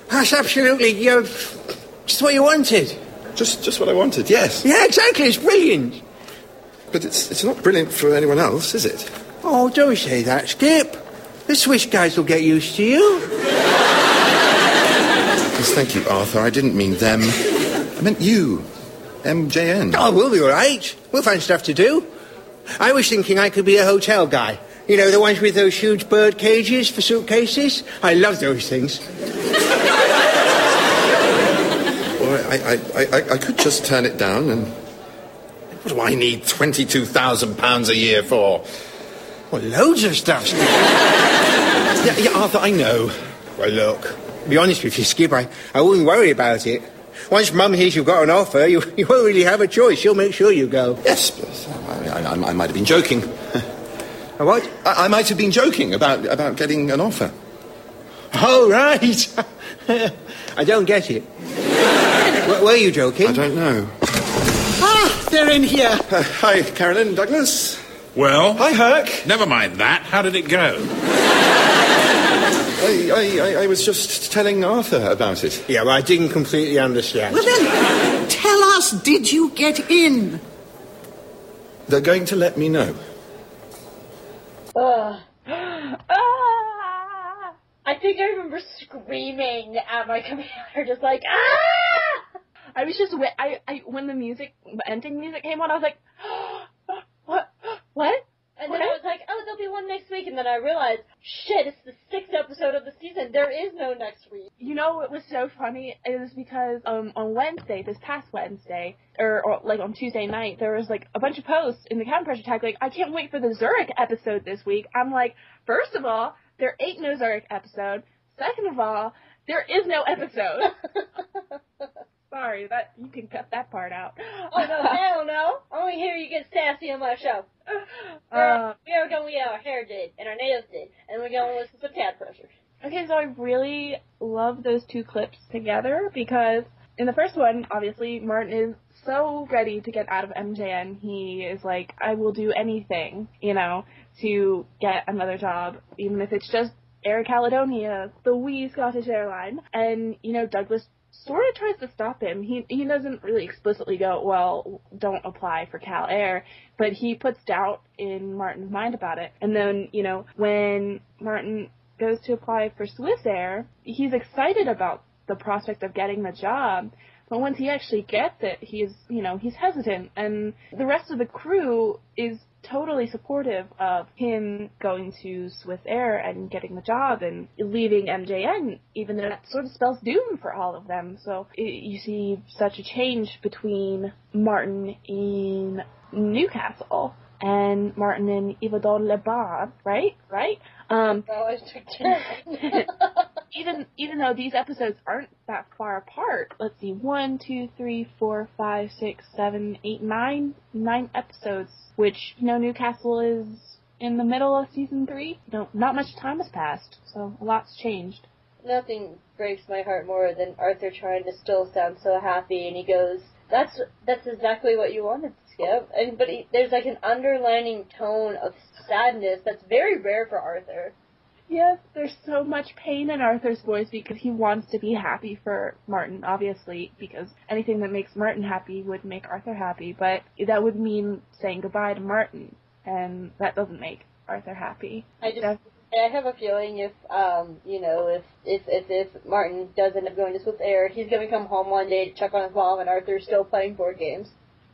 That's absolutely, you know, just what you wanted. Just, just what I wanted, yes. Yeah, exactly. It's brilliant. But it's, it's not brilliant for anyone else, is it? Oh, don't say that, Skip. The Swiss guys will get used to you. Yes, thank you, Arthur. I didn't mean them. I meant you. MJN. Oh, we'll be all right. We'll find stuff to do. I was thinking I could be a hotel guy. You know, the ones with those huge bird cages for suitcases? I love those things. Well, I, I, I, I, could just turn it down and. What do I need £22,000 a year for? Well, loads of stuff. yeah, yeah, Arthur, I know. Well, look, be honest with you, Skip, I, I wouldn't worry about it. Once Mum hears you've got an offer, you, (laughs) you won't really have a choice. She'll make sure you go. Yes, but I, I, I might have been joking. (laughs) A what? I, I might have been joking about, about getting an offer. Oh, right. (laughs) I don't get it. W- were you joking? I don't know. Ah, they're in here. Uh, hi, Carolyn, Douglas. Well? Hi, Herc. Never mind that. How did it go? I, I, I, I was just telling Arthur about it. Yeah, well, I didn't completely understand. Well then, tell us, did you get in? They're going to let me know. Ugh. (gasps) ah! I think I remember screaming at my (laughs) computer, just like ah! I was just I I when the music the ending music came on, I was like, (gasps) what what? And then I was like, oh, there'll be one next week, and then I realized, shit, it's the sixth episode of the season. There is no next week. You know what was so funny is because um on Wednesday, this past Wednesday, or, or like on Tuesday night, there was like a bunch of posts in the Cabin Pressure tag like, I can't wait for the Zurich episode this week. I'm like, first of all, there ain't no Zurich episode. Second of all, there is no episode. (laughs) Sorry, that you can cut that part out. Oh no, hell no! Only here you get sassy on my show. (laughs) Uh, we are going to get our hair did and our nails did, and we're going to listen to Cat Pressure. Okay, so I really love those two clips together because in the first one, obviously, Martin is so ready to get out of MJN. He is like, I will do anything, you know, to get another job, even if it's just Air Caledonia, the wee Scottish airline. And, you know, Douglas sort of tries to stop him. He he doesn't really explicitly go, well, don't apply for Cal Air, but he puts doubt in Martin's mind about it. And then, you know, when Martin goes to apply for Swiss Air, he's excited about the prospect of getting the job. But once he actually gets it, he's, you know, he's hesitant. And the rest of the crew is totally supportive of him going to Swiss Air and getting the job and leaving MJN, even though that sort of spells doom for all of them. So it, you see such a change between Martin in Newcastle and Martin in Yverdon Le Bar, right? Right? Um, (laughs) (laughs) even even though these episodes aren't that far apart, let's see, one, two, three, four, five, six, seven, eight, nine, nine episodes, which you know Newcastle is in the middle of season three. No, not much time has passed, so a lot's changed. Nothing breaks my heart more than Arthur trying to still sound so happy, and he goes, "That's that's exactly what you wanted, Skip." And but he, there's like an underlining tone of sadness that's very rare for Arthur. Yes, there's so much pain in Arthur's voice because he wants to be happy for Martin, obviously, because anything that makes Martin happy would make Arthur happy, but that would mean saying goodbye to Martin, and that doesn't make Arthur happy. I just I have a feeling if um you know if if if, if Martin does end up going to Swiss Air, he's gonna come home one day to check on his mom, and Arthur's still playing board games.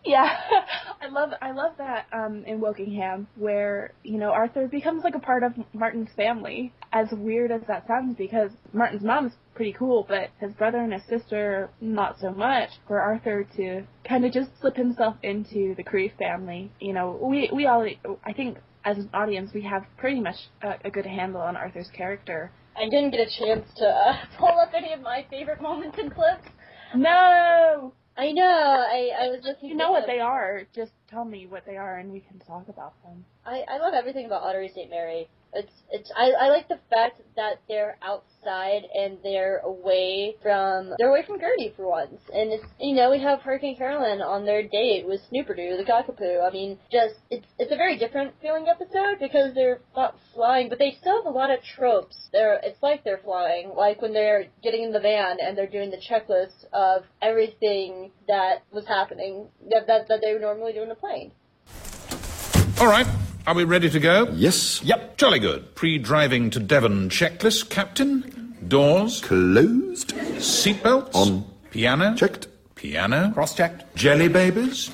Yeah, (laughs) I love I love that um, in Wokingham where you know Arthur becomes like a part of Martin's family. As weird as that sounds, because Martin's mom's pretty cool, but his brother and his sister not so much. For Arthur to kind of just slip himself into the Crieff family, you know, we we all I think as an audience we have pretty much a, a good handle on Arthur's character. I didn't get a chance to uh, (laughs) pull up any of my favorite moments and clips. No. I know. I I was looking. You know what they are. Just tell me what they are, and we can talk about them. I I love everything about Ottery St. Mary. It's it's I, I like the fact that they're outside and they're away from they're away from Gertie for once. And it's you know, we have Hurricane Carolyn on their date with Snoopadoop, the cockapoo. I mean, just it's it's a very different feeling episode because they're not flying, but they still have a lot of tropes. They're it's like they're flying, like when they're getting in the van and they're doing the checklist of everything that was happening that that, that they would normally do in a plane. All right. Are we ready to go? Yes. Yep. Jolly good. Pre-driving to Devon checklist, Captain. Doors. Closed. Seatbelts. On. Piano. Checked. Piano. Cross-checked. Jelly babies.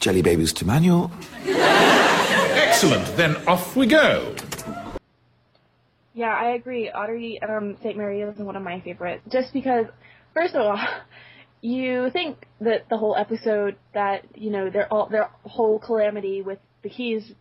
Jelly babies to manual. Excellent. Then off we go. Yeah, I agree. Ottery um, St. Mary is one of my favorites. Just because, first of all, you think that the whole episode that you know their all their whole calamity with the keys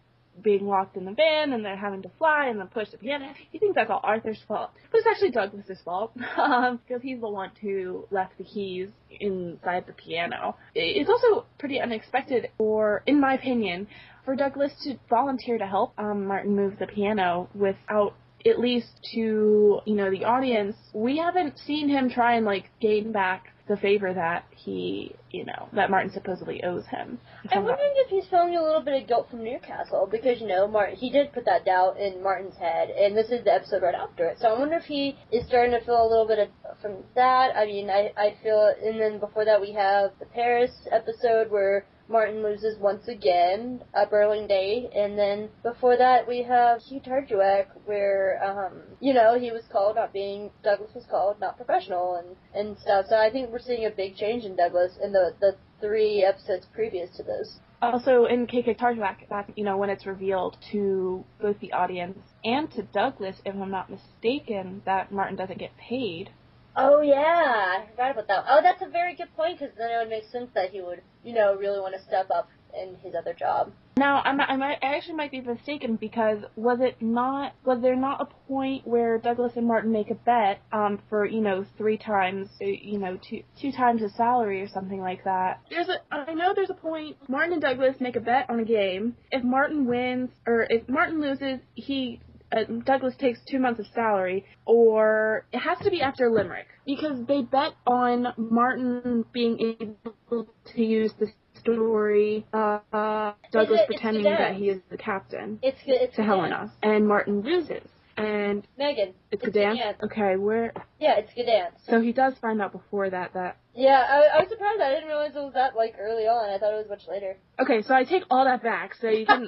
being locked in the van and they're having to fly and then push the piano. You think that's all Arthur's fault, but it's actually Douglas's fault (laughs) um, because he's the one who left the keys inside the piano. It's also pretty unexpected, or in my opinion, for Douglas to volunteer to help um, Martin move the piano without at least to you know the audience. We haven't seen him try and like gain back the favor that he, you know, that Martin supposedly owes him. I'm wondering if he's feeling a little bit of guilt from Newcastle because you know Martin he did put that doubt in Martin's head, and this is the episode right after it. So I wonder if he is starting to feel a little bit of from that. I mean, I I feel, and then before that we have the Paris episode where Martin loses once again, at Birling Day, and then before that we have Hugh Tarjuak, where um, you know he was called not being Douglas was called not professional and and stuff. So I think we're seeing a big change in Douglas in the the three episodes previous to this. Also in Qikiqtarjuaq, that you know when it's revealed to both the audience and to Douglas, if I'm not mistaken, that Martin doesn't get paid. Oh yeah, I forgot about that. Oh, that's a very good point because then it would make sense that he would, you know, really want to step up in his other job. Now, I'm, I might, I actually might be mistaken because was it not, was there not a point where Douglas and Martin make a bet, um, for, you know, three times, uh, you know, two, two times his salary or something like that? There's a, I know there's a point, Martin and Douglas make a bet on a game. If Martin wins, or if Martin loses, he uh, Douglas takes two months of salary, or it has to be after Limerick because they bet on Martin being able to use the story uh, uh, Douglas it- pretending that he is the captain It's. It's to. Helena, and Martin loses. And Megan. it's, It's a dance. Okay, where? Yeah, it's Gdansk. So he does find out before that that. Yeah, I, I was surprised. I didn't realize it was that like early on. I thought it was much later. Okay, so I take all that back. So you (laughs) can.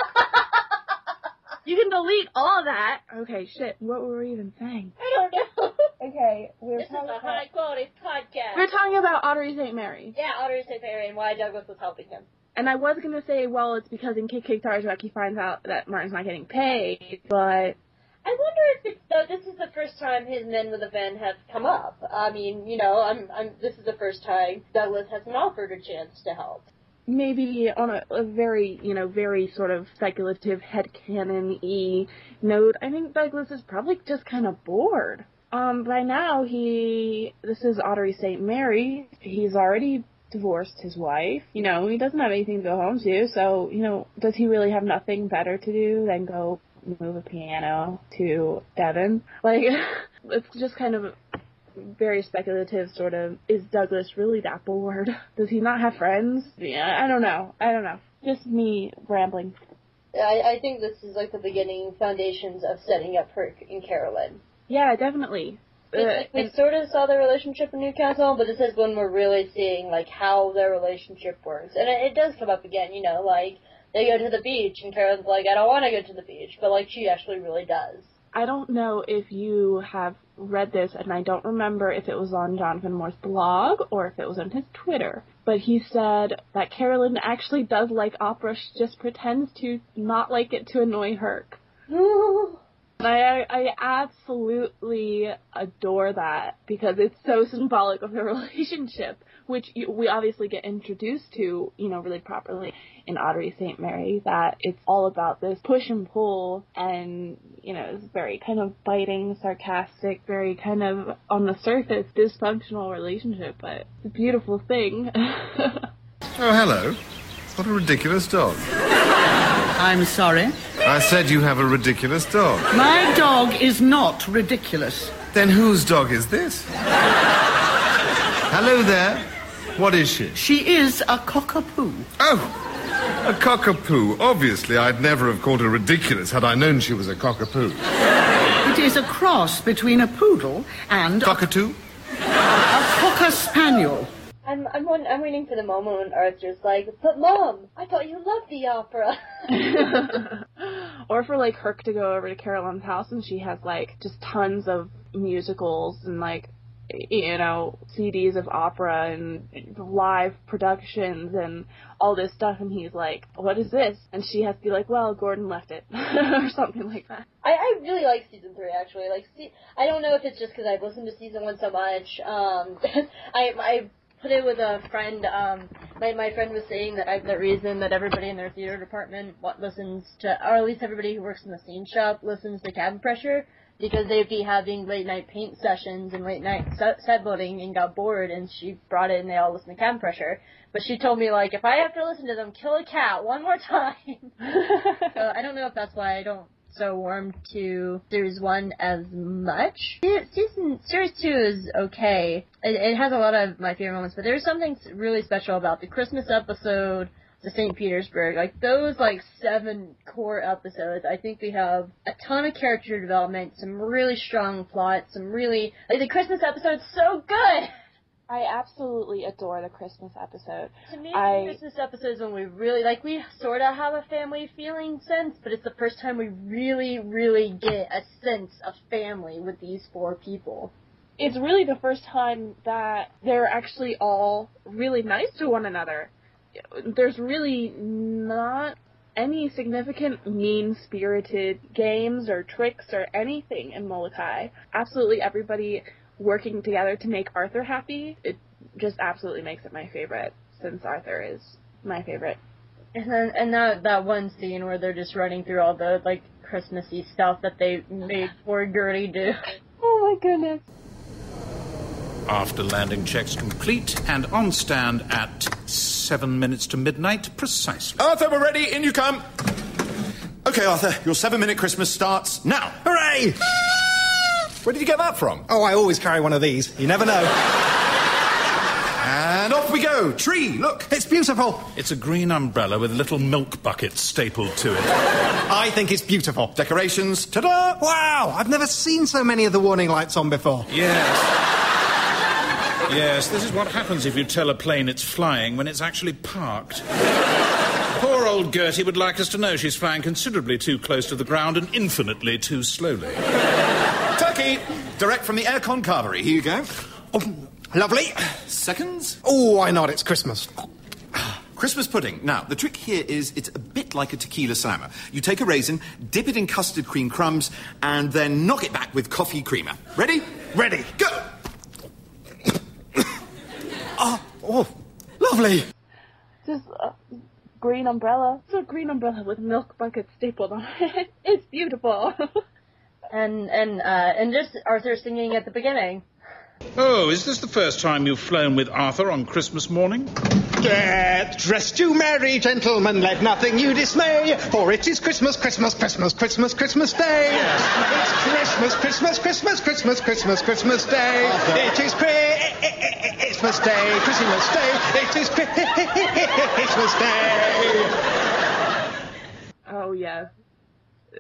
You can delete all that. Okay, shit. What were we even saying? I don't know. (laughs) Okay, we're this is talking a about- high quality podcast. We're talking about Ottery St. Mary. Yeah, Ottery St. Mary and why Douglas was helping him. And I was gonna say, well, it's because in Qikiqtarjuaq he finds out that Martin's not getting paid, but I wonder if it's though this is the first time his men with a van have come up. I mean, you know, I'm I'm this is the first time Douglas has been offered a chance to help. Maybe on a, a very, you know, very sort of speculative headcanon-y note, I think Douglas is probably just kind of bored. Um, by now he, this is Ottery St. Mary, he's already divorced his wife, you know, he doesn't have anything to go home to, so, you know, does he really have nothing better to do than go move a piano to Devon? Like, (laughs) it's just kind of very speculative sort of is Douglas really that bored? (laughs) Does he not have friends? Yeah, I don't know. I don't know. Just me rambling. I, I think this is like the beginning foundations of setting up Herc and Carolyn. Yeah, definitely. Uh, It's like we sort of saw their relationship in Newcastle, but this is when we're really seeing like how their relationship works, and it, it does come up again. You know, like they go to the beach, and Carolyn's like, "I don't want to go to the beach," but like she actually really does. I don't know if you have read this, and I don't remember if it was on John Finnemore's blog or if it was on his Twitter. But he said that Carolyn actually does like opera. She just pretends to not like it to annoy Herc. (laughs) And I, I absolutely adore that because it's so symbolic of their (laughs) relationship, which you, we obviously get introduced to, you know, really properly in Ottery St. Mary, that it's all about this push and pull and, you know, it's very kind of biting, sarcastic, very kind of on the surface dysfunctional relationship, but it's a beautiful thing. (laughs) Oh, hello. What a ridiculous dog. I'm sorry. I said you have a ridiculous dog. My dog is not ridiculous. Then whose dog is this? Hello there. What is she? She is a cockapoo. Oh, a cockapoo. Obviously, I'd never have called her ridiculous had I known she was a cockapoo. It is a cross between a poodle and Cockatoo? a, a cocker spaniel. I'm I'm won- I'm waiting for the moment when Arthur's like, but mom, I thought you loved the opera. (laughs) or for like Herc to go over to Carolyn's house and she has like just tons of musicals and like you know CDs of opera and live productions and all this stuff and he's like what is this and she has to be like well Gordon left it (laughs) or something like that I, I really like season three actually. Like, see, I don't know if it's just because I've listened to season one so much. Um, (laughs) I I it with a friend. Um, my my friend was saying that I, the reason that everybody in their theater department wa- listens to, or at least everybody who works in the scene shop listens to Cabin Pressure. Because they'd be having late night paint sessions and late night set, building and got bored, and she brought it and they all listen to Cabin Pressure. But she told me like, if I have to listen to them kill a cat one more (laughs) time, (laughs) so I don't know if that's why I don't so warm to series one as much. Season series two is okay. It, it has a lot of my favorite moments, but there's something really special about the Christmas episode, the St. Petersburg, like those like seven core episodes. I think we have a ton of character development, some really strong plots, some really like the Christmas episode's so good. (laughs) I absolutely adore the Christmas episode. To me, I- Christmas episodes when we really like we sort of have a family feeling sense, but it's the first time we really, really get a sense of family with these four people. it's really the first time that they're actually all really nice to one another. There's really not any significant mean spirited games or tricks or anything in Molokai. Absolutely everybody working together to make Arthur happy. It just absolutely makes it my favorite since Arthur is my favorite. And then and that that one scene where they're just running through all the like Christmassy stuff that they made poor Gertie do. (laughs) Oh my goodness. After landing checks complete and on stand at seven minutes to midnight precisely. Arthur, we're ready. In you come. Okay, Arthur, your seven minute Christmas starts now. Hooray! Where did you get that from? Oh, I always carry one of these. You never know. And off we go. Tree, look. It's beautiful. It's a green umbrella with little milk buckets stapled to it. I think it's beautiful. Decorations. Ta-da! Wow, I've never seen so many of the warning lights on before. Yes. Yes, this is what happens if you tell a plane it's flying when it's actually parked. Poor old Gertie would like us to know she's flying considerably too close to the ground and infinitely too slowly. Turkey, direct from the aircon carvery. Here you go. Oh, lovely. Seconds. Oh, why not? It's Christmas. Christmas pudding. Now, the trick here is it's a bit like a tequila slammer. You take a raisin, dip it in custard cream crumbs, and then knock it back with coffee creamer. Ready? Ready. Go! Oh, (coughs) oh, lovely. Just a green umbrella. It's a green umbrella with milk buckets stapled on it. (laughs) It's beautiful. (laughs) And and uh and just Arthur singing at the beginning. Oh, is this the first time you've flown with Arthur on Christmas morning? Get dressed, you merry gentlemen, let nothing you dismay, for it is Christmas, Christmas, Christmas, Christmas, Christmas Day. It's Christmas, Christmas, Christmas, Christmas, Christmas, Christmas Day. It is Christmas Day, Christmas Day. It is Christmas Day. oh yes.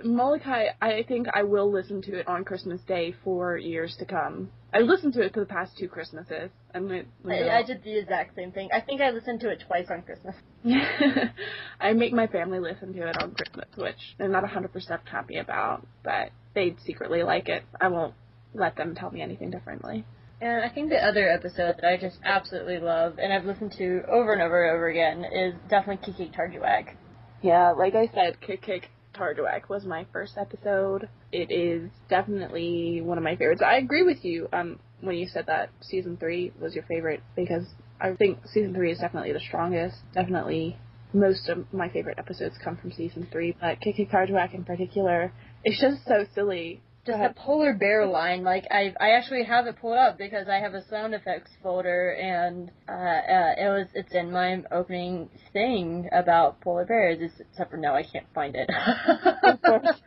Molokai, I think I will listen to it on Christmas Day for years to come. I listened to it for the past two Christmases, and it, I, I did the exact same thing. I think I listened to it twice on Christmas. (laughs) I make my family listen to it on Christmas, which they're not 100% happy about, but they secretly like it. I won't let them tell me anything differently. And I think the other episode that I just absolutely love, and I've listened to over and over and over again, is definitely Kiki Tarjuak. Yeah, like I said, Kick Kick Tarduak was my first episode. It is definitely one of my favorites. I agree with you um, when you said that season three was your favorite because I think season three is definitely the strongest. Definitely most of my favorite episodes come from season three, but Kiki Kick in particular, it's just so silly. Just a polar bear line. Like I, I actually have it pulled up because I have a sound effects folder, and uh, uh, it was it's in my opening thing about polar bears. Except for now, I can't find it. (laughs)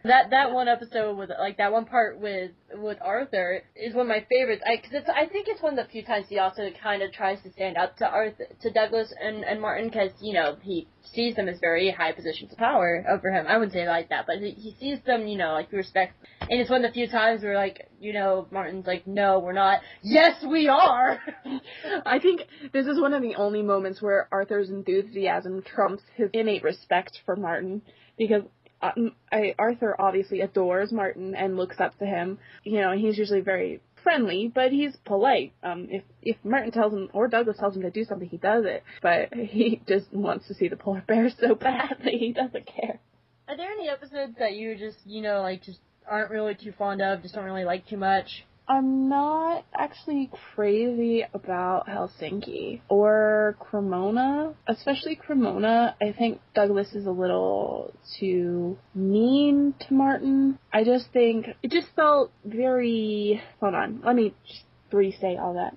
that that one episode with like that one part with with Arthur is one of my favorites. I because it's I think it's one of the few times he also kind of tries to stand up to Arthur to Douglas and and Martin because you know he sees them as very high positions of power over him. I wouldn't say like that, but he, he sees them, you know, like respect. And it's one of the few times where, like, you know, Martin's like, "No, we're not." Yes, we are. (laughs) I think this is one of the only moments where Arthur's enthusiasm trumps his innate respect for Martin because um, I, Arthur obviously adores Martin and looks up to him. You know, he's usually very friendly, but he's polite. Um, if if Martin tells him or Douglas tells him to do something, he does it. But he (laughs) just wants to see the polar bear so badly, (laughs) he doesn't care. Are there any episodes that you just, you know, like just aren't really too fond of, just don't really like too much? I'm not actually crazy about Helsinki or Cremona, especially Cremona. I think Douglas is a little too mean to Martin. I just think it just felt very. Hold on, let me just restate all that.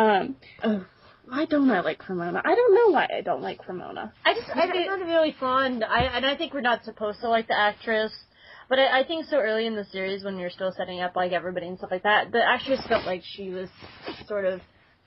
Um, uh, why don't I like Cremona? I don't know why I don't like Cremona. I just I'm not really fond. I and I think we're not supposed to like the actress. But I, I think so early in the series when you're still setting up like everybody and stuff like that, the actress felt like she was sort of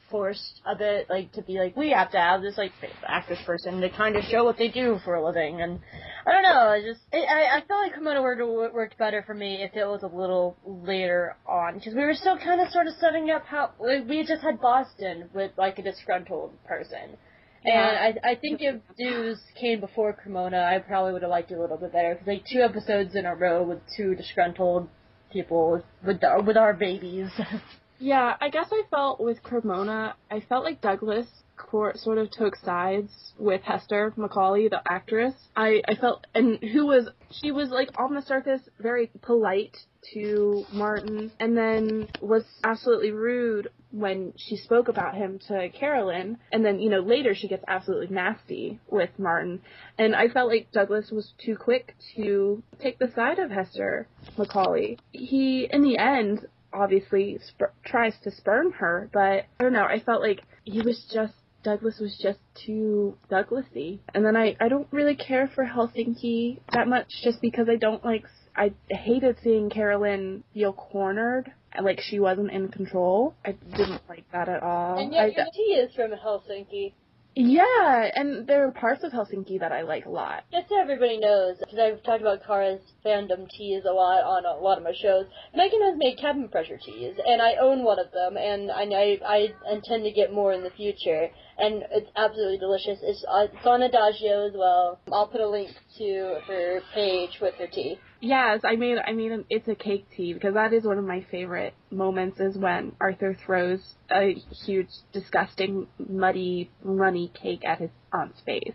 forced a bit like to be like we have to have this like actress person to kind of show what they do for a living. And I don't know I just it, I I felt like Cremona worked worked better for me if it was a little later on because we were still kind of sort of setting up how like, we just had Boston with like a disgruntled person and I, I think if Douz came before Cremona, I probably would have liked it a little bit better. Cause like two episodes in a row with two disgruntled people with with, with our babies. (laughs) yeah, I guess I felt with Cremona, I felt like Douglas court sort of took sides with Hester McCauley, the actress. I, I felt, and who was, she was like on the surface very polite to Martin and then was absolutely rude when she spoke about him to Carolyn and then you know later she gets absolutely nasty with Martin and I felt like Douglas was too quick to take the side of Hester Macaulay. He in the end obviously sp- tries to spurn her but I don't know I felt like he was just Douglas was just too Douglasy. And then I I don't really care for Helsinki that much just because I don't like I hated seeing Carolyn feel cornered, like she wasn't in control. I didn't like that at all. And yet I, your tea is from Helsinki. Yeah, and there are parts of Helsinki that I like a lot. Just so everybody knows, because I've talked about Kara's fandom teas a lot on a lot of my shows. Megan has made cabin pressure teas, and I own one of them, and I I intend to get more in the future. And it's absolutely delicious. It's, uh, it's on Adagio as well. I'll put a link to her page with her tea. Yes, I made I mean it's a cake tea because that is one of my favorite moments is when Arthur throws a huge, disgusting, muddy, runny cake at his aunt's face.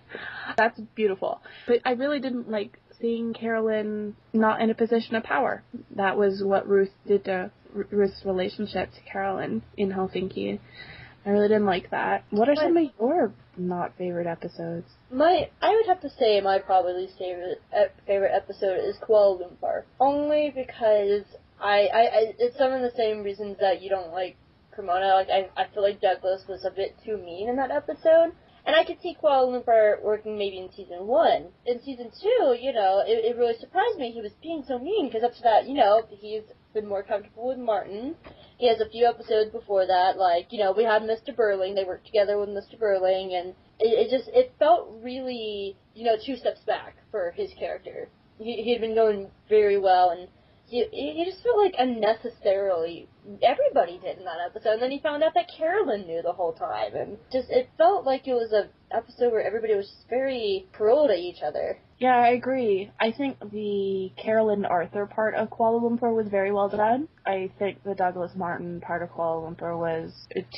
That's beautiful. But I really didn't like seeing Carolyn not in a position of power. That was what Ruth did to Ruth's relationship to Carolyn in Helsinki. I really didn't like that. What are but, some of your not favorite episodes? My, I would have to say my probably least favorite favorite episode is Kuala Lumpur, only because I, I, I it's some of the same reasons that you don't like Cremona. Like I, I feel like Douglas was a bit too mean in that episode. And I could see Kuala Lumpur working maybe in season one. In season two, you know, it, it really surprised me he was being so mean because up to that, you know, he's been more comfortable with Martin. He has a few episodes before that, like, you know, we had Mr. Birling, they worked together with Mr. Birling, and it, it just, it felt really, you know, two steps back for his character. He, he had been going very well, and he, he just felt like unnecessarily everybody did in that episode. And then he found out that Carolyn knew the whole time, and just it felt like it was a episode where everybody was just very cruel to each other. Yeah, I agree. I think the Carolyn Arthur part of Kuala Lumpur was very well done. I think the Douglas Martin part of Kuala Lumpur was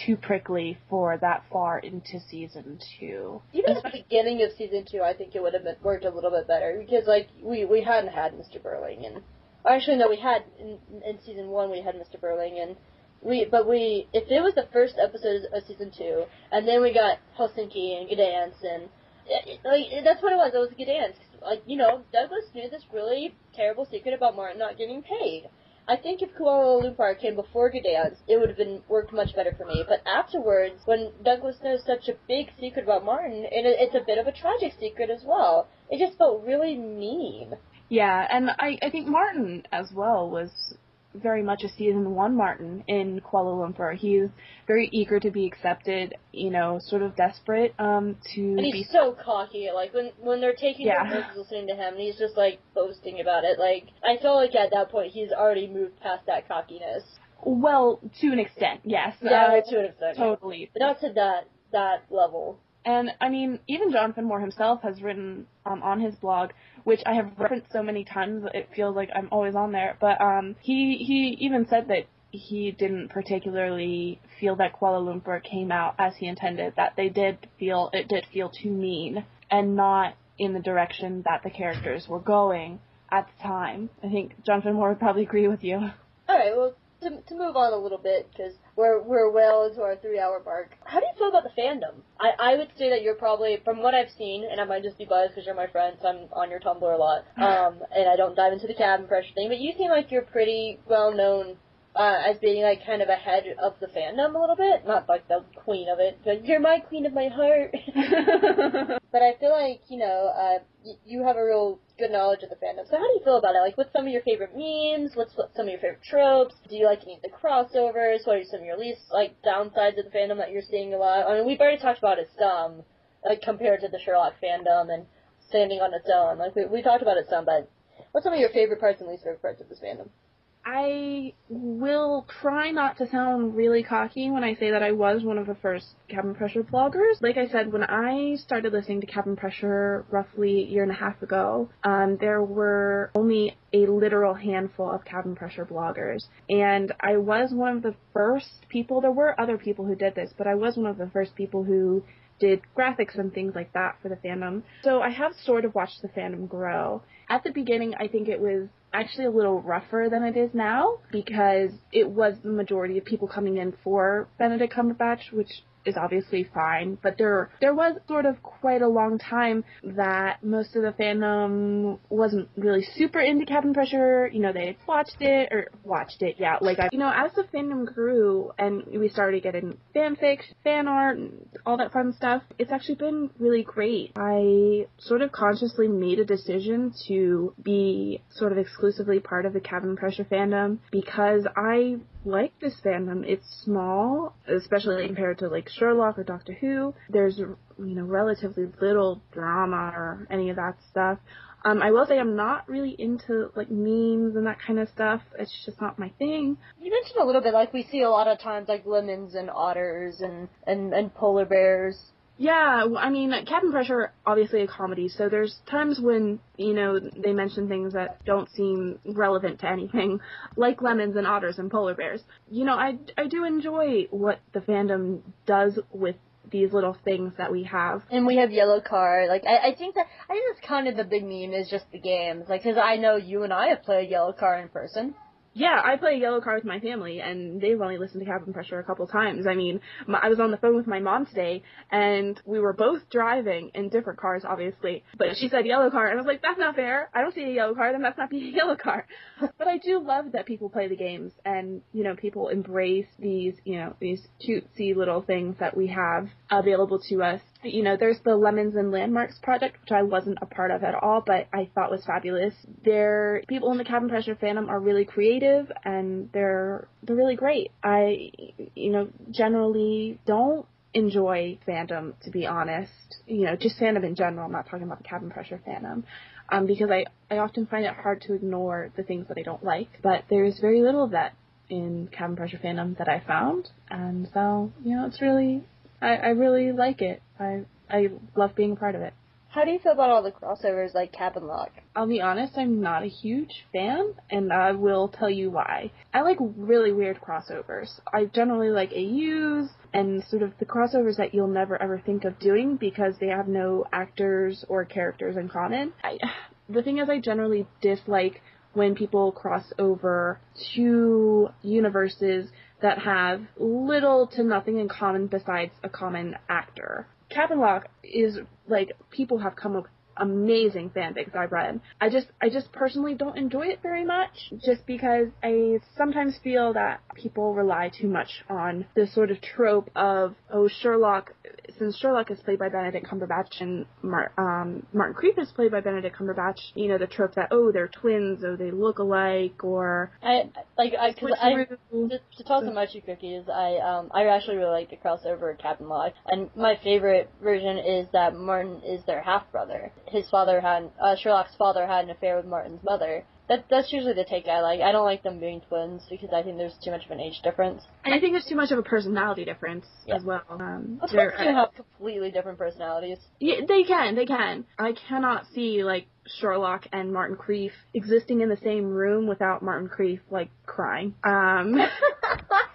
too prickly for that far into season two. Even at the beginning of season two, I think it would have been, worked a little bit better because like we we hadn't had Mr. Birling and Actually, no, we had in, in season one we had Mr. Birling, and we but we if it was the first episode of season two, and then we got Helsinki and Gdansk, and it, like that's what it was. It was Gdansk. Like you know, Douglas knew this really terrible secret about Martin not getting paid. I think if Kuala Lumpur came before Gdansk, it would have been worked much better for me. But afterwards, when Douglas knows such a big secret about Martin, and it, it's a bit of a tragic secret as well, it just felt really mean. Yeah, and I, I think Martin as well was very much a season one Martin in Kuala Lumpur. He's very eager to be accepted, you know, sort of desperate um, to And be. he's so cocky. Like when when they're taking Yeah. photos listening to him, and he's just like boasting about it. Like I feel like at that point he's already moved past that cockiness. Well, to an extent, yes. Yeah, Uh, to an extent. Totally. But not to that that level. And I mean, even John Finnemore himself has written um, on his blog, which I have referenced so many times it feels like I'm always on there. But um, he he even said that he didn't particularly feel that Kuala Lumpur came out as he intended. That they did feel it did feel too mean and not in the direction that the characters were going at the time. I think John Finnemore would probably agree with you. All right, well, to, to move on a little bit, because we're, we're well into our three hour mark, how do you feel about the fandom? I, I would say that you're probably, from what I've seen, and I might just be biased because you're my friend, so I'm on your Tumblr a lot, (laughs) um, and I don't dive into the cabin pressure thing, but you seem like you're pretty well known uh, as being like kind of ahead of the fandom a little bit. Not like the queen of it, but you're my queen of my heart. (laughs) (laughs) but I feel like, you know, uh, you have a real good knowledge of the fandom. So how do you feel about it? Like, what's some of your favorite memes? What's what, some of your favorite tropes? Do you like any of the crossovers? What are some of your least, like, downsides of the fandom that you're seeing a lot? I mean, we've already talked about it some, um, like, compared to the Sherlock fandom and standing on its own. Like, we, we talked about it some, but what's some of your favorite parts and least favorite parts of this fandom? I will try not to sound really cocky when I say that I was one of the first cabin pressure bloggers. Like I said, when I started listening to cabin pressure roughly a year and a half ago, um, there were only a literal handful of cabin pressure bloggers. And I was one of the first people, there were other people who did this, but I was one of the first people who did graphics and things like that for the fandom. So I have sort of watched the fandom grow. At the beginning, I think it was actually a little rougher than it is now because it was the majority of people coming in for Benedict Cumberbatch, which is obviously fine, but there there was sort of quite a long time that most of the fandom wasn't really super into Cabin Pressure. You know, they watched it or watched it, yeah. Like I, you know, as the fandom grew and we started getting fanfic, fan art, all that fun stuff, it's actually been really great. I sort of consciously made a decision to be sort of exclusively part of the Cabin Pressure fandom because I like this fandom. It's small, especially compared to like Sherlock or Doctor Who. There's you know relatively little drama or any of that stuff. Um, I will say I'm not really into like memes and that kind of stuff. It's just not my thing. You mentioned a little bit, like we see a lot of times, like lemons and otters and and and polar bears. Yeah, I mean, Cabin Pressure, obviously a comedy, so there's times when, you know, they mention things that don't seem relevant to anything, (laughs) like lemons and otters and polar bears. You know, I, I do enjoy what the fandom does with these little things that we have. And we have yellow card. Like I, I think that I think that's kind of the big meme is just the games. Like because I know you and I have played yellow card in person. Yeah, I play yellow card with my family, and they've only listened to Cabin Pressure a couple times. I mean, my, I was on the phone with my mom today, and we were both driving in different cars, obviously. But she said yellow card, and I was like, that's not fair. I don't see a yellow card, and that's not (laughs) being a yellow card. but I do love that people play the games, and you know, people embrace these, you know, these cutesy little things that we have available to us. You know, there's the Lemons and Landmarks project, which I wasn't a part of at all, but I thought was fabulous. There, people in the Cabin Pressure fandom are really creative, and they're they're really great. I, you know, generally don't enjoy fandom, to be honest. You know, just fandom in general. I'm not talking about the Cabin Pressure fandom. Um, because I, I often find it hard to ignore the things that I don't like. But there's very little of that in Cabin Pressure fandom that I found. And so, you know, it's really, I, I really like it. I, I love being a part of it. How do you feel about all the crossovers like Cabin Lock? I'll be honest, I'm not a huge fan, and I will tell you why. I like really weird crossovers. I generally like AUs and sort of the crossovers that you'll never ever think of doing because they have no actors or characters in common. I, the thing is, I generally dislike when people cross over two universes that have little to nothing in common besides a common actor. Cabin Lock is like people have come up amazing fanfics I've read. I just I just personally don't enjoy it very much just because I sometimes feel that people rely too much on this sort of trope of oh Sherlock since Sherlock is played by Benedict Cumberbatch and Mar- um, Martin Crieff is played by Benedict Cumberbatch, you know the trope that oh they're twins or they look alike or I like I because I to, to talk about Mochi Cookies, I um I actually really like the crossover Cabin Lock, and my favorite version is that Martin is their half brother. His father had uh, Sherlock's father had an affair with Martin's mother. That that's usually the take I like. I don't like them being twins because I think there's too much of an age difference. and I think there's too much of a personality difference as well. Um, Twins they're- can have completely different personalities. Yeah, they can, they can. I cannot see like Sherlock and Martin Crieff existing in the same room without Martin Crieff like crying. Um (laughs)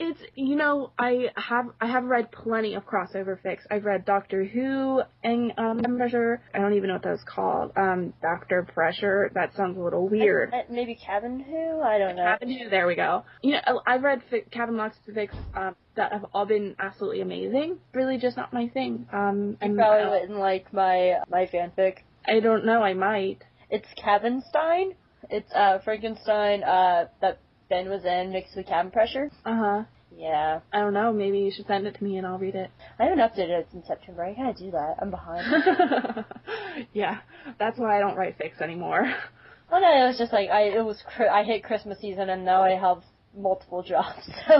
It's you know I have I have read plenty of crossover fics. I've read Doctor Who and um Pressure. I don't even know what that was called. Um Doctor Pressure. That sounds a little weird. Uh, Maybe Cabin Who? I don't know. Cabin Who. There we go. You know I- I've read fic, Cabin Locks fics um, that have all been absolutely amazing. Really just not my thing. Um You and probably uh, wouldn't like my my fanfic. I don't know. I might. It's Cabenstein. It's uh Frankenstein uh that Ben was in mixed with cabin pressure. Uh huh. Yeah. I don't know. Maybe you should send it to me and I'll read it. I haven't updated it since September. I gotta do that. I'm behind. (laughs) yeah, that's why I don't write fics anymore. well, no, it was just like I it was cr- I hit Christmas season and now I have multiple jobs. (laughs) So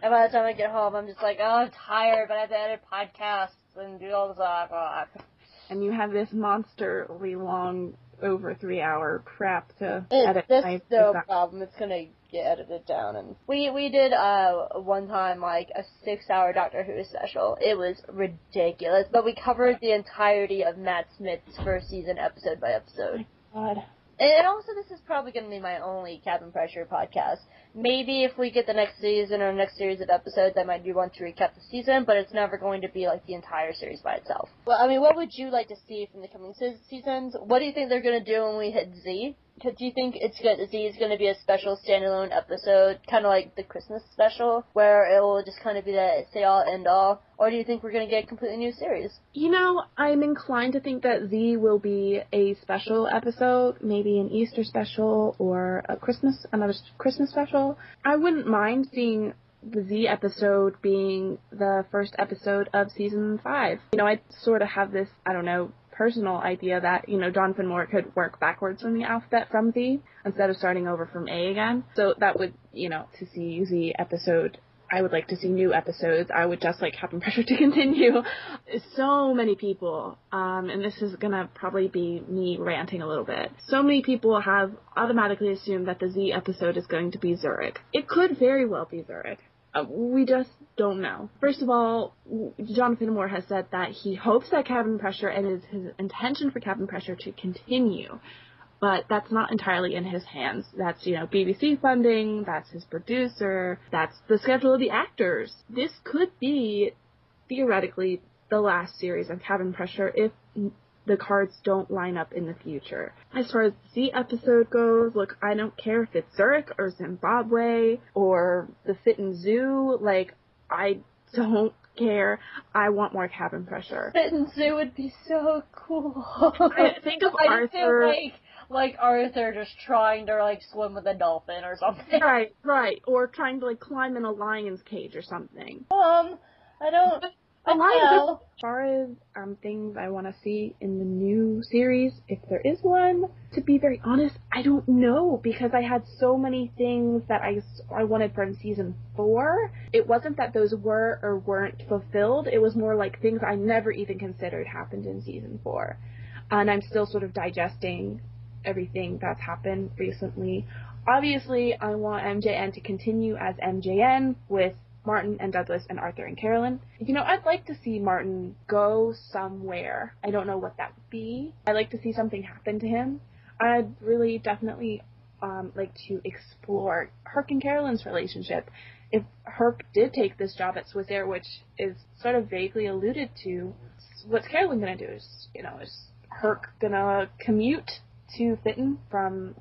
and by the time I get home, I'm just like, oh, I'm tired, but I have to edit podcasts and do all this. Uh, and you have this monsterly long, over three hour crap to It, edit. that's no problem. It's gonna get edited down, and we we did uh one time like a six hour Doctor Who special. It was ridiculous, but we covered the entirety of Matt Smith's first season episode by episode. God. And also, this is probably going to be my only Cabin Pressure podcast. Maybe if we get the next season or next series of episodes, I might do one to recap the season, but it's never going to be like the entire series by itself. Well, I mean, what would you like to see from the coming se- seasons? What do you think they're going to do when we hit Z? Do you think it's going Z is going to be a special standalone episode, kind of like the Christmas special, where it will just kind of be that say all end all, or do you think we're going to get a completely new series? You know, I'm inclined to think that Z will be a special episode, maybe an Easter special or a Christmas, another Christmas special. I wouldn't mind seeing the Z episode being the first episode of season five. You know, I sort of have this, I don't know, personal idea that, you know, John Finnemore could work backwards from the alphabet from Z instead of starting over from A again. So that would, you know, to see Z episode I would like to see new episodes. I would just like Captain (laughs) Pressure to continue. So many people, um, and this is gonna probably be me ranting a little bit. So many people have automatically assumed that the Z episode is going to be Zurich. It could very well be Zurich. Uh, we just don't know. First of all, John Finnemore has said that he hopes that Cabin Pressure and his, his intention for Cabin Pressure to continue but that's not entirely in his hands. That's, you know, BBC funding, that's his producer, that's the schedule of the actors. This could be, theoretically, the last series of Cabin Pressure if the cards don't line up in the future. As far as the episode goes, look, I don't care if it's Zurich or Zimbabwe or the Fitton Zoo, like, I don't care. I want more Cabin Pressure. Fitton Zoo would be so cool. I think of (laughs) I Arthur- like like Arthur just trying to like swim with a dolphin or something. Right, right. Or trying to like climb in a lion's cage or something. Um, I don't. A lion. know. As far as um things I want to see in the new series, if there is one, to be very honest, I don't know because I had so many things that I I wanted from season four. It wasn't that those were or weren't fulfilled. It was more like things I never even considered happened in season four, and I'm still sort of digesting everything that's happened recently. Obviously, I want MJN to continue as MJN with Martin and Douglas and Arthur and Carolyn. You know, I'd like to see Martin go somewhere. I don't know what that would be. I'd like to see something happen to him. I'd really definitely um, like to explore Herc and Carolyn's relationship. If Herc did take this job at Swiss Air, which is sort of vaguely alluded to, what's Carolyn gonna do? Is you know, is Herc gonna commute to Fitton from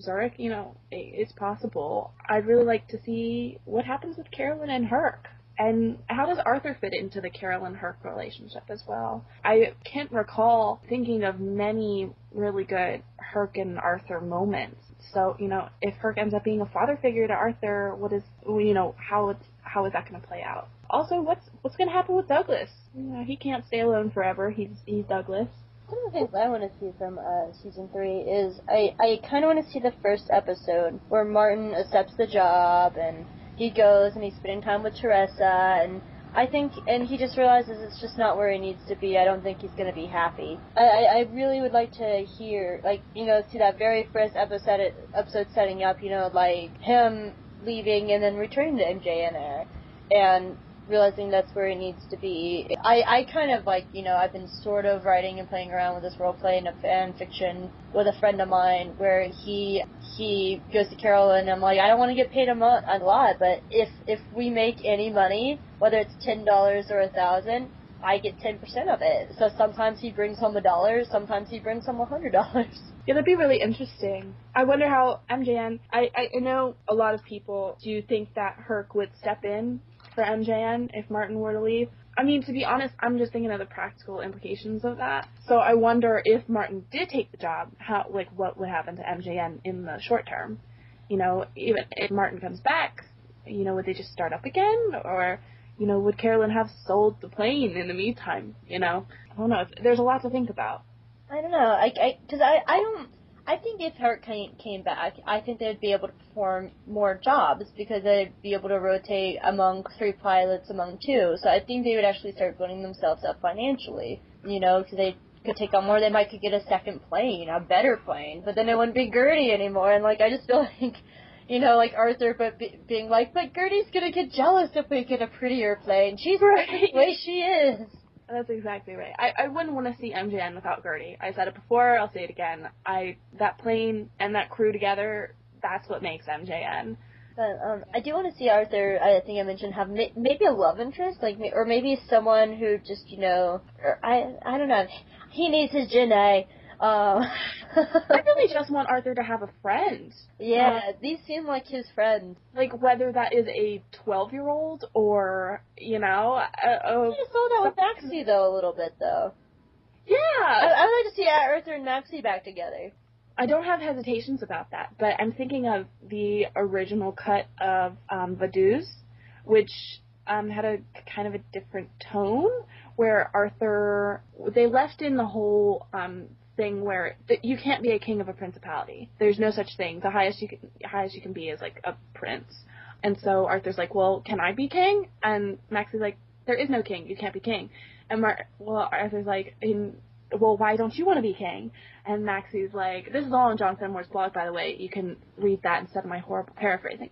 Zurich? You know, it's possible. I'd really like to see what happens with Carolyn and Herc. And how does Arthur fit into the Carolyn Herc relationship as well? I can't recall thinking of many really good Herc and Arthur moments. So, you know, if Herc ends up being a father figure to Arthur, what is, you know, how it's, how is that going to play out? Also, what's what's going to happen with Douglas? You know, he can't stay alone forever. He's he's Douglas. One of the things I want to see from uh, season three is I, I kind of want to see the first episode where Martin accepts the job and he goes and he's spending time with Teresa and I think and he just realizes it's just not where he needs to be. I don't think he's gonna be happy. I, I, I really would like to hear like you know see that very first episode episode setting up you know like him leaving and then returning to MJN and realizing that's where he needs to be. I, I kind of like, you know, I've been sort of writing and playing around with this role play in a fan fiction with a friend of mine where he he goes to Carol and I'm like, I don't want to get paid a, mo- a lot, but if if we make any money, whether it's ten dollars or a thousand, I get ten percent of it. So sometimes he brings home a dollar, sometimes he brings home a hundred dollars. (laughs) Yeah, that'd be really interesting. I wonder how MJN. I I know a lot of people do think that Herc would step in for MJN if Martin were to leave. I mean, to be honest, I'm just thinking of the practical implications of that. So I wonder if Martin did take the job, how like what would happen to MJN in the short term. You know, even if Martin comes back, you know, would they just start up again, or you know, would Carolyn have sold the plane in the meantime? You know, I don't know. There's a lot to think about. I don't know. I, I, cause I, I don't. I think if came, came back, I think they'd be able to perform more jobs because they'd be able to rotate among three pilots among two. So I think they would actually start building themselves up financially. You know, because they could take on more. They might could get a second plane, a better plane, but then it wouldn't be Gertie anymore. And like, I just feel (laughs) like, you know, like Arthur, but be, being like, but Gertie's gonna get jealous if we get a prettier plane. She's right (laughs) the way she is. That's exactly right. I, I wouldn't want to see MJN without Gertie. I said it before, I'll say it again. I that plane and that crew together, that's what makes MJN. But um, I do want to see Arthur. I think I mentioned have may, maybe a love interest, like or maybe someone who just you know, I I don't know. He needs his Janae. Um, I really (laughs) just want Arthur to have a friend. Yeah, uh, these seem like his friends. Like whether that is a twelve-year-old or you know, a, a, you saw that with Maxie though a little bit though. Yeah, I, I would like to see Arthur and Maxie back together. I don't have hesitations about that, but I'm thinking of the original cut of um, Vaduz, which um, had a kind of a different tone, where Arthur they left in the whole um, thing where th- you can't be a king of a principality. There's no such thing. The highest you can highest you can be is like a prince. And so Arthur's like, "Well, can I be king?" And Max is like, "There is no king. You can't be king." And Mar- well, Arthur's like, in, "Well, why don't you want to be king?" And Maxie's like, "This is all in John Finnemore's blog, by the way. You can read that instead of my horrible paraphrasing."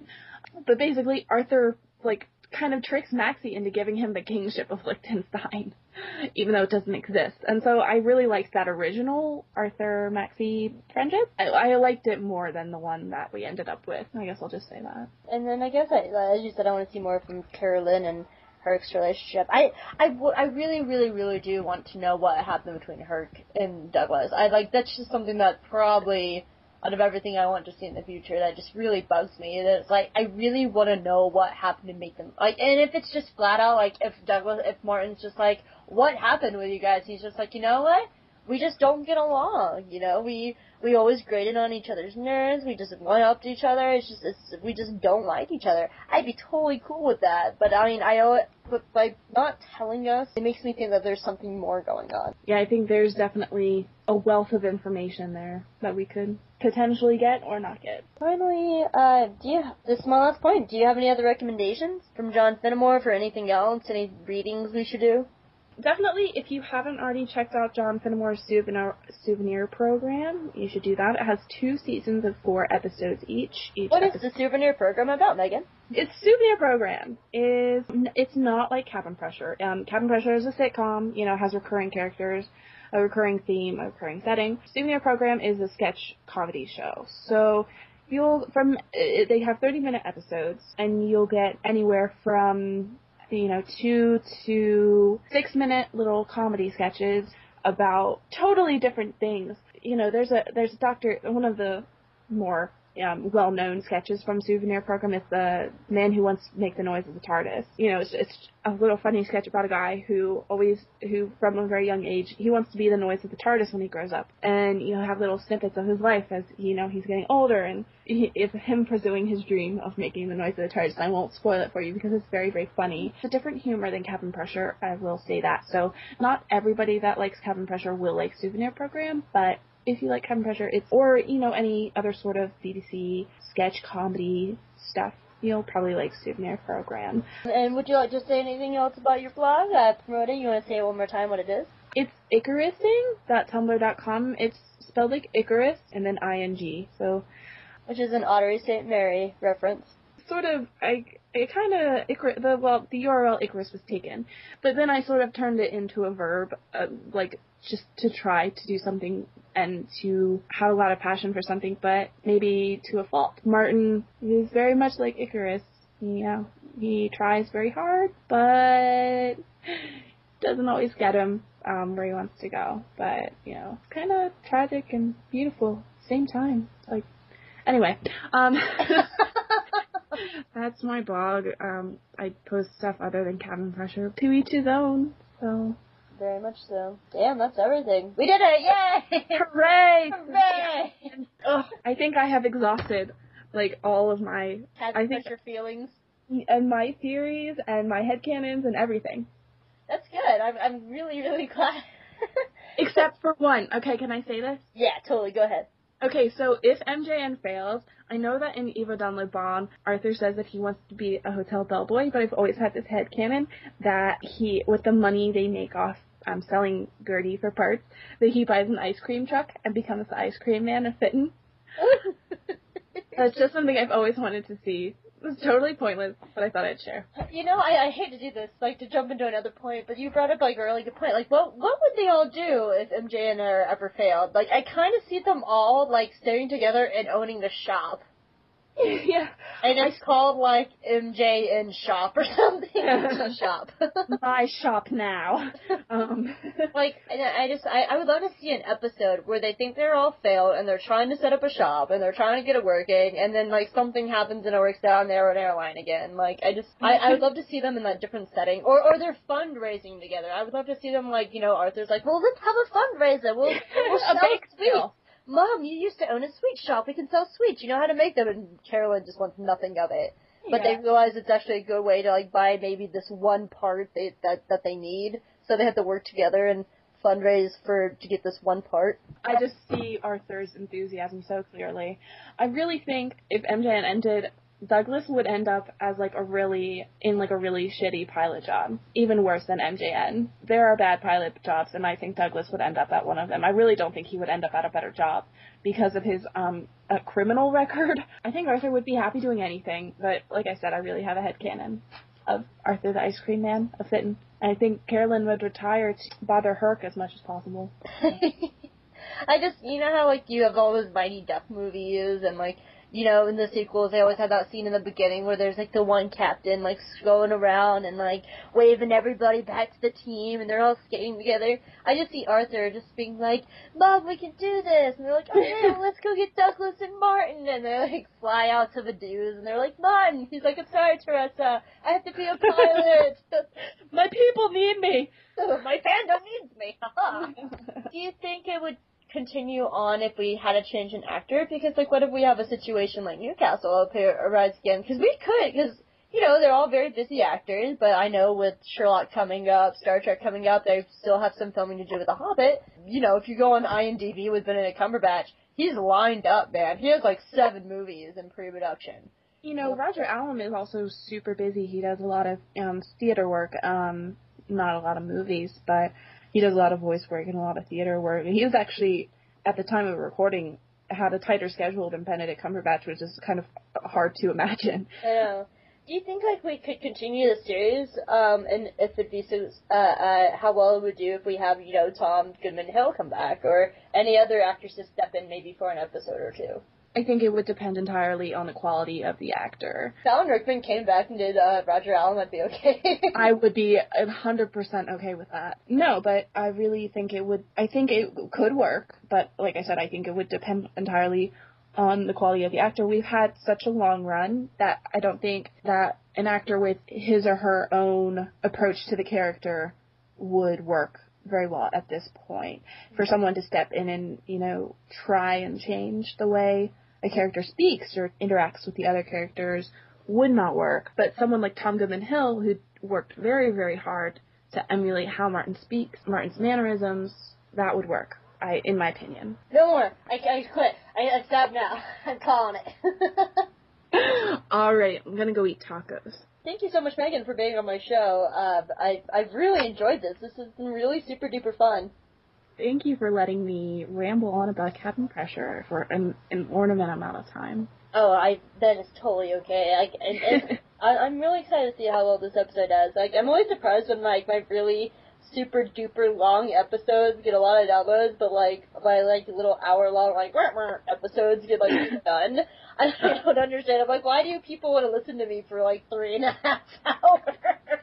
But basically, Arthur like kind of tricks Maxie into giving him the kingship of Liechtenstein, (laughs) even though it doesn't exist. And so I really liked that original Arthur Maxie friendship. I, I liked it more than the one that we ended up with. I guess I'll just say that. And then I guess, I, as you said, I want to see more from Carolyn and Herc's relationship. I, I, I really, really, really do want to know what happened between Herc and Douglas. I like that's just something that probably out of everything I want to see in the future that just really bugs me. That it's like I really want to know what happened to make them like, and if it's just flat out like if Douglas, if Martin's just like, what happened with you guys? He's just like, you know what? We just don't get along. You know, we we always graded on each other's nerves. We just went up to each other. It's just it's, we just don't like each other. I'd be totally cool with that. But I mean, I owe it. But by not telling us, it makes me think that there's something more going on. Yeah, I think there's definitely a wealth of information there that we could potentially get or not get. Finally, uh, do you? This is my last point. Do you have any other recommendations from John Finnemore for anything else? Any readings we should do? Definitely, if you haven't already checked out John Finnemore's souvenir, souvenir program, you should do that. It has two seasons of four episodes each. each what episode. is the souvenir program about, Megan? Its souvenir program is it's not like Cabin Pressure. Um, Cabin Pressure is a sitcom, you know, has recurring characters, a recurring theme, a recurring setting. Souvenir program is a sketch comedy show. So you'll from they have 30 minute episodes and you'll get anywhere from you know, two to six minute little comedy sketches about totally different things. You know, there's a there's a doctor one of the more um, well-known sketches from Souvenir Program is the man who wants to make the noise of the TARDIS. You know, it's, it's a little funny sketch about a guy who always, who from a very young age, he wants to be the noise of the TARDIS when he grows up, and you know, have little snippets of his life as you know he's getting older, and it's him pursuing his dream of making the noise of the TARDIS. I won't spoil it for you because it's very, very funny. It's a different humor than Cabin Pressure, I will say that. So not everybody that likes Cabin Pressure will like Souvenir Program, but if you like Cabin Pressure, it's or you know any other sort of BBC sketch comedy stuff, you'll probably like Souvenir Program. And would you like to say anything else about your blog? Uh, it. You want to say it one more time what it is? It's Icarusing.tumblr.com. It's spelled like Icarus and then ing. So, which is an Ottery St. Mary reference. Sort of, I it kind of the well the URL Icarus was taken, but then I sort of turned it into a verb, uh, like just to try to do something and to have a lot of passion for something, but maybe to a fault. Martin is very much like Icarus. You know, he tries very hard, but (gasps) doesn't always get him um, where he wants to go. But you know, it's kind of tragic and beautiful at the same time. Like, anyway, um, (laughs) that's my blog. Um, I post stuff other than cabin pressure. To each his own. So very much so. Damn, that's everything. We did it! Yay! (laughs) Hooray! Hooray! Ugh, I think I have exhausted like all of my I think your feelings. and my theories and my headcanons and everything. That's good. I'm I'm really really (laughs) glad. Except for one. Okay, can I say this? Yeah, totally. Go ahead. Okay, so if MJN fails, I know that in Yverdon-les-Bains, Arthur says that he wants to be a hotel bellboy, but I've always had this head canon that he, with the money they make off um, selling Gertie for parts, that he buys an ice cream truck and becomes the ice cream man of Fitton. (laughs) That's just something I've always wanted to see. It's totally pointless, but I thought I'd share. You know, I, I hate to do this, like to jump into another point, but you brought up like a really good point. Like, what what would they all do if MJN Air ever failed? Like, I kind of see them all like staying together and owning the shop. (laughs) yeah. And it's I, called like MJN shop or (laughs) something. (laughs) shop. My shop now. Um. like, and I just, I, I would love to see an episode where they think they're all failed and they're trying to set up a shop and they're trying to get it working and then like something happens and it works out and they're an airline again. Like, I just, I, I would love to see them in that different setting or, or they're fundraising together. I would love to see them like, you know, Arthur's like, well, let's have a fundraiser. We'll, we'll a sell bake sweets. Mom, you used to own a sweet shop. We can sell sweets. You know how to make them. And Carolyn just wants nothing of it. But Yeah. they realize it's actually a good way to like buy maybe this one part they, that that they need. So they have to work together and fundraise for to get this one part. I just see Arthur's enthusiasm so clearly. I really think if MJN ended, Douglas would end up as like a really in like a really shitty pilot job, even worse than MJN. There are bad pilot jobs, and I think Douglas would end up at one of them. I really don't think he would end up at a better job because of his um uh, criminal (laughs) record. I think Arthur would be happy doing anything, but like I said, I really have a head headcanon of Arthur the Ice Cream Man of Fitton. I think Carolyn would retire to bother Herc as much as possible. (laughs) I just you know how like you have all those Mighty Duck movies and like you know in the sequels they always have that scene in the beginning where there's like the one captain like going around and like waving everybody back to the team and they're all skating together. I just see Arthur just being like, "Mom, we can do this," and they're like, oh, "Okay, well, (laughs) let's go get Douglas and Martin," and they like fly out to the dunes and they're like, "Martin," he's like, "I'm sorry, Teresa, I have to be a pilot." (laughs) (laughs) My people need me. My fandom needs me. Do you think it would continue on if we had a change in actor? Because like, what if we have a situation like Newcastle up here arise again? Because we could, because you know they're all very busy actors. But I know with Sherlock coming up, Star Trek coming up, they still have some filming to do with The Hobbit. You know, if you go on IMDb with Benedict Cumberbatch, he's lined up, man. He has like seven movies in pre-production. You know, Roger Allam is also super busy. He does a lot of um, theater work, um, not a lot of movies, but he does a lot of voice work and a lot of theater work. He was actually, at the time of recording, had a tighter schedule than Benedict Cumberbatch, which is kind of hard to imagine. (laughs) I know. Do you think like we could continue the series, um, and if it'd be so, uh, uh, how well it would do if we have you know Tom Goodman Hill come back or any other actresses step in maybe for an episode or two? I think it would depend entirely on the quality of the actor. If Alan Rickman came back and did uh, Roger Allam, I'd be okay. (laughs) I would be a hundred percent okay with that. No, but I really think it would. I think it could work, but like I said, I think it would depend entirely on the quality of the actor. We've had such a long run that I don't think that an actor with his or her own approach to the character would work very well at this point. For someone to step in and, you know, try and change the way a character speaks or interacts with the other characters would not work. But someone like Tom Goodman Hill, who worked very, very hard to emulate how Martin speaks, Martin's mannerisms, that would work. I, in my opinion. No more. I, I quit. I, I stop now. (laughs) I'm calling it. (laughs) All right, I'm gonna go eat tacos. Thank you so much, Megan, for being on my show. Uh, I I've really enjoyed this. This has been really super duper fun. Thank you for letting me ramble on about cabin pressure for an, an ornament amount of time. Oh, I that is totally okay. I, and, and (laughs) I, I'm really excited to see how well this episode does. Like, I'm always surprised when like my really super duper long episodes get a lot of downloads, but like my like little hour long like (laughs) episodes get like done. I don't understand. I'm like, why do people want to listen to me for like three and a half (laughs) hours?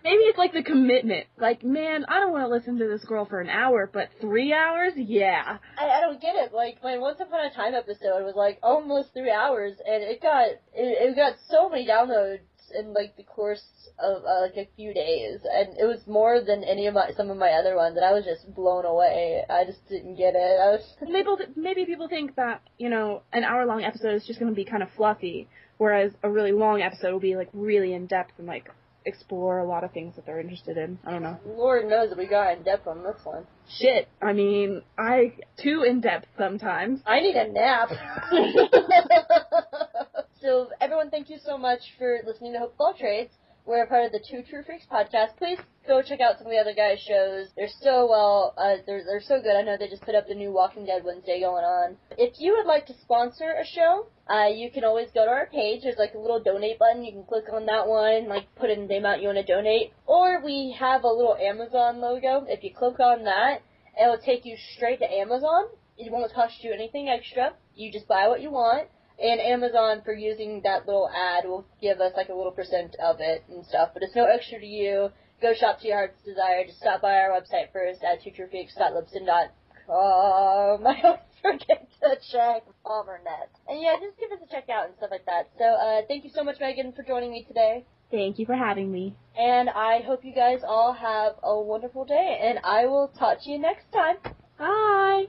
Maybe it's like the commitment. Like, man, I don't want to listen to this girl for an hour, but three hours? Yeah. I, I don't get it. Like, my Once Upon a Time episode was like almost three hours, and it got it, it got so many downloads in like the course of uh, like a few days, and it was more than any of my some of my other ones, and I was just blown away. I just didn't get it. I was (laughs) maybe maybe people think that you know an hour long episode is just going to be kind of fluffy, whereas a really long episode will be like really in depth and like explore a lot of things that they're interested in. I don't know. Lord knows that we got in depth on this one. Shit. I mean, I too in depth sometimes. I need a nap. (laughs) (laughs) so everyone, thank you so much for listening to Hope All Trades. We're a part of the Two True Freaks podcast. Please go check out some of the other guys' shows. They're so well, uh, they're, they're so good. I know they just put up the new Walking Dead Wednesday going on. If you would like to sponsor a show, uh, you can always go to our page. There's like a little donate button. You can click on that one, like put in the amount you want to donate. Or we have a little Amazon logo. If you click on that, it will take you straight to Amazon. It won't cost you anything extra. You just buy what you want and Amazon for using that little ad will give us like a little percent of it and stuff, but it's no extra to you. Go shop to your heart's desire. Just stop by our website first at twotruefreaks.libsyn.com. (laughs) I always forget to check Palmernet. And yeah, just give us a check out and stuff like that. So, uh, thank you so much, Megan, for joining me today. Thank you for having me. And I hope you guys all have a wonderful day, and I will talk to you next time. Bye.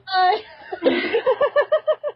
Bye. (laughs)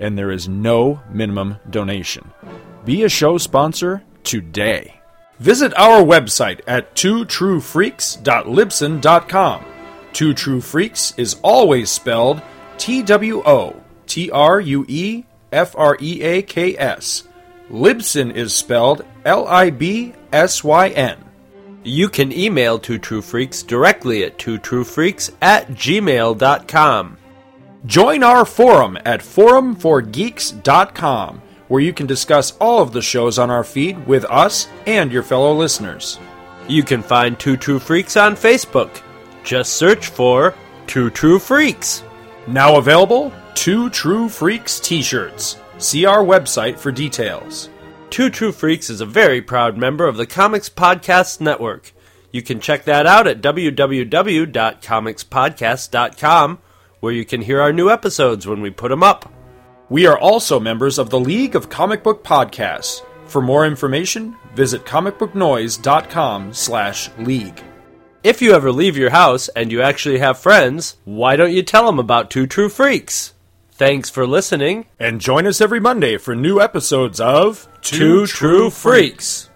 and there is no minimum donation. Be a show sponsor today. Visit our website at twotruefreaks.libsyn.com. Two True Freaks is always spelled T W O T R U E F R E A K S. Libsyn is spelled L I B S Y N. You can email Two True Freaks directly at twotruefreaks at gmail.com. Join our forum at forumforgeeks.com, where you can discuss all of the shows on our feed with us and your fellow listeners. You can find Two True Freaks on Facebook. Just search for Two True Freaks. Now available, Two True Freaks t shirts. See our website for details. Two True Freaks is a very proud member of the Comics Podcast Network. You can check that out at www.comicspodcast.com where you can hear our new episodes when we put them up. We are also members of the League of Comic Book Podcasts. For more information, visit comicbooknoise.com slash league. If you ever leave your house and you actually have friends, why don't you tell them about Two True Freaks? Thanks for listening. And join us every Monday for new episodes of Two, Two True Freaks.